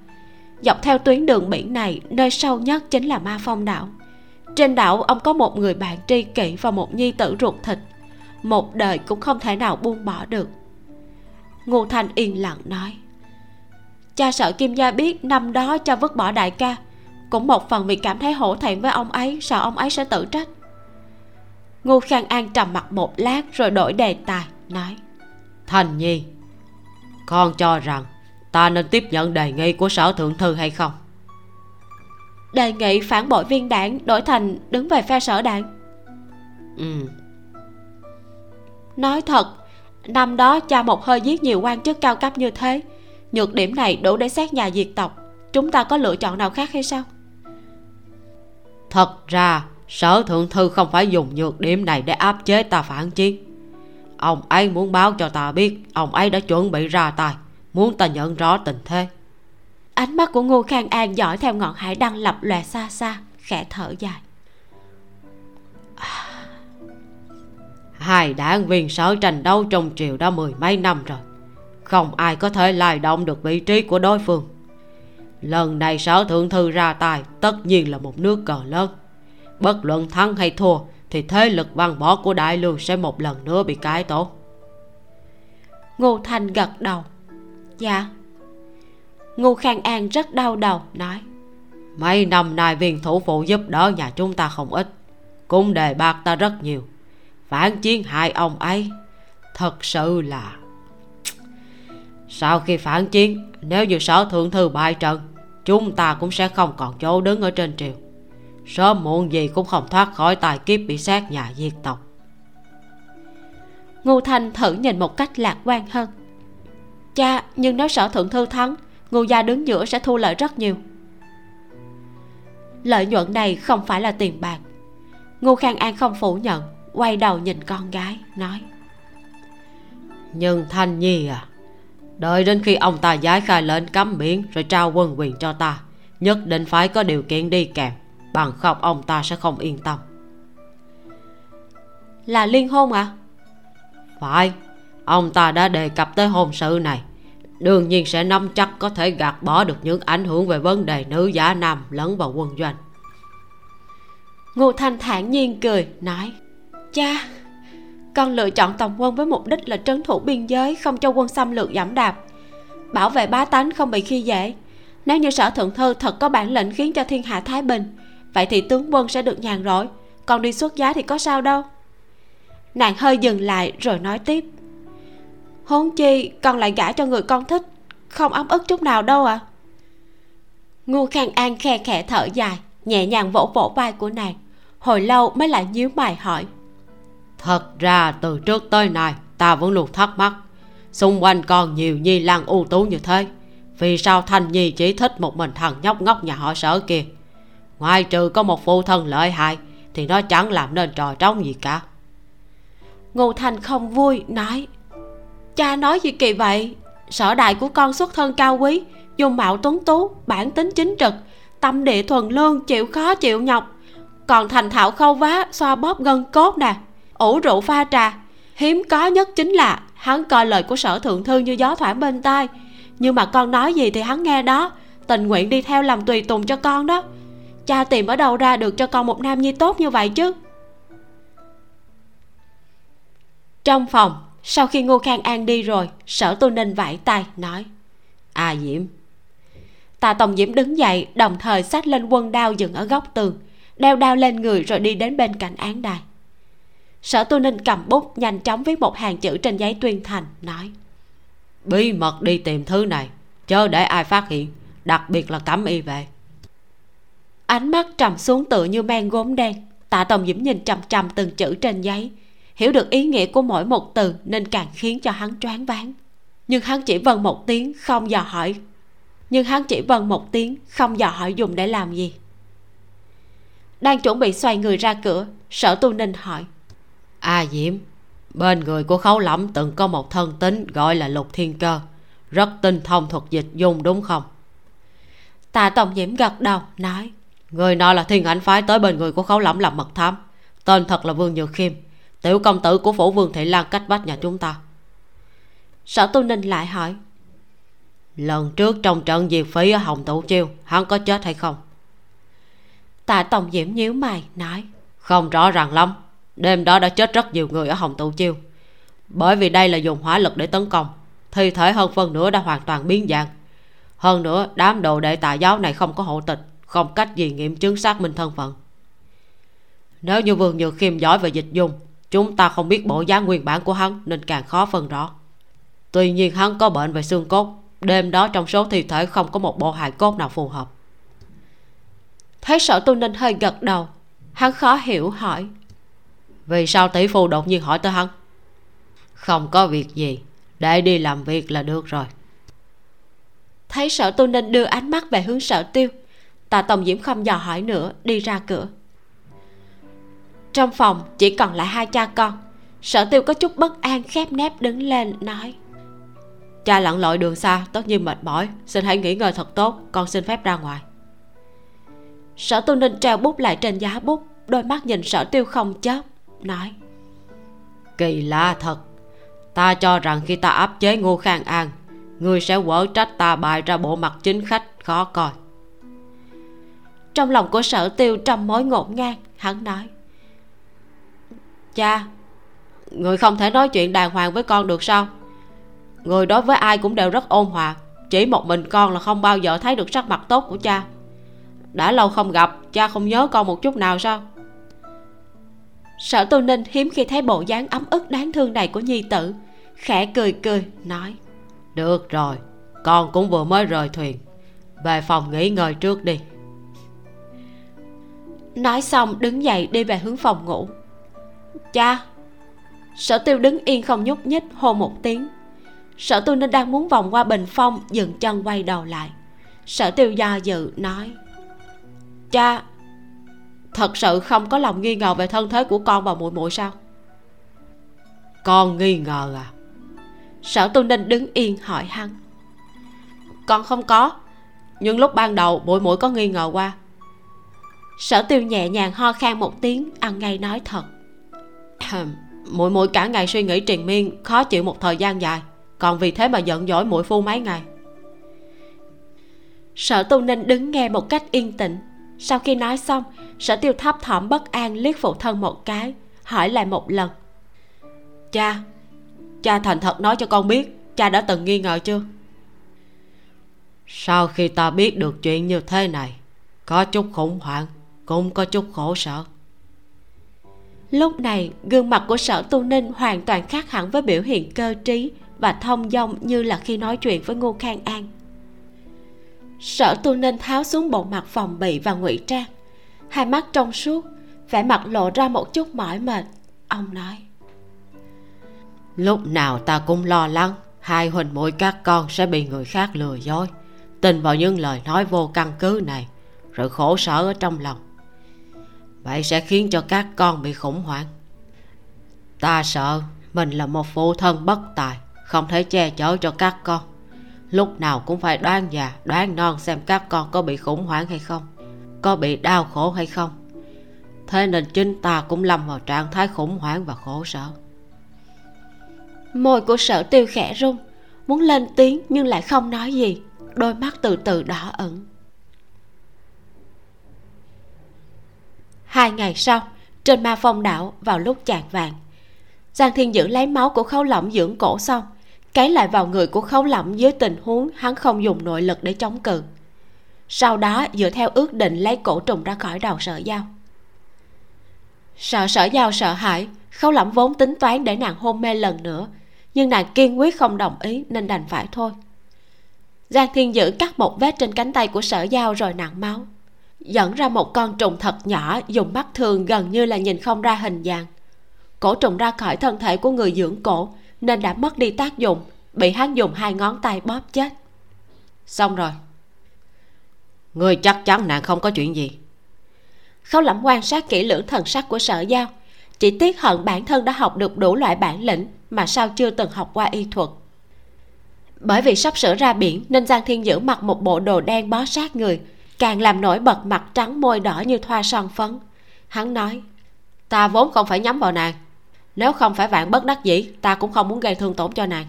dọc theo tuyến đường biển này, nơi sâu nhất chính là ma phong đảo. Trên đảo, ông có một người bạn tri kỷ và một nhi tử ruột thịt. Một đời cũng không thể nào buông bỏ được. Ngô thanh yên lặng nói, cha sợ kim gia biết năm đó cha vứt bỏ đại ca. Cũng một phần vì cảm thấy hổ thẹn với ông ấy, sợ ông ấy sẽ tự trách. Ngô khang an trầm mặt một lát rồi đổi đề tài, nói thành nhi, con cho rằng ta nên tiếp nhận đề nghị của sở thượng thư hay không? Đề nghị phản bội viên đảng đổi thành đứng về phe sở đảng. Ừ. Nói thật năm đó cha một hơi giết nhiều quan chức cao cấp như thế. Nhược điểm này đủ để xét nhà diệt tộc. Chúng ta có lựa chọn nào khác hay sao? Thật ra sở thượng thư không phải dùng nhược điểm này để áp chế ta phản chiến. Ông ấy muốn báo cho ta biết ông ấy đã chuẩn bị ra tay muốn ta nhận rõ tình thế. Ánh mắt của ngô khang an dõi theo ngọn hải đăng lập lòe xa xa khẽ thở dài. Hai đảng viên sở tranh đấu trong triều đã mười mấy năm rồi. Không ai có thể lay động được vị trí của đối phương. Lần này sở thượng thư ra tài tất nhiên là một nước cờ lớn. Bất luận thắng hay thua thì thế lực văn võ của đại lương sẽ một lần nữa bị cải tổ. Ngô thanh gật đầu dạ. Ngô khang an rất đau đầu nói. Mấy năm nay viên thủ phụ giúp đỡ nhà chúng ta không ít cũng đề bạc ta rất nhiều. Phản chiến hại ông ấy thật sự là sau khi phản chiến nếu như sở thượng thư bại trận chúng ta cũng sẽ không còn chỗ đứng ở trên triều. Sớm muộn gì cũng không thoát khỏi tài kiếp bị sát nhà diệt tộc. Ngô thanh thử nhìn một cách lạc quan hơn cha nhưng nếu sở thượng thư thắng ngô gia đứng giữa sẽ thu lợi rất nhiều. Lợi nhuận này không phải là tiền bạc. Ngô khang an không phủ nhận quay đầu nhìn con gái nói. Nhưng thanh nhi à đợi đến khi ông ta giải khai lệnh cấm biển rồi trao quân quyền cho ta nhất định phải có điều kiện đi kèm bằng không ông ta sẽ không yên tâm. Là liên hôn à? Phải ông ta đã đề cập tới hôn sự này. Đương nhiên sẽ nắm chắc có thể gạt bỏ được những ảnh hưởng về vấn đề nữ giả nam lẫn vào quân doanh. Ngô thanh thản nhiên cười, nói, cha, con lựa chọn tổng quân với mục đích là trấn thủ biên giới, không cho quân xâm lược giảm đạp. Bảo vệ bá tánh không bị khi dễ. Nếu như sở thượng thư thật có bản lệnh khiến cho thiên hạ thái bình, vậy thì tướng quân sẽ được nhàn rỗi. Còn đi xuất giá thì có sao đâu. Nàng hơi dừng lại rồi nói tiếp huống chi con lại gả cho người con thích không ấm ức chút nào đâu à ngu khang an khe khẽ thở dài nhẹ nhàng vỗ vỗ vai của nàng hồi lâu mới lại nhíu mày hỏi. Thật ra từ trước tới nay ta vẫn luôn thắc mắc xung quanh còn nhiều nhi lang ưu tú như thế vì sao thanh nhi chỉ thích một mình thằng nhóc ngốc nhà họ sở kia? Ngoài trừ có một phụ thân lợi hại thì nó chẳng làm nên trò trống gì cả. Ngô thành không vui nói cha nói gì kỳ vậy. Sở đại của con xuất thân cao quý dùng mạo tuấn tú, bản tính chính trực, tâm địa thuần lương, chịu khó chịu nhọc. Còn thành thạo khâu vá, xoa bóp gân cốt nè, ủ rượu pha trà. Hiếm có nhất chính là hắn coi lời của sở thượng thư như gió thoảng bên tai. Nhưng mà con nói gì thì hắn nghe đó, tình nguyện đi theo làm tùy tùng cho con đó. Cha tìm ở đâu ra được cho con một nam nhi tốt như vậy chứ? Trong phòng sau khi ngô khang an đi rồi sở tu ninh vải tay nói a à, diễm. Tạ tổng diễm đứng dậy đồng thời xách lên quân đao dựng ở góc tường đeo đao lên người rồi đi đến bên cạnh án đài. Sở tu ninh cầm bút nhanh chóng viết một hàng chữ trên giấy tuyên thành nói bí mật đi tìm thứ này chớ để ai phát hiện đặc biệt là cấm y về ánh mắt trầm xuống tự như men gốm đen tạ tổng diễm nhìn trầm trầm từng chữ trên giấy hiểu được ý nghĩa của mỗi một từ nên càng khiến cho hắn choáng váng. Nhưng hắn chỉ vâng một tiếng không dò hỏi. Nhưng hắn chỉ vâng một tiếng không dò hỏi dùng để làm gì. Đang chuẩn bị xoay người ra cửa sở tu ninh hỏi. A à, diễm bên người của khấu lẫm từng có một thân tính gọi là lục thiên cơ. Rất tinh thông thuật dịch dùng đúng không? Tạ tổng diễm gật đầu nói. Người nọ là thiên ảnh phái tới bên người của khấu lẫm làm mật thám. Tên thật là vương nhược khiêm tiểu công tử của phủ vương thị lan cách vách nhà chúng ta. Sở tu ninh lại hỏi, lần trước trong trận diệt phí ở hồng tụ chiêu, hắn có chết hay không? Tạ tổng diễm nhíu mày, nói, không rõ ràng lắm. Đêm đó đã chết rất nhiều người ở hồng tụ chiêu. Bởi vì đây là dùng hỏa lực để tấn công, thi thể hơn phân nửa đã hoàn toàn biến dạng. Hơn nữa, đám đồ đệ tà giáo này không có hộ tịch, không cách gì nghiệm chứng xác minh thân phận. Nếu như vương nhược khiêm giỏi về dịch dung chúng ta không biết bộ dáng nguyên bản của hắn, nên càng khó phân rõ. Tuy nhiên hắn có bệnh về xương cốt, đêm đó trong số thi thể không có một bộ hài cốt nào phù hợp. Thấy sở tu ninh hơi gật đầu, hắn khó hiểu hỏi, vì sao tỷ phu đột nhiên hỏi tới hắn? Không có việc gì, để đi làm việc là được rồi. Thấy sở tu ninh đưa ánh mắt về hướng sở tiêu, tạ tổng diễm không dò hỏi nữa, đi ra cửa trong phòng chỉ còn lại hai cha con. Sở tiêu có chút bất an khép nép đứng lên, nói. Cha lặn lội đường xa, tất nhiên mệt mỏi. Xin hãy nghỉ ngơi thật tốt, con xin phép ra ngoài. Sở tu ninh treo bút lại trên giá bút, đôi mắt nhìn sở tiêu không chớp, nói. Kỳ lạ thật. Ta cho rằng khi ta áp chế ngô khang an, người sẽ quở trách ta bại ra bộ mặt chính khách, khó coi. Trong lòng của sở tiêu trầm mối ngổn ngang, hắn nói cha, người không thể nói chuyện đàng hoàng với con được sao? Người đối với ai cũng đều rất ôn hòa, chỉ một mình con là không bao giờ thấy được sắc mặt tốt của cha. Đã lâu không gặp, cha không nhớ con một chút nào sao? Sở tu ninh hiếm khi thấy bộ dáng ấm ức đáng thương này của nhi tử, khẽ cười cười, nói, được rồi, con cũng vừa mới rời thuyền. Về phòng nghỉ ngơi trước đi. Nói xong, đứng dậy đi về hướng phòng ngủ cha, sở tiêu đứng yên không nhúc nhích hô một tiếng. Sở tu nên đang muốn vòng qua bình phong, dừng chân quay đầu lại. Sở tiêu do dự, nói, cha, thật sự không có lòng nghi ngờ về thân thế của con và muội muội sao? Con nghi ngờ à? Sở tu ninh đứng yên hỏi hắn. Con không có, nhưng lúc ban đầu muội muội có nghi ngờ qua. Sở tiêu nhẹ nhàng ho khan một tiếng, ăn ngay nói thật. muội muội cả ngày suy nghĩ triền miên, khó chịu một thời gian dài. Còn vì thế mà giận dỗi muội phu mấy ngày. Sở tu ninh đứng nghe một cách yên tĩnh. Sau khi nói xong, sở tiêu thấp thỏm bất an liếc phụ thân một cái, hỏi lại một lần. Cha cha thành thật nói cho con biết, cha đã từng nghi ngờ chưa? Sau khi ta biết được chuyện như thế này, có chút khủng hoảng, cũng có chút khổ sở lúc này, gương mặt của sở tu ninh hoàn toàn khác hẳn với biểu hiện cơ trí và thông dong như là khi nói chuyện với ngô khang an. Sở tu ninh tháo xuống bộ mặt phòng bị và ngụy trang. Hai mắt trong suốt, vẻ mặt lộ ra một chút mỏi mệt. Ông nói, lúc nào ta cũng lo lắng, hai huynh muội các con sẽ bị người khác lừa dối. Tin vào những lời nói vô căn cứ này rồi khổ sở ở trong lòng vậy sẽ khiến cho các con bị khủng hoảng. Ta sợ mình là một phụ thân bất tài, không thể che chở cho các con. Lúc nào cũng phải đoán già, đoán non xem các con có bị khủng hoảng hay không, có bị đau khổ hay không. Thế nên chính ta cũng lâm vào trạng thái khủng hoảng và khổ sở. Môi của sở tiêu khẽ rung, muốn lên tiếng nhưng lại không nói gì, đôi mắt từ từ đỏ ẩn hai ngày sau, trên ma phong đảo vào lúc chạng vàng, giang thiên dữ lấy máu của khấu lỏng dưỡng cổ xong cấy lại vào người của khấu lỏng dưới tình huống hắn không dùng nội lực để chống cự. Sau đó, dựa theo ước định lấy cổ trùng ra khỏi đầu sở dao sợ sở dao sợ hãi, khấu lỏng vốn tính toán để nàng hôn mê lần nữa, nhưng nàng kiên quyết không đồng ý nên đành phải thôi. Giang thiên dữ cắt một vết trên cánh tay của sở dao rồi nặng máu dẫn ra một con trùng thật nhỏ dùng mắt thường gần như là nhìn không ra hình dạng. Cổ trùng ra khỏi thân thể của người dưỡng cổ nên đã mất đi tác dụng bị hắn dùng hai ngón tay bóp chết. Xong rồi. Người chắc chắn nàng không có chuyện gì. Khấu lẩm quan sát kỹ lưỡng thần sắc của sở giao. Chỉ tiếc hận bản thân đã học được đủ loại bản lĩnh mà sao chưa từng học qua y thuật. Bởi vì sắp sửa ra biển nên giang thiên dữ mặc một bộ đồ đen bó sát người càng làm nổi bật mặt trắng môi đỏ như thoa son phấn. Hắn nói, ta vốn không phải nhắm vào nàng. Nếu không phải vạn bất đắc dĩ, ta cũng không muốn gây thương tổn cho nàng.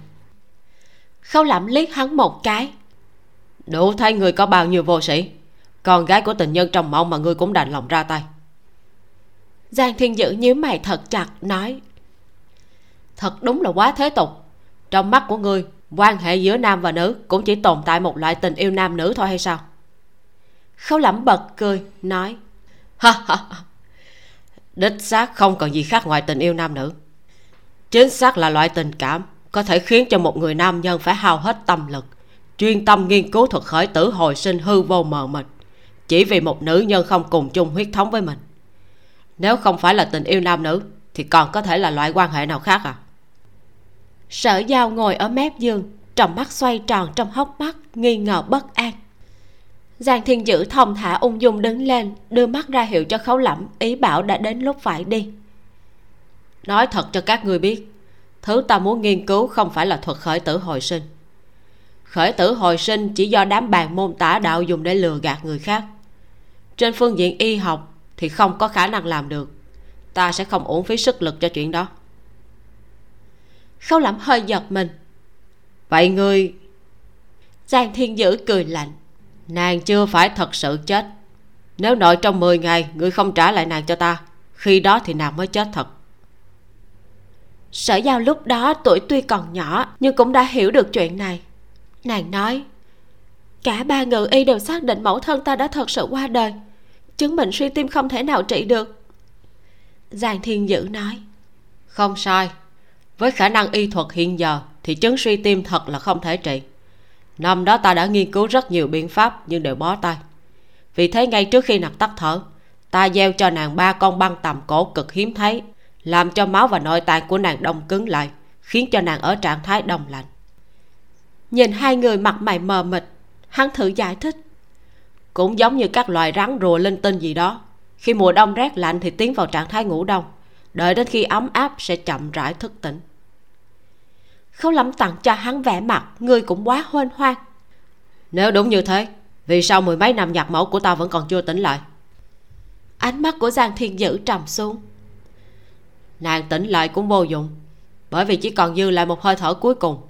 Khâu lẩm liếc hắn một cái. Đủ thấy người có bao nhiêu vô sĩ. Con gái của tình nhân trong mộng mà ngươi cũng đành lòng ra tay. Giang thiên dữ nhíu mày thật chặt, nói, thật đúng là quá thế tục. Trong mắt của ngươi, quan hệ giữa nam và nữ cũng chỉ tồn tại một loại tình yêu nam nữ thôi hay sao? Khấu lẩm bật cười, nói ha ha. Đích xác không còn gì khác ngoài tình yêu nam nữ. Chính xác là loại tình cảm có thể khiến cho một người nam nhân phải hao hết tâm lực, chuyên tâm nghiên cứu thuật khởi tử hồi sinh hư vô mờ mịt, chỉ vì một nữ nhân không cùng chung huyết thống với mình. Nếu không phải là tình yêu nam nữ, thì còn có thể là loại quan hệ nào khác à? Sở giao ngồi ở mép giường, trong mắt xoay tròn trong hốc mắt, nghi ngờ bất an giang thiên dữ thong thả ung dung đứng lên, đưa mắt ra hiệu cho khấu lẩm ý bảo đã đến lúc phải đi. Nói thật cho các ngươi biết, thứ ta muốn nghiên cứu không phải là thuật khởi tử hồi sinh. Khởi tử hồi sinh chỉ do đám bàn môn tả đạo dùng để lừa gạt người khác. Trên phương diện y học thì không có khả năng làm được. Ta sẽ không uổng phí sức lực cho chuyện đó. Khâu lẩm hơi giật mình. Vậy ngươi giang thiên dữ cười lạnh nàng chưa phải thật sự chết. Nếu nội trong 10 ngày ngươi không trả lại nàng cho ta khi đó thì nàng mới chết thật. Sở giao lúc đó tuổi tuy còn nhỏ nhưng cũng đã hiểu được chuyện này. Nàng nói cả ba ngự y đều xác định mẫu thân ta đã thật sự qua đời chứng bệnh suy tim không thể nào trị được. Giang thiên dữ nói không sai. Với khả năng y thuật hiện giờ thì chứng suy tim thật là không thể trị năm đó ta đã nghiên cứu rất nhiều biện pháp nhưng đều bó tay. Vì thế ngay trước khi nàng tắt thở, ta gieo cho nàng ba con băng tầm cổ cực hiếm thấy, làm cho máu và nội tạng của nàng đông cứng lại, khiến cho nàng ở trạng thái đông lạnh. Nhìn hai người mặt mày mờ mịt, hắn thử giải thích. Cũng giống như các loài rắn rùa linh tinh gì đó, khi mùa đông rét lạnh thì tiến vào trạng thái ngủ đông, đợi đến khi ấm áp sẽ chậm rãi thức tỉnh khấu lắm tặng cho hắn vẻ mặt người cũng quá huênh hoang. Nếu đúng như thế vì sao mười mấy năm nhạc mẫu của ta vẫn còn chưa tỉnh lại? Ánh mắt của giang thiên dữ trầm xuống. Nàng tỉnh lại cũng vô dụng bởi vì chỉ còn dư lại một hơi thở cuối cùng.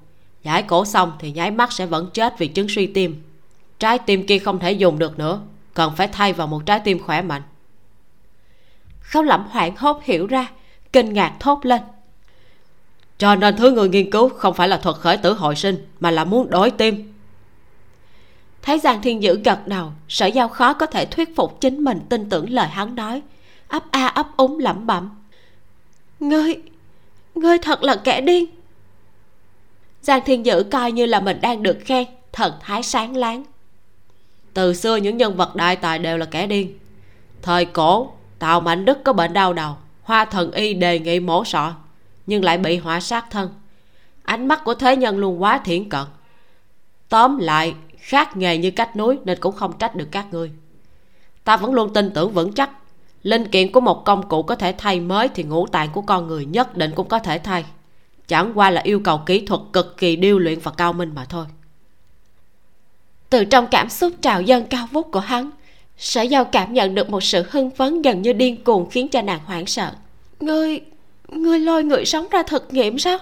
Giải cổ xong thì nháy mắt sẽ vẫn chết vì chứng suy tim. Trái tim kia không thể dùng được nữa cần phải thay vào một trái tim khỏe mạnh. Khấu lẩm hoảng hốt hiểu ra kinh ngạc thốt lên cho nên thứ người nghiên cứu không phải là thuật khởi tử hồi sinh, mà là muốn đổi tim thấy giang thiên dữ gật đầu, sở giao khó có thể thuyết phục chính mình tin tưởng lời hắn nói. Ấp a ấp úng lẩm bẩm. Ngươi ngươi thật là kẻ điên. Giang thiên dữ coi như là mình đang được khen, thần thái sáng láng. Từ xưa những nhân vật đại tài đều là kẻ điên. Thời cổ, tào mạnh đức có bệnh đau đầu, hoa thần y đề nghị mổ sọ nhưng lại bị hỏa sát thân. Ánh mắt của thế nhân luôn quá thiển cận. Tóm lại, khác nghề như cách núi nên cũng không trách được các ngươi. Ta vẫn luôn tin tưởng vững chắc. Linh kiện của một công cụ có thể thay mới thì ngũ tạng của con người nhất định cũng có thể thay. Chẳng qua là yêu cầu kỹ thuật cực kỳ điêu luyện và cao minh mà thôi. Từ trong cảm xúc trào dâng cao vút của hắn, sở giao cảm nhận được một sự hưng phấn gần như điên cuồng khiến cho nàng hoảng sợ. Ngươi ngươi lôi người sống ra thực nghiệm sao?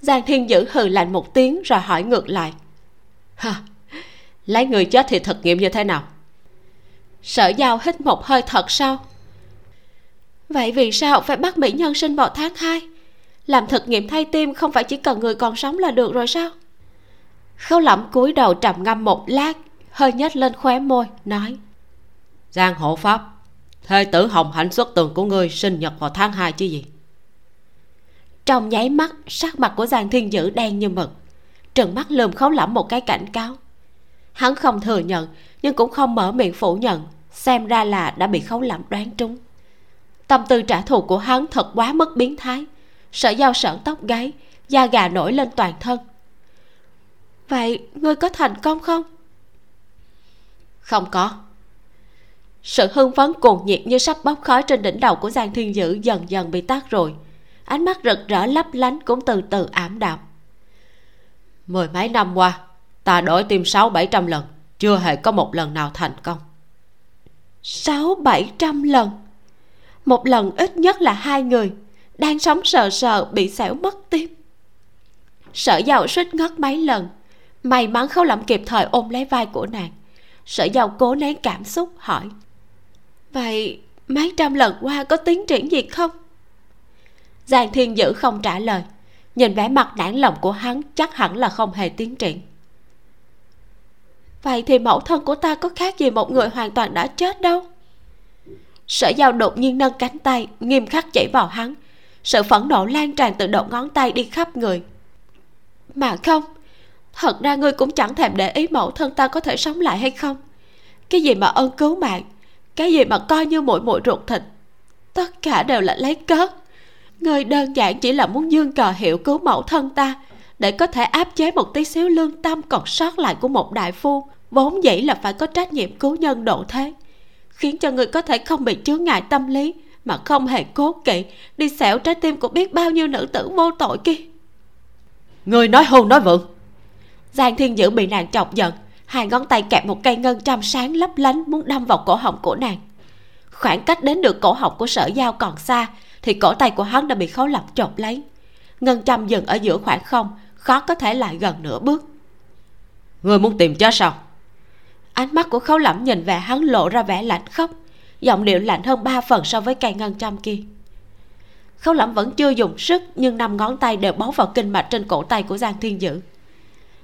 Giang thiên dữ hừ lạnh một tiếng rồi hỏi ngược lại. Ha, lấy người chết thì thực nghiệm như thế nào? Sở giao hít một hơi thật sao? vậy vì sao phải bắt mỹ nhân sinh vào tháng hai? Làm thực nghiệm thay tim không phải chỉ cần người còn sống là được rồi sao? Khâu lẩm cúi đầu trầm ngâm một lát, hơi nhếch lên khóe môi, nói. Giang hộ pháp thê tử hồng hạnh xuất tường của ngươi sinh nhật vào tháng hai chứ gì? Trong nháy mắt sắc mặt của giang thiên dữ đen như mực. Trừng mắt lườm khấu lẩm một cái cảnh cáo. Hắn không thừa nhận nhưng cũng không mở miệng phủ nhận xem ra là đã bị khấu lẩm đoán trúng. Tâm tư trả thù của hắn thật quá mức biến thái. Sợ dao sởn tóc gáy da gà nổi lên toàn thân. Vậy ngươi có thành công không? Không có sự hưng phấn cuồng nhiệt như sắp bốc khói trên đỉnh đầu của giang thiên dữ dần dần bị tắt rồi. Ánh mắt rực rỡ lấp lánh cũng từ từ ảm đạm. Mười mấy năm qua, ta đổi tim sáu bảy trăm lần, chưa hề có một lần nào thành công. Sáu bảy trăm lần? Một lần ít nhất là hai người đang sống sờ sờ bị xẻo mất tim. Sở giàu suýt ngất mấy lần, may mắn không làm kịp thời ôm lấy vai của nàng. Sở giàu cố nén cảm xúc, hỏi vậy mấy trăm lần qua có tiến triển gì không? Giang thiên dữ không trả lời. Nhìn vẻ mặt nản lòng của hắn chắc hẳn là không hề tiến triển. Vậy thì mẫu thân của ta có khác gì một người hoàn toàn đã chết đâu? Sở giao đột nhiên nâng cánh tay, nghiêm khắc chỉ vào hắn. Sự phẫn nộ lan tràn từ đầu ngón tay đi khắp người. Mà không, thật ra ngươi cũng chẳng thèm để ý mẫu thân ta có thể sống lại hay không. Cái gì mà ơn cứu mạng cái gì mà coi như mũi mũi ruột thịt tất cả đều là lấy cớ. Ngươi đơn giản chỉ là muốn dương cờ hiệu cứu mẫu thân ta để có thể áp chế một tí xíu lương tâm còn sót lại của một đại phu vốn dĩ là phải có trách nhiệm cứu nhân độ thế khiến cho người có thể không bị chướng ngại tâm lý mà không hề cố kỵ đi xẻo trái tim của biết bao nhiêu nữ tử vô tội kia. Người nói hôn nói vượng. Giang thiên dữ bị nàng chọc giận hai ngón tay kẹp một cây ngân châm sáng lấp lánh muốn đâm vào cổ họng của nàng. Khoảng cách đến được cổ họng của sở giao còn xa thì cổ tay của hắn đã bị khấu lập chộp lấy. Ngân châm dừng ở giữa khoảng không khó có thể lại gần nửa bước. Người muốn tìm chết sao? Ánh mắt của khấu lẩm nhìn về hắn lộ ra vẻ lạnh khóc giọng điệu lạnh hơn ba phần so với cây ngân châm kia. Khấu lẩm vẫn chưa dùng sức nhưng năm ngón tay đều bấu vào kinh mạch trên cổ tay của giang thiên dữ.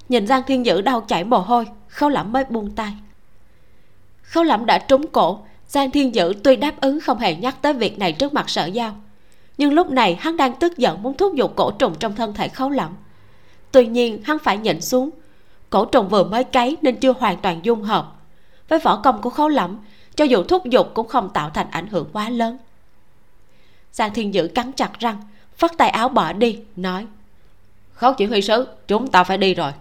Nhìn giang thiên dữ đau chảy mồ hôi khấu lẩm mới buông tay. Khấu lẩm đã trúng cổ. Giang thiên dữ tuy đáp ứng không hề nhắc tới việc này trước mặt sở giao, nhưng lúc này hắn đang tức giận muốn thúc giục cổ trùng trong thân thể khấu lẩm tuy nhiên, hắn phải nhịn xuống. Cổ trùng vừa mới cấy nên chưa hoàn toàn dung hợp. Với võ công của khấu lẩm cho dù thúc giục cũng không tạo thành ảnh hưởng quá lớn. Giang thiên dữ cắn chặt răng, phất tay áo bỏ đi, nói, khấu chỉ huy sứ, chúng ta phải đi rồi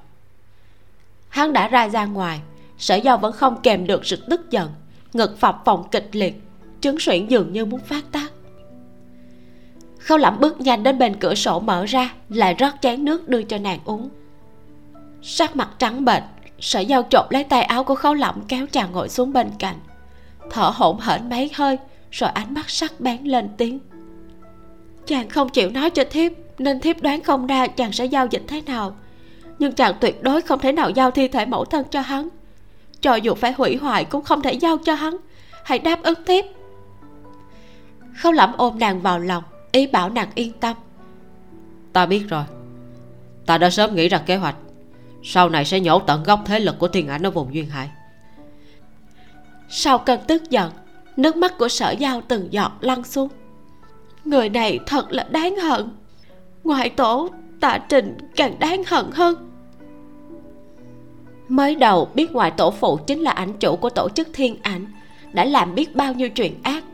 hắn đã ra ra ngoài. Sở do vẫn không kèm được sự tức giận. Ngực phập phồng kịch liệt. Trứng suyễn dường như muốn phát tác. Khâu lẩm bước nhanh đến bên cửa sổ mở ra, lại rót chén nước đưa cho nàng uống. Sắc mặt trắng bệch, sở dao chộp lấy tay áo của khâu lẩm kéo chàng ngồi xuống bên cạnh. Thở hổn hển mấy hơi, rồi ánh mắt sắc bén lên tiếng. Chàng không chịu nói cho thiếp, nên thiếp đoán không ra chàng sẽ giao dịch thế nào nhưng chàng tuyệt đối không thể nào giao thi thể mẫu thân cho hắn. Cho dù phải hủy hoại cũng không thể giao cho hắn. Hãy đáp ứng tiếp. Khâu lẩm ôm nàng vào lòng ý bảo nàng yên tâm. Ta biết rồi. Ta đã sớm nghĩ ra kế hoạch. Sau này sẽ nhổ tận gốc thế lực của thiên ảnh ở vùng duyên hải. Sau cơn tức giận nước mắt của sở giao từng giọt lăn xuống. Người này thật là đáng hận. Ngoại tổ tạ trình càng đáng hận hơn mới đầu, biết ngoại tổ phụ chính là ảnh chủ của tổ chức thiên ảnh, đã làm biết bao nhiêu chuyện ác.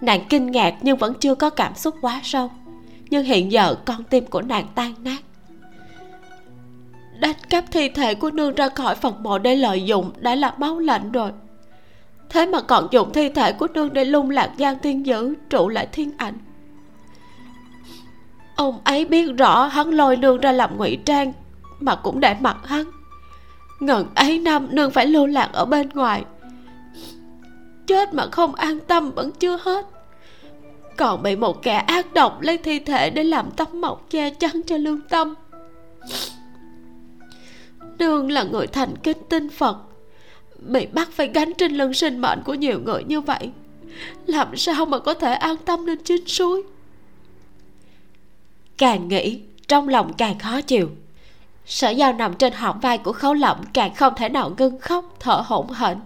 Nàng kinh ngạc nhưng vẫn chưa có cảm xúc quá sâu. Nhưng hiện giờ, con tim của nàng tan nát. Đánh cắp thi thể của nương ra khỏi phần mộ để lợi dụng đã là máu lạnh rồi. Thế mà còn dùng thi thể của nương để lung lạc giang thiên dữ, trụ lại thiên ảnh. Ông ấy biết rõ hắn lôi nương ra làm ngụy trang mà cũng để mặc hắn ngần ấy năm nương phải lưu lạc ở bên ngoài. Chết mà không an tâm vẫn chưa hết. Còn bị một kẻ ác độc lấy thi thể để làm tấm mộc che chắn cho lương tâm. Nương là người thành kính tin phật. Bị bắt phải gánh trên lưng sinh mệnh của nhiều người như vậy, làm sao mà có thể an tâm lên chính suối? Càng nghĩ, trong lòng càng khó chịu sở dao nằm trên họng vai của khấu lộng càng không thể nào ngưng khóc thở hổn hển.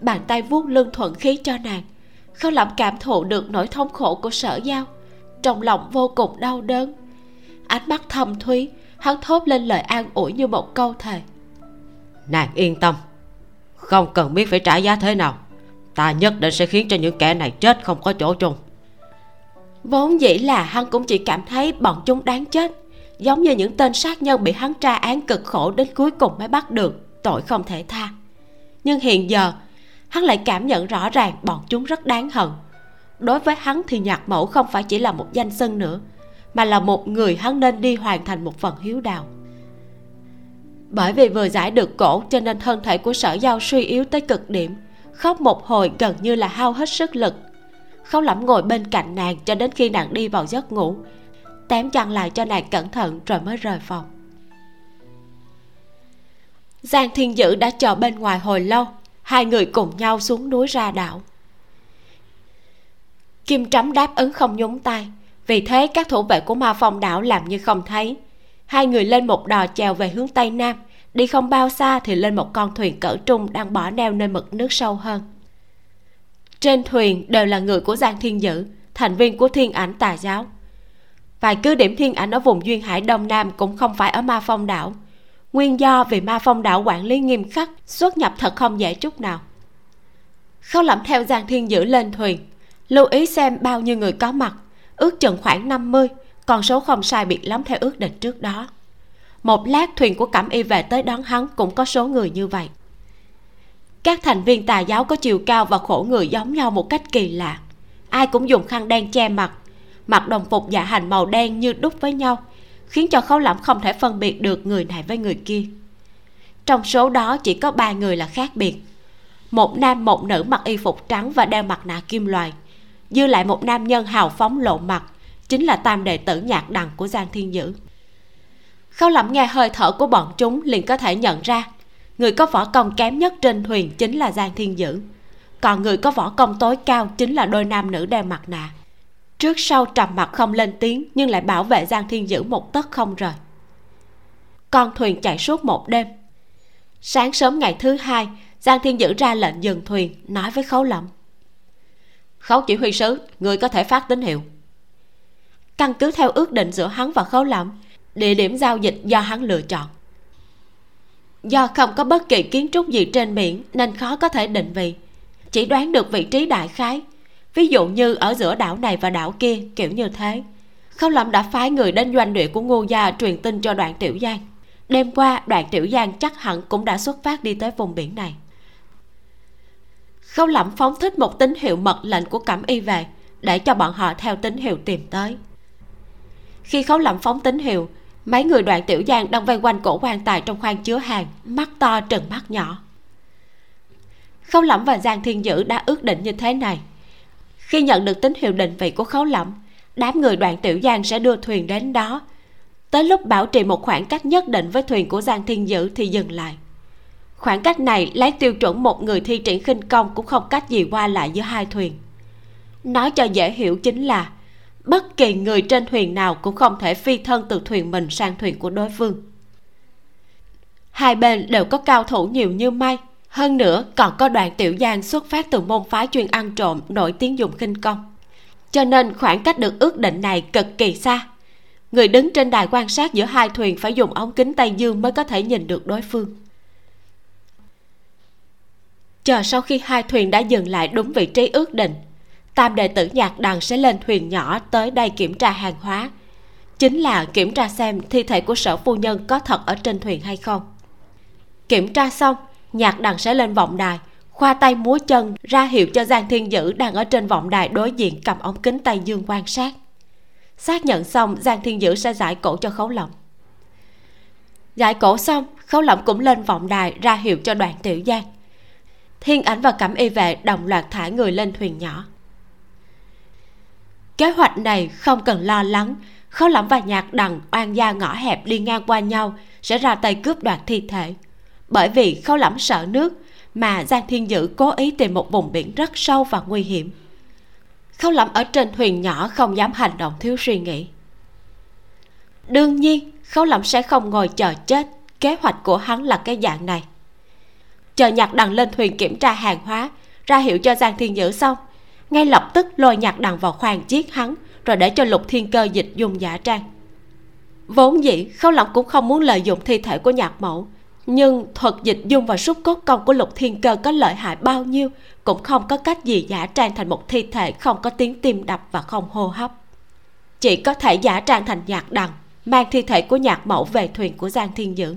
Bàn tay vuốt lưng thuận khí cho nàng khấu lộng cảm thụ được nỗi thống khổ của sở giao. Trong lòng vô cùng đau đớn. Ánh mắt thâm thúy hắn thốt lên lời an ủi như một câu thề. Nàng yên tâm không cần biết phải trả giá thế nào. Ta nhất định sẽ khiến cho những kẻ này chết không có chỗ chung vốn dĩ là hắn cũng chỉ cảm thấy bọn chúng đáng chết giống như những tên sát nhân bị hắn tra án cực khổ đến cuối cùng mới bắt được, tội không thể tha. Nhưng hiện giờ, hắn lại cảm nhận rõ ràng bọn chúng rất đáng hận. Đối với hắn thì nhạc mẫu không phải chỉ là một danh xưng nữa, mà là một người hắn nên đi hoàn thành một phần hiếu đạo. Bởi vì vừa giải được cổ cho nên thân thể của sở giao suy yếu tới cực điểm, khóc một hồi gần như là hao hết sức lực. Khấu lẩm ngồi bên cạnh nàng cho đến khi nàng đi vào giấc ngủ tém chăn lại cho nàng cẩn thận rồi mới rời phòng. Giang thiên dữ đã chờ bên ngoài hồi lâu, hai người cùng nhau xuống núi ra đảo. Kim trắm đáp ứng không nhúng tay, vì thế các thủ vệ của ma phong đảo làm như không thấy. Hai người lên một đò chèo về hướng tây nam, đi không bao xa thì lên một con thuyền cỡ trung đang bỏ neo nơi mực nước sâu hơn. Trên thuyền đều là người của giang thiên dữ, thành viên của thiên ảnh tà giáo vài cứ điểm thiên ảnh ở vùng duyên hải đông nam cũng không phải ở ma phong đảo. Nguyên do vì ma phong đảo quản lý nghiêm khắc, xuất nhập thật không dễ chút nào. Khâu lẩm theo giang thiên dữ lên thuyền, lưu ý xem bao nhiêu người có mặt, ước chừng khoảng 50 con số không sai biệt lắm theo ước định trước đó. Một lát thuyền của cẩm y về tới đón hắn cũng có số người như vậy. Các thành viên tà giáo có chiều cao và khổ người giống nhau một cách kỳ lạ. Ai cũng dùng khăn đen che mặt mặc đồng phục dạ hành màu đen như đúc với nhau, khiến cho khấu lẫm không thể phân biệt được người này với người kia. Trong số đó chỉ có ba người là khác biệt. Một nam, một nữ mặc y phục trắng và đeo mặt nạ kim loại, dư lại một nam nhân hào phóng lộ mặt, chính là tam đệ tử nhạc đằng của giang thiên dữ. Khấu lẫm nghe hơi thở của bọn chúng liền có thể nhận ra, người có võ công kém nhất trên thuyền chính là giang thiên dữ, còn người có võ công tối cao chính là đôi nam nữ đeo mặt nạ trước sau trầm mặt không lên tiếng, nhưng lại bảo vệ giang thiên dữ một tấc không rời. Con thuyền chạy suốt một đêm. Sáng sớm ngày thứ hai, giang thiên dữ ra lệnh dừng thuyền, nói với khấu lẩm khấu chỉ huy sứ, người có thể phát tín hiệu. Căn cứ theo ước định giữa hắn và khấu lẩm địa điểm giao dịch do hắn lựa chọn. Do không có bất kỳ kiến trúc gì trên biển nên khó có thể định vị. Chỉ đoán được vị trí đại khái ví dụ như ở giữa đảo này và đảo kia, kiểu như thế. Khâu lâm đã phái người đến doanh địa của ngô gia truyền tin cho đoạn tiểu giang. Đêm qua, đoạn tiểu giang chắc hẳn cũng đã xuất phát đi tới vùng biển này. Khâu lẩm phóng thích một tín hiệu mật lệnh của cẩm y về, để cho bọn họ theo tín hiệu tìm tới. Khi khấu lẩm phóng tín hiệu, mấy người đoạn tiểu giang đang vây quanh cổ quan tài trong khoang chứa hàng, mắt to trừng mắt nhỏ. Khấu lẩm và giang thiên dữ đã ước định như thế này khi nhận được tín hiệu định vị của khấu lẩm đám người đoạn tiểu giang sẽ đưa thuyền đến đó. Tới lúc bảo trì một khoảng cách nhất định với thuyền của giang thiên dữ thì dừng lại. Khoảng cách này lấy tiêu chuẩn một người thi triển khinh công cũng không cách gì qua lại giữa hai thuyền. Nói cho dễ hiểu chính là bất kỳ người trên thuyền nào cũng không thể phi thân từ thuyền mình sang thuyền của đối phương. Hai bên đều có cao thủ nhiều như may hơn nữa, còn có đoàn tiểu giang xuất phát từ môn phái chuyên ăn trộm nổi tiếng dùng khinh công. Cho nên khoảng cách được ước định này cực kỳ xa. Người đứng trên đài quan sát giữa hai thuyền phải dùng ống kính tây dương mới có thể nhìn được đối phương. Chờ sau khi hai thuyền đã dừng lại đúng vị trí ước định, tam đệ tử nhạc đằng sẽ lên thuyền nhỏ tới đây kiểm tra hàng hóa. Chính là kiểm tra xem thi thể của sở phu nhân có thật ở trên thuyền hay không. Kiểm tra xong nhạc đằng sẽ lên vọng đài, khoa tay múa chân ra hiệu cho giang thiên dữ đang ở trên vọng đài đối diện cầm ống kính tay dương quan sát. Xác nhận xong, giang thiên dữ sẽ giải cổ cho khấu lộng giải cổ xong, khấu lộng cũng lên vọng đài ra hiệu cho đoàn tiểu giang. Thiên ảnh và cẩm y vệ đồng loạt thả người lên thuyền nhỏ. Kế hoạch này không cần lo lắng. Khấu lỏng và nhạc đằng oan gia ngõ hẹp đi ngang qua nhau sẽ ra tay cướp đoạt thi thể bởi vì khâu lẩm sợ nước, mà giang thiên dữ cố ý tìm một vùng biển rất sâu và nguy hiểm. Khâu lẩm ở trên thuyền nhỏ không dám hành động thiếu suy nghĩ. Đương nhiên khâu lẩm sẽ không ngồi chờ chết. Kế hoạch của hắn là cái dạng này. Chờ nhạc đằng lên thuyền kiểm tra hàng hóa, ra hiệu cho giang thiên dữ xong. Ngay lập tức lôi nhạc đằng vào khoang giết hắn, rồi để cho lục thiên cơ dịch dùng giả trang. Vốn dĩ khâu lỏng cũng không muốn lợi dụng thi thể của nhạc mẫu nhưng thuật dịch dung và xúc cốt công của lục thiên cơ có lợi hại bao nhiêu cũng không có cách gì giả trang thành một thi thể không có tiếng tim đập và không hô hấp. Chỉ có thể giả trang thành nhạc đằng, mang thi thể của nhạc mẫu về thuyền của giang thiên dữ.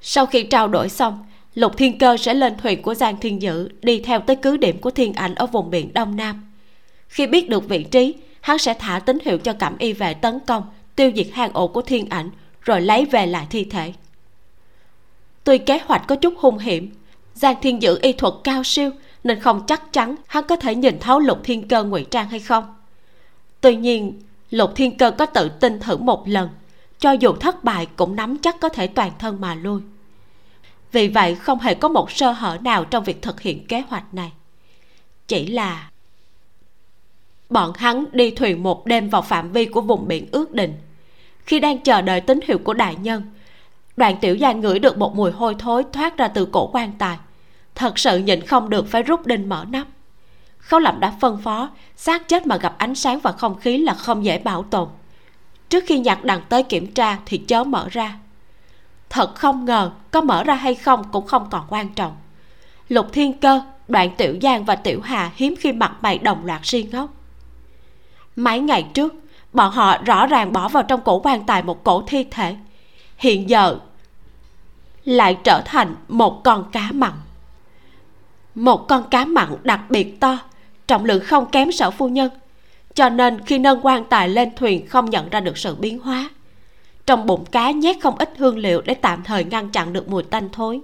Sau khi trao đổi xong, lục thiên cơ sẽ lên thuyền của giang thiên dữ đi theo tới cứ điểm của thiên ảnh ở vùng biển đông nam. Khi biết được vị trí, hắn sẽ thả tín hiệu cho cảm y về tấn công, tiêu diệt hang ổ của thiên ảnh, rồi lấy về lại thi thể tuy kế hoạch có chút hung hiểm, giang thiên dữ y thuật cao siêu nên không chắc chắn hắn có thể nhìn thấu lục thiên cơ ngụy trang hay không. Tuy nhiên, lục thiên cơ có tự tin thử một lần, cho dù thất bại cũng nắm chắc có thể toàn thân mà lui. Vì vậy không hề có một sơ hở nào trong việc thực hiện kế hoạch này. Chỉ là bọn hắn đi thuyền một đêm vào phạm vi của vùng biển ước định. Khi đang chờ đợi tín hiệu của đại nhân đoàn tiểu gia ngửi được một mùi hôi thối thoát ra từ cổ quan tài. Thật sự nhịn không được phải rút đinh mở nắp. Khấu lẩm đã phân phó, xác chết mà gặp ánh sáng và không khí là không dễ bảo tồn. Trước khi nhặt đằng tới kiểm tra thì chớ mở ra. Thật không ngờ có mở ra hay không cũng không còn quan trọng. Lục thiên cơ, đoạn tiểu giang và tiểu hà hiếm khi mặt mày đồng loạt si ngốc. Mấy ngày trước, bọn họ rõ ràng bỏ vào trong cổ quan tài một cổ thi thể. Hiện giờ lại trở thành một con cá mặn. Một con cá mặn đặc biệt to, trọng lượng không kém sở phu nhân. Cho nên khi nâng quan tài lên thuyền không nhận ra được sự biến hóa. Trong bụng cá nhét không ít hương liệu để tạm thời ngăn chặn được mùi tanh thối.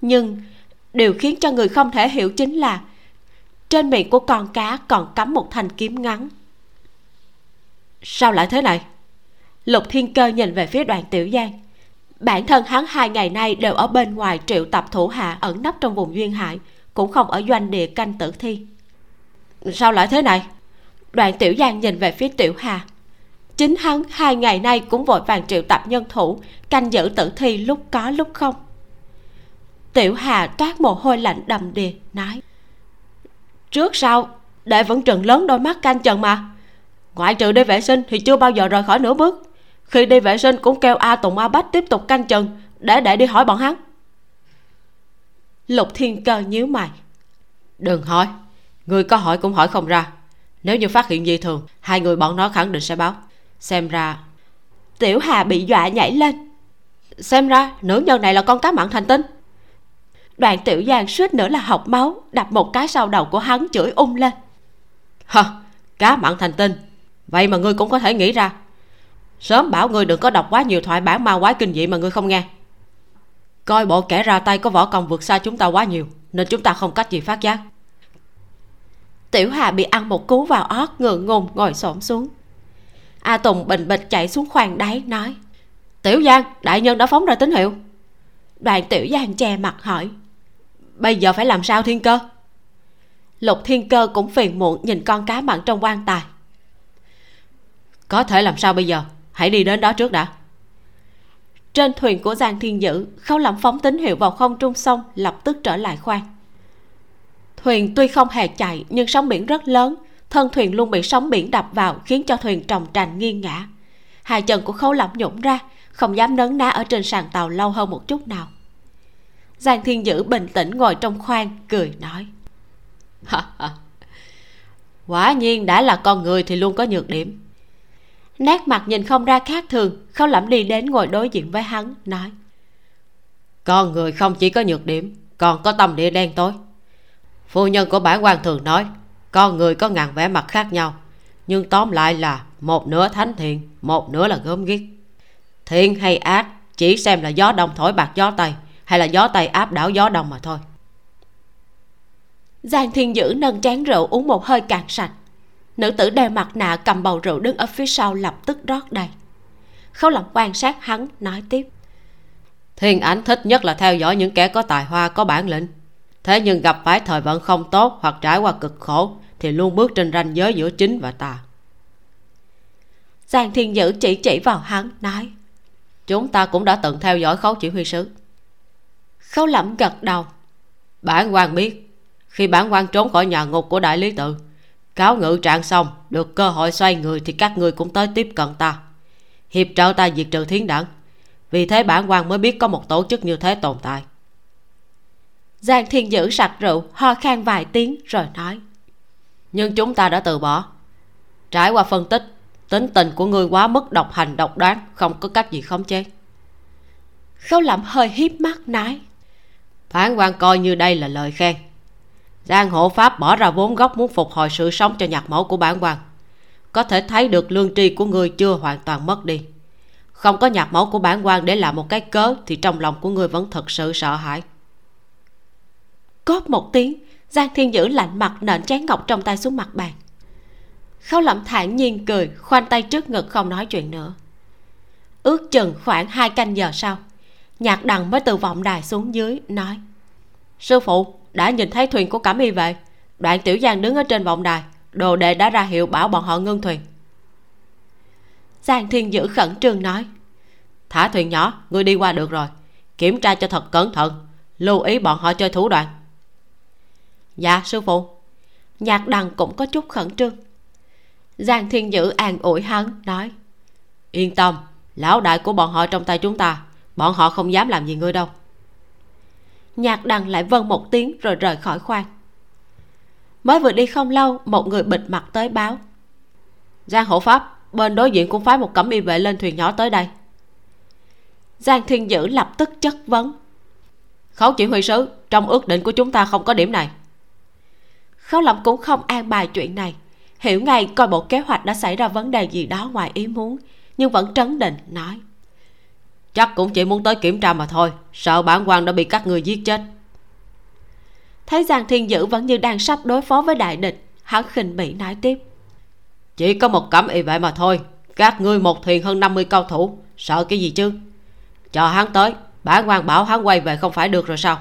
Nhưng điều khiến cho người không thể hiểu chính là trên miệng của con cá còn cắm một thanh kiếm ngắn. Sao lại thế này? Lục thiên cơ nhìn về phía đoàn tiểu giang bản thân hắn hai ngày nay đều ở bên ngoài triệu tập thủ hạ ẩn nấp trong vùng duyên hải, cũng không ở doanh địa canh tử thi. Sao lại thế này? Đoàn tiểu giang nhìn về phía tiểu hà. Chính hắn hai ngày nay cũng vội vàng triệu tập nhân thủ, canh giữ tử thi lúc có lúc không. Tiểu hà toát mồ hôi lạnh đầm đìa, nói, trước sau, đệ vẫn trừng lớn đôi mắt canh chừng mà. Ngoại trừ đi vệ sinh thì chưa bao giờ rời khỏi nửa bước khi đi vệ sinh cũng kêu a tùng a bách tiếp tục canh chừng, để để đi hỏi bọn hắn. Lục thiên cơ nhíu mày. Đừng hỏi, người có hỏi cũng hỏi không ra. Nếu như phát hiện gì thường, hai người bọn nó khẳng định sẽ báo. Xem ra, tiểu hà bị dọa nhảy lên. Xem ra, nữ nhân này là con cá mặn thành tinh. Đoàn tiểu giang suýt nữa là học máu, đập một cái sau đầu của hắn chửi ung lên. Hờ cá mặn thành tinh. Vậy mà ngươi cũng có thể nghĩ ra sớm bảo ngươi đừng có đọc quá nhiều thoại bản ma quái kinh dị mà ngươi không nghe. Coi bộ kẻ ra tay có võ công vượt xa chúng ta quá nhiều, nên chúng ta không cách gì phát giác. Tiểu hà bị ăn một cú vào ót ngượng ngùng ngồi xổm xuống. A tùng bình bịch chạy xuống khoang đáy, nói, tiểu giang, đại nhân đã phóng ra tín hiệu. Đoàn tiểu giang che mặt hỏi, bây giờ phải làm sao thiên cơ? Lục thiên cơ cũng phiền muộn nhìn con cá mặn trong quan tài. Có thể làm sao bây giờ? Hãy đi đến đó trước đã. Trên thuyền của giang thiên dữ khâu lẩm phóng tín hiệu vào không trung sông, lập tức trở lại khoang. Thuyền tuy không hề chạy, nhưng sóng biển rất lớn. Thân thuyền luôn bị sóng biển đập vào, khiến cho thuyền trồng trành nghiêng ngã hai chân của Khâu lẩm nhũng ra, không dám nấn ná ở trên sàn tàu lâu hơn một chút nào. Giang thiên dữ bình tĩnh ngồi trong khoang, cười nói. Quả nhiên đã là con người thì luôn có nhược điểm nét mặt nhìn không ra khác thường, khâu lẩm đi đến ngồi đối diện với hắn, nói. Con người không chỉ có nhược điểm, còn có tâm địa đen tối. Phu nhân của bản quan thường nói, con người có ngàn vẻ mặt khác nhau, nhưng tóm lại là một nửa thánh thiện, một nửa là gớm ghiếc. Thiện hay ác, chỉ xem là gió đông thổi bạc gió tây, hay là gió tây áp đảo gió đông mà thôi. Giang thiên dữ nâng chén rượu uống một hơi cạn sạch nữ tử đeo mặt nạ cầm bầu rượu đứng ở phía sau lập tức rót đầy. Khâu lẩm quan sát hắn nói tiếp. Thiên ảnh thích nhất là theo dõi những kẻ có tài hoa có bản lĩnh. Thế nhưng gặp phải thời vận không tốt hoặc trải qua cực khổ thì luôn bước trên ranh giới giữa chính và tà. Giang thiên dữ chỉ chỉ vào hắn nói. Chúng ta cũng đã từng theo dõi khấu chỉ huy sứ. Khấu lẩm gật đầu. Bản quan biết. Khi bản quan trốn khỏi nhà ngục của đại lý tự cáo ngự trạng xong được cơ hội xoay người thì các người cũng tới tiếp cận ta. Hiệp trợ ta diệt trừ thiến đảng. Vì thế bản quan mới biết có một tổ chức như thế tồn tại. Giang thiên dữ sặc rượu ho khan vài tiếng rồi nói. Nhưng chúng ta đã từ bỏ. Trải qua phân tích tính tình của ngươi quá mức độc hành độc đoán không có cách gì khống chế. Khấu lẩm hơi hiếp mắt nói. Phán quan coi như đây là lời khen giang hộ pháp bỏ ra vốn gốc muốn phục hồi sự sống cho nhạc mẫu của bản quan có thể thấy được lương tri của người chưa hoàn toàn mất đi. Không có nhạc mẫu của bản quan để làm một cái cớ thì trong lòng của người vẫn thật sự sợ hãi. Cốt một tiếng, giang thiên giữ lạnh mặt nện chén ngọc trong tay xuống mặt bàn. Khấu lẩm thản nhiên cười, khoanh tay trước ngực không nói chuyện nữa. Ước chừng khoảng hai canh giờ sau, nhạc đằng mới từ vọng đài xuống dưới, nói, sư phụ đã nhìn thấy thuyền của cẩm y vệ đoạn tiểu giang đứng ở trên vọng đài, đồ đệ đã ra hiệu bảo bọn họ ngưng thuyền. Giang thiên dữ khẩn trương nói, thả thuyền nhỏ, ngươi đi qua được rồi. Kiểm tra cho thật cẩn thận, lưu ý bọn họ chơi thủ đoạn. Dạ sư phụ. Nhạc đằng cũng có chút khẩn trương. Giang thiên dữ an ủi hắn, nói, yên tâm, lão đại của bọn họ trong tay chúng ta, bọn họ không dám làm gì ngươi đâu nhạc đằng lại vâng một tiếng rồi rời khỏi khoang. Mới vừa đi không lâu, một người bịt mặt tới báo. Giang hộ pháp, bên đối diện cũng phái một cẩm y vệ lên thuyền nhỏ tới đây. Giang thiên dữ lập tức chất vấn. Khấu chỉ huy sứ, trong ước định của chúng ta không có điểm này. Khấu lẩm cũng không an bài chuyện này. Hiểu ngay coi bộ kế hoạch đã xảy ra vấn đề gì đó ngoài ý muốn, nhưng vẫn trấn định, nói chắc cũng chỉ muốn tới kiểm tra mà thôi. Sợ bản quan đã bị các người giết chết. Thấy giang thiên dữ vẫn như đang sắp đối phó với đại địch, hắn khinh bỉ nói tiếp. Chỉ có một cẩm y vệ mà thôi. Các ngươi một thuyền hơn 50 cao thủ. Sợ cái gì chứ? Chờ hắn tới, bản quan bảo hắn quay về không phải được rồi sao?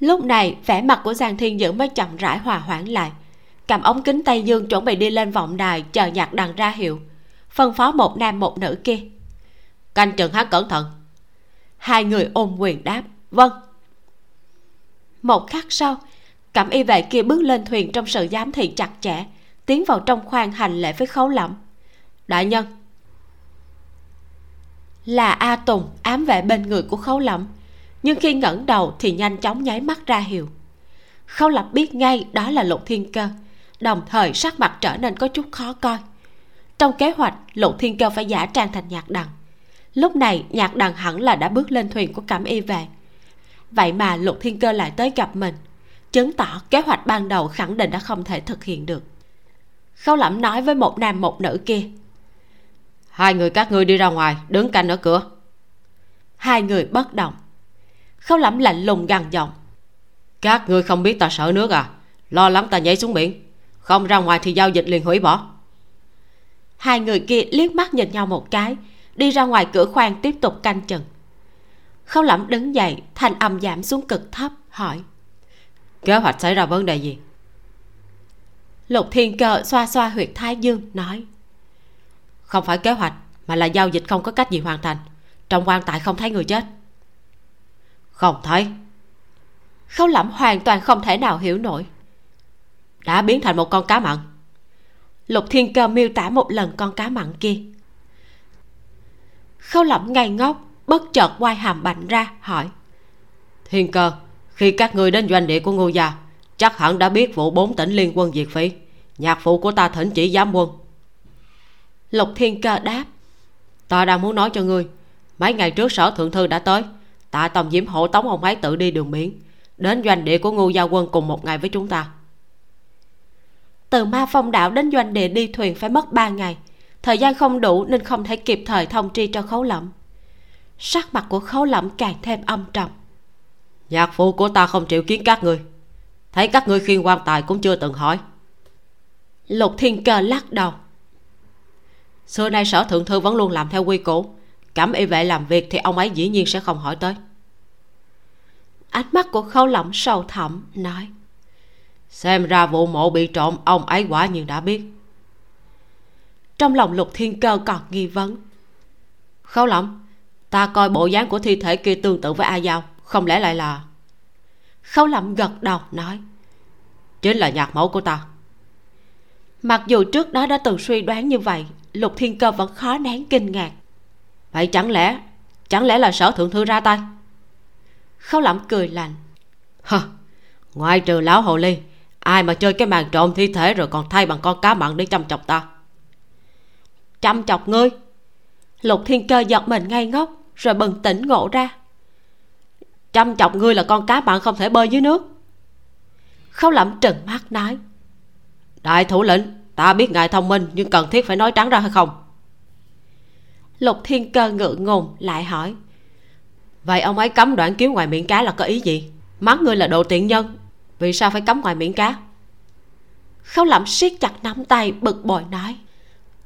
Lúc này, vẻ mặt của giang thiên dữ mới chậm rãi hòa hoãn lại. Cầm ống kính tây dương chuẩn bị đi lên vọng đài, chờ nhạc đằng ra hiệu. Phân phó một nam một nữ kia canh chừng hắn cẩn thận. Hai người ôm quyền đáp. Vâng. Một khắc sau cảm y vệ kia bước lên thuyền trong sự giám thị chặt chẽ, tiến vào trong khoang hành lễ với khấu lẩm đại nhân. Là a tùng ám vệ bên người của khấu lẩm nhưng khi ngẩng đầu thì nhanh chóng nháy mắt ra hiệu. Khấu lẩm biết ngay đó là lục thiên cơ, đồng thời sắc mặt trở nên có chút khó coi. Trong kế hoạch, lục thiên cơ phải giả trang thành nhạc đằng lúc này nhạc đằng hẳn là đã bước lên thuyền của cẩm y về. Vậy mà lục thiên cơ lại tới gặp mình. Chứng tỏ kế hoạch ban đầu khẳng định đã không thể thực hiện được. Khâu lẩm nói với một nam một nữ kia. Hai người các ngươi đi ra ngoài đứng canh ở cửa. Hai người bất động. Khâu lẩm lạnh lùng gằn giọng. Các ngươi không biết ta sợ nước à? Lo lắng ta nhảy xuống biển. Không ra ngoài thì giao dịch liền hủy bỏ. Hai người kia liếc mắt nhìn nhau một cái đi ra ngoài cửa khoang tiếp tục canh chừng. Khâu lẩm đứng dậy thanh âm giảm xuống cực thấp hỏi. Kế hoạch xảy ra vấn đề gì? Lục thiên cờ xoa xoa huyệt thái dương nói. Không phải kế hoạch mà là giao dịch không có cách gì hoàn thành. Trong quan tài không thấy người chết. Không thấy. Khâu lẩm hoàn toàn không thể nào hiểu nổi. Đã biến thành một con cá mặn. Lục thiên cơ miêu tả một lần con cá mặn kia khâu lẩm ngây ngốc bất chợt quay hàm bạnh ra hỏi. Thiên cơ khi các người đến doanh địa của ngô gia chắc hẳn đã biết vụ bốn tỉnh liên quân diệt phỉ nhạc phụ của ta thỉnh chỉ giám quân. Lục thiên cơ đáp. Ta đang muốn nói cho ngươi mấy ngày trước sở thượng thư đã tới tạ tòng diễm hộ tống ông ấy tự đi đường biển đến doanh địa của ngưu gia quân cùng một ngày với chúng ta. Từ ma phong đảo đến doanh địa đi thuyền phải mất ba ngày thời gian không đủ nên không thể kịp thời thông tri cho khấu lẫm. Sắc mặt của khấu lẫm càng thêm âm trầm. Nhạc phụ của ta không chịu kiến các ngươi thấy các ngươi khiên quan tài cũng chưa từng hỏi. Lục thiên cơ lắc đầu. Xưa nay sở thượng thư vẫn luôn làm theo quy củ. Cẩm y vệ làm việc thì ông ấy dĩ nhiên sẽ không hỏi tới. Ánh mắt của khâu lỏng sâu thẳm nói. Xem ra vụ mộ bị trộm ông ấy quả nhiên đã biết trong lòng lục thiên cơ còn nghi vấn. Khâu lỏng ta coi bộ dáng của thi thể kia tương tự với a giao, không lẽ lại là? Khâu lẩm gật đầu nói, chính là nhạc mẫu của ta. Mặc dù trước đó đã từng suy đoán như vậy, lục thiên cơ vẫn khó nén kinh ngạc. Vậy chẳng lẽ chẳng lẽ là sở thượng thư ra tay? Khâu lẩm cười lạnh. Hờ ngoài trừ lão hồ ly, ai mà chơi cái màn trộm thi thể rồi còn thay bằng con cá mặn để chăm chọc ta? Chăm chọc ngươi. Lục thiên cơ giật mình ngay ngốc, rồi bừng tỉnh ngộ ra. Chăm chọc ngươi là con cá bạn không thể bơi dưới nước. Khấu lẩm trừng mắt nói, đại thủ lĩnh, ta biết ngài thông minh nhưng cần thiết phải nói trắng ra hay không? Lục thiên cơ ngự ngùng lại hỏi, vậy ông ấy cấm đoạn kiếm ngoài miệng cá là có ý gì? Mắng ngươi là độ tiện nhân, vì sao phải cấm ngoài miệng cá? Khấu lẩm siết chặt nắm tay, bực bội nói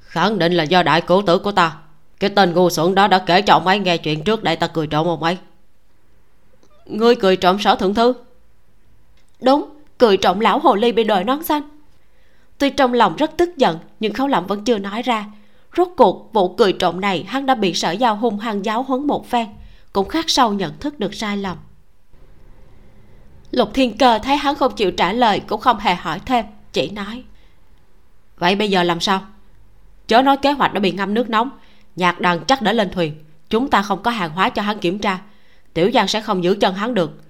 khẳng định là do đại cố tử của ta. Cái tên ngu xuẩn đó đã kể cho ông ấy nghe chuyện trước để ta cười trộm ông ấy. Ngươi cười trộm sở thượng thư? Đúng cười trộm lão hồ ly bị đội nón xanh. Tuy trong lòng rất tức giận nhưng khấu lẩm vẫn chưa nói ra. Rốt cuộc vụ cười trộm này hắn đã bị sở giao hung hăng giáo huấn một phen cũng khắc sâu nhận thức được sai lầm. Lục thiên cơ thấy hắn không chịu trả lời cũng không hề hỏi thêm chỉ nói. Vậy bây giờ làm sao chớ nói kế hoạch đã bị ngâm nước nóng. Nhạc đàn chắc đã lên thuyền. Chúng ta không có hàng hóa cho hắn kiểm tra. Tiểu giang sẽ không giữ chân hắn được.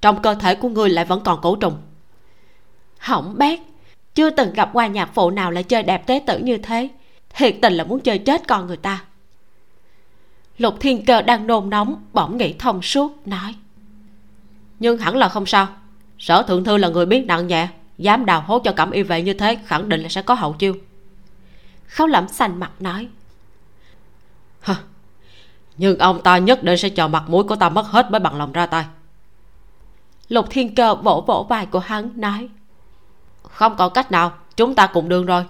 Trong cơ thể của ngươi lại vẫn còn cổ trùng. Hỏng bét. Chưa từng gặp qua nhạc phụ nào lại chơi đẹp tế tử như thế. Thiệt tình là muốn chơi chết con người ta. Lục thiên cơ đang nôn nóng, bỗng nghĩ thông suốt, nói. Nhưng hẳn là không sao. Sở thượng thư là người biết nặng nhẹ, dám đào hố cho cẩm y vệ như thế, khẳng định là sẽ có hậu chiêu khấu lẩm xanh mặt nói. Hả? nhưng ông ta nhất định sẽ cho mặt mũi của ta mất hết mới bằng lòng ra tay. Lục thiên cơ vỗ vỗ vai của hắn nói. Không còn cách nào chúng ta cùng đường rồi.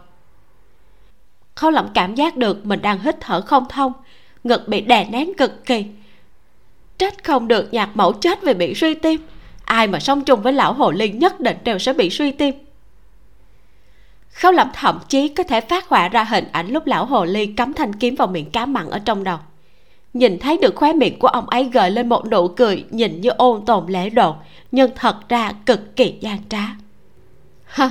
Khâu lẩm cảm giác được mình đang hít thở không thông ngực bị đè nén cực kỳ. Trách không được nhạc mẫu chết vì bị suy tim. Ai mà sống chung với lão hồ ly nhất định đều sẽ bị suy tim khấu lẩm thậm chí có thể phát họa ra hình ảnh lúc lão hồ ly cắm thanh kiếm vào miệng cá mặn ở trong đầu. Nhìn thấy được khóe miệng của ông ấy gợi lên một nụ cười nhìn như ôn tồn lễ độ, nhưng thật ra cực kỳ gian trá. Ha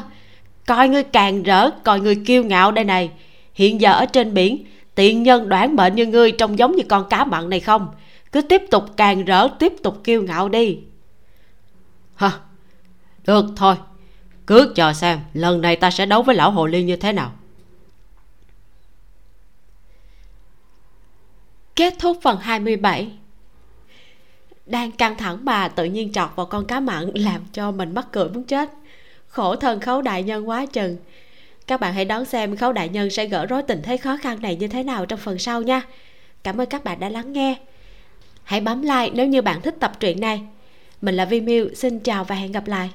coi ngươi càng rỡ, coi ngươi kiêu ngạo đây này. Hiện giờ ở trên biển tiện nhân đoán mệnh như ngươi trông giống như con cá mặn này không? Cứ tiếp tục càng rỡ, tiếp tục kiêu ngạo đi. Hả được thôi cứ chờ xem lần này ta sẽ đấu với lão hồ ly như thế nào. Kết thúc phần 27 Đang căng thẳng mà tự nhiên chọt vào con cá mặn Làm cho mình mắc cười muốn chết. Khổ thân khấu đại nhân quá chừng. Các bạn hãy đón xem khấu đại nhân sẽ gỡ rối tình thế khó khăn này như thế nào trong phần sau nha. Cảm ơn các bạn đã lắng nghe. Hãy bấm like nếu như bạn thích tập truyện này. Mình là Vi Miu, xin chào và hẹn gặp lại.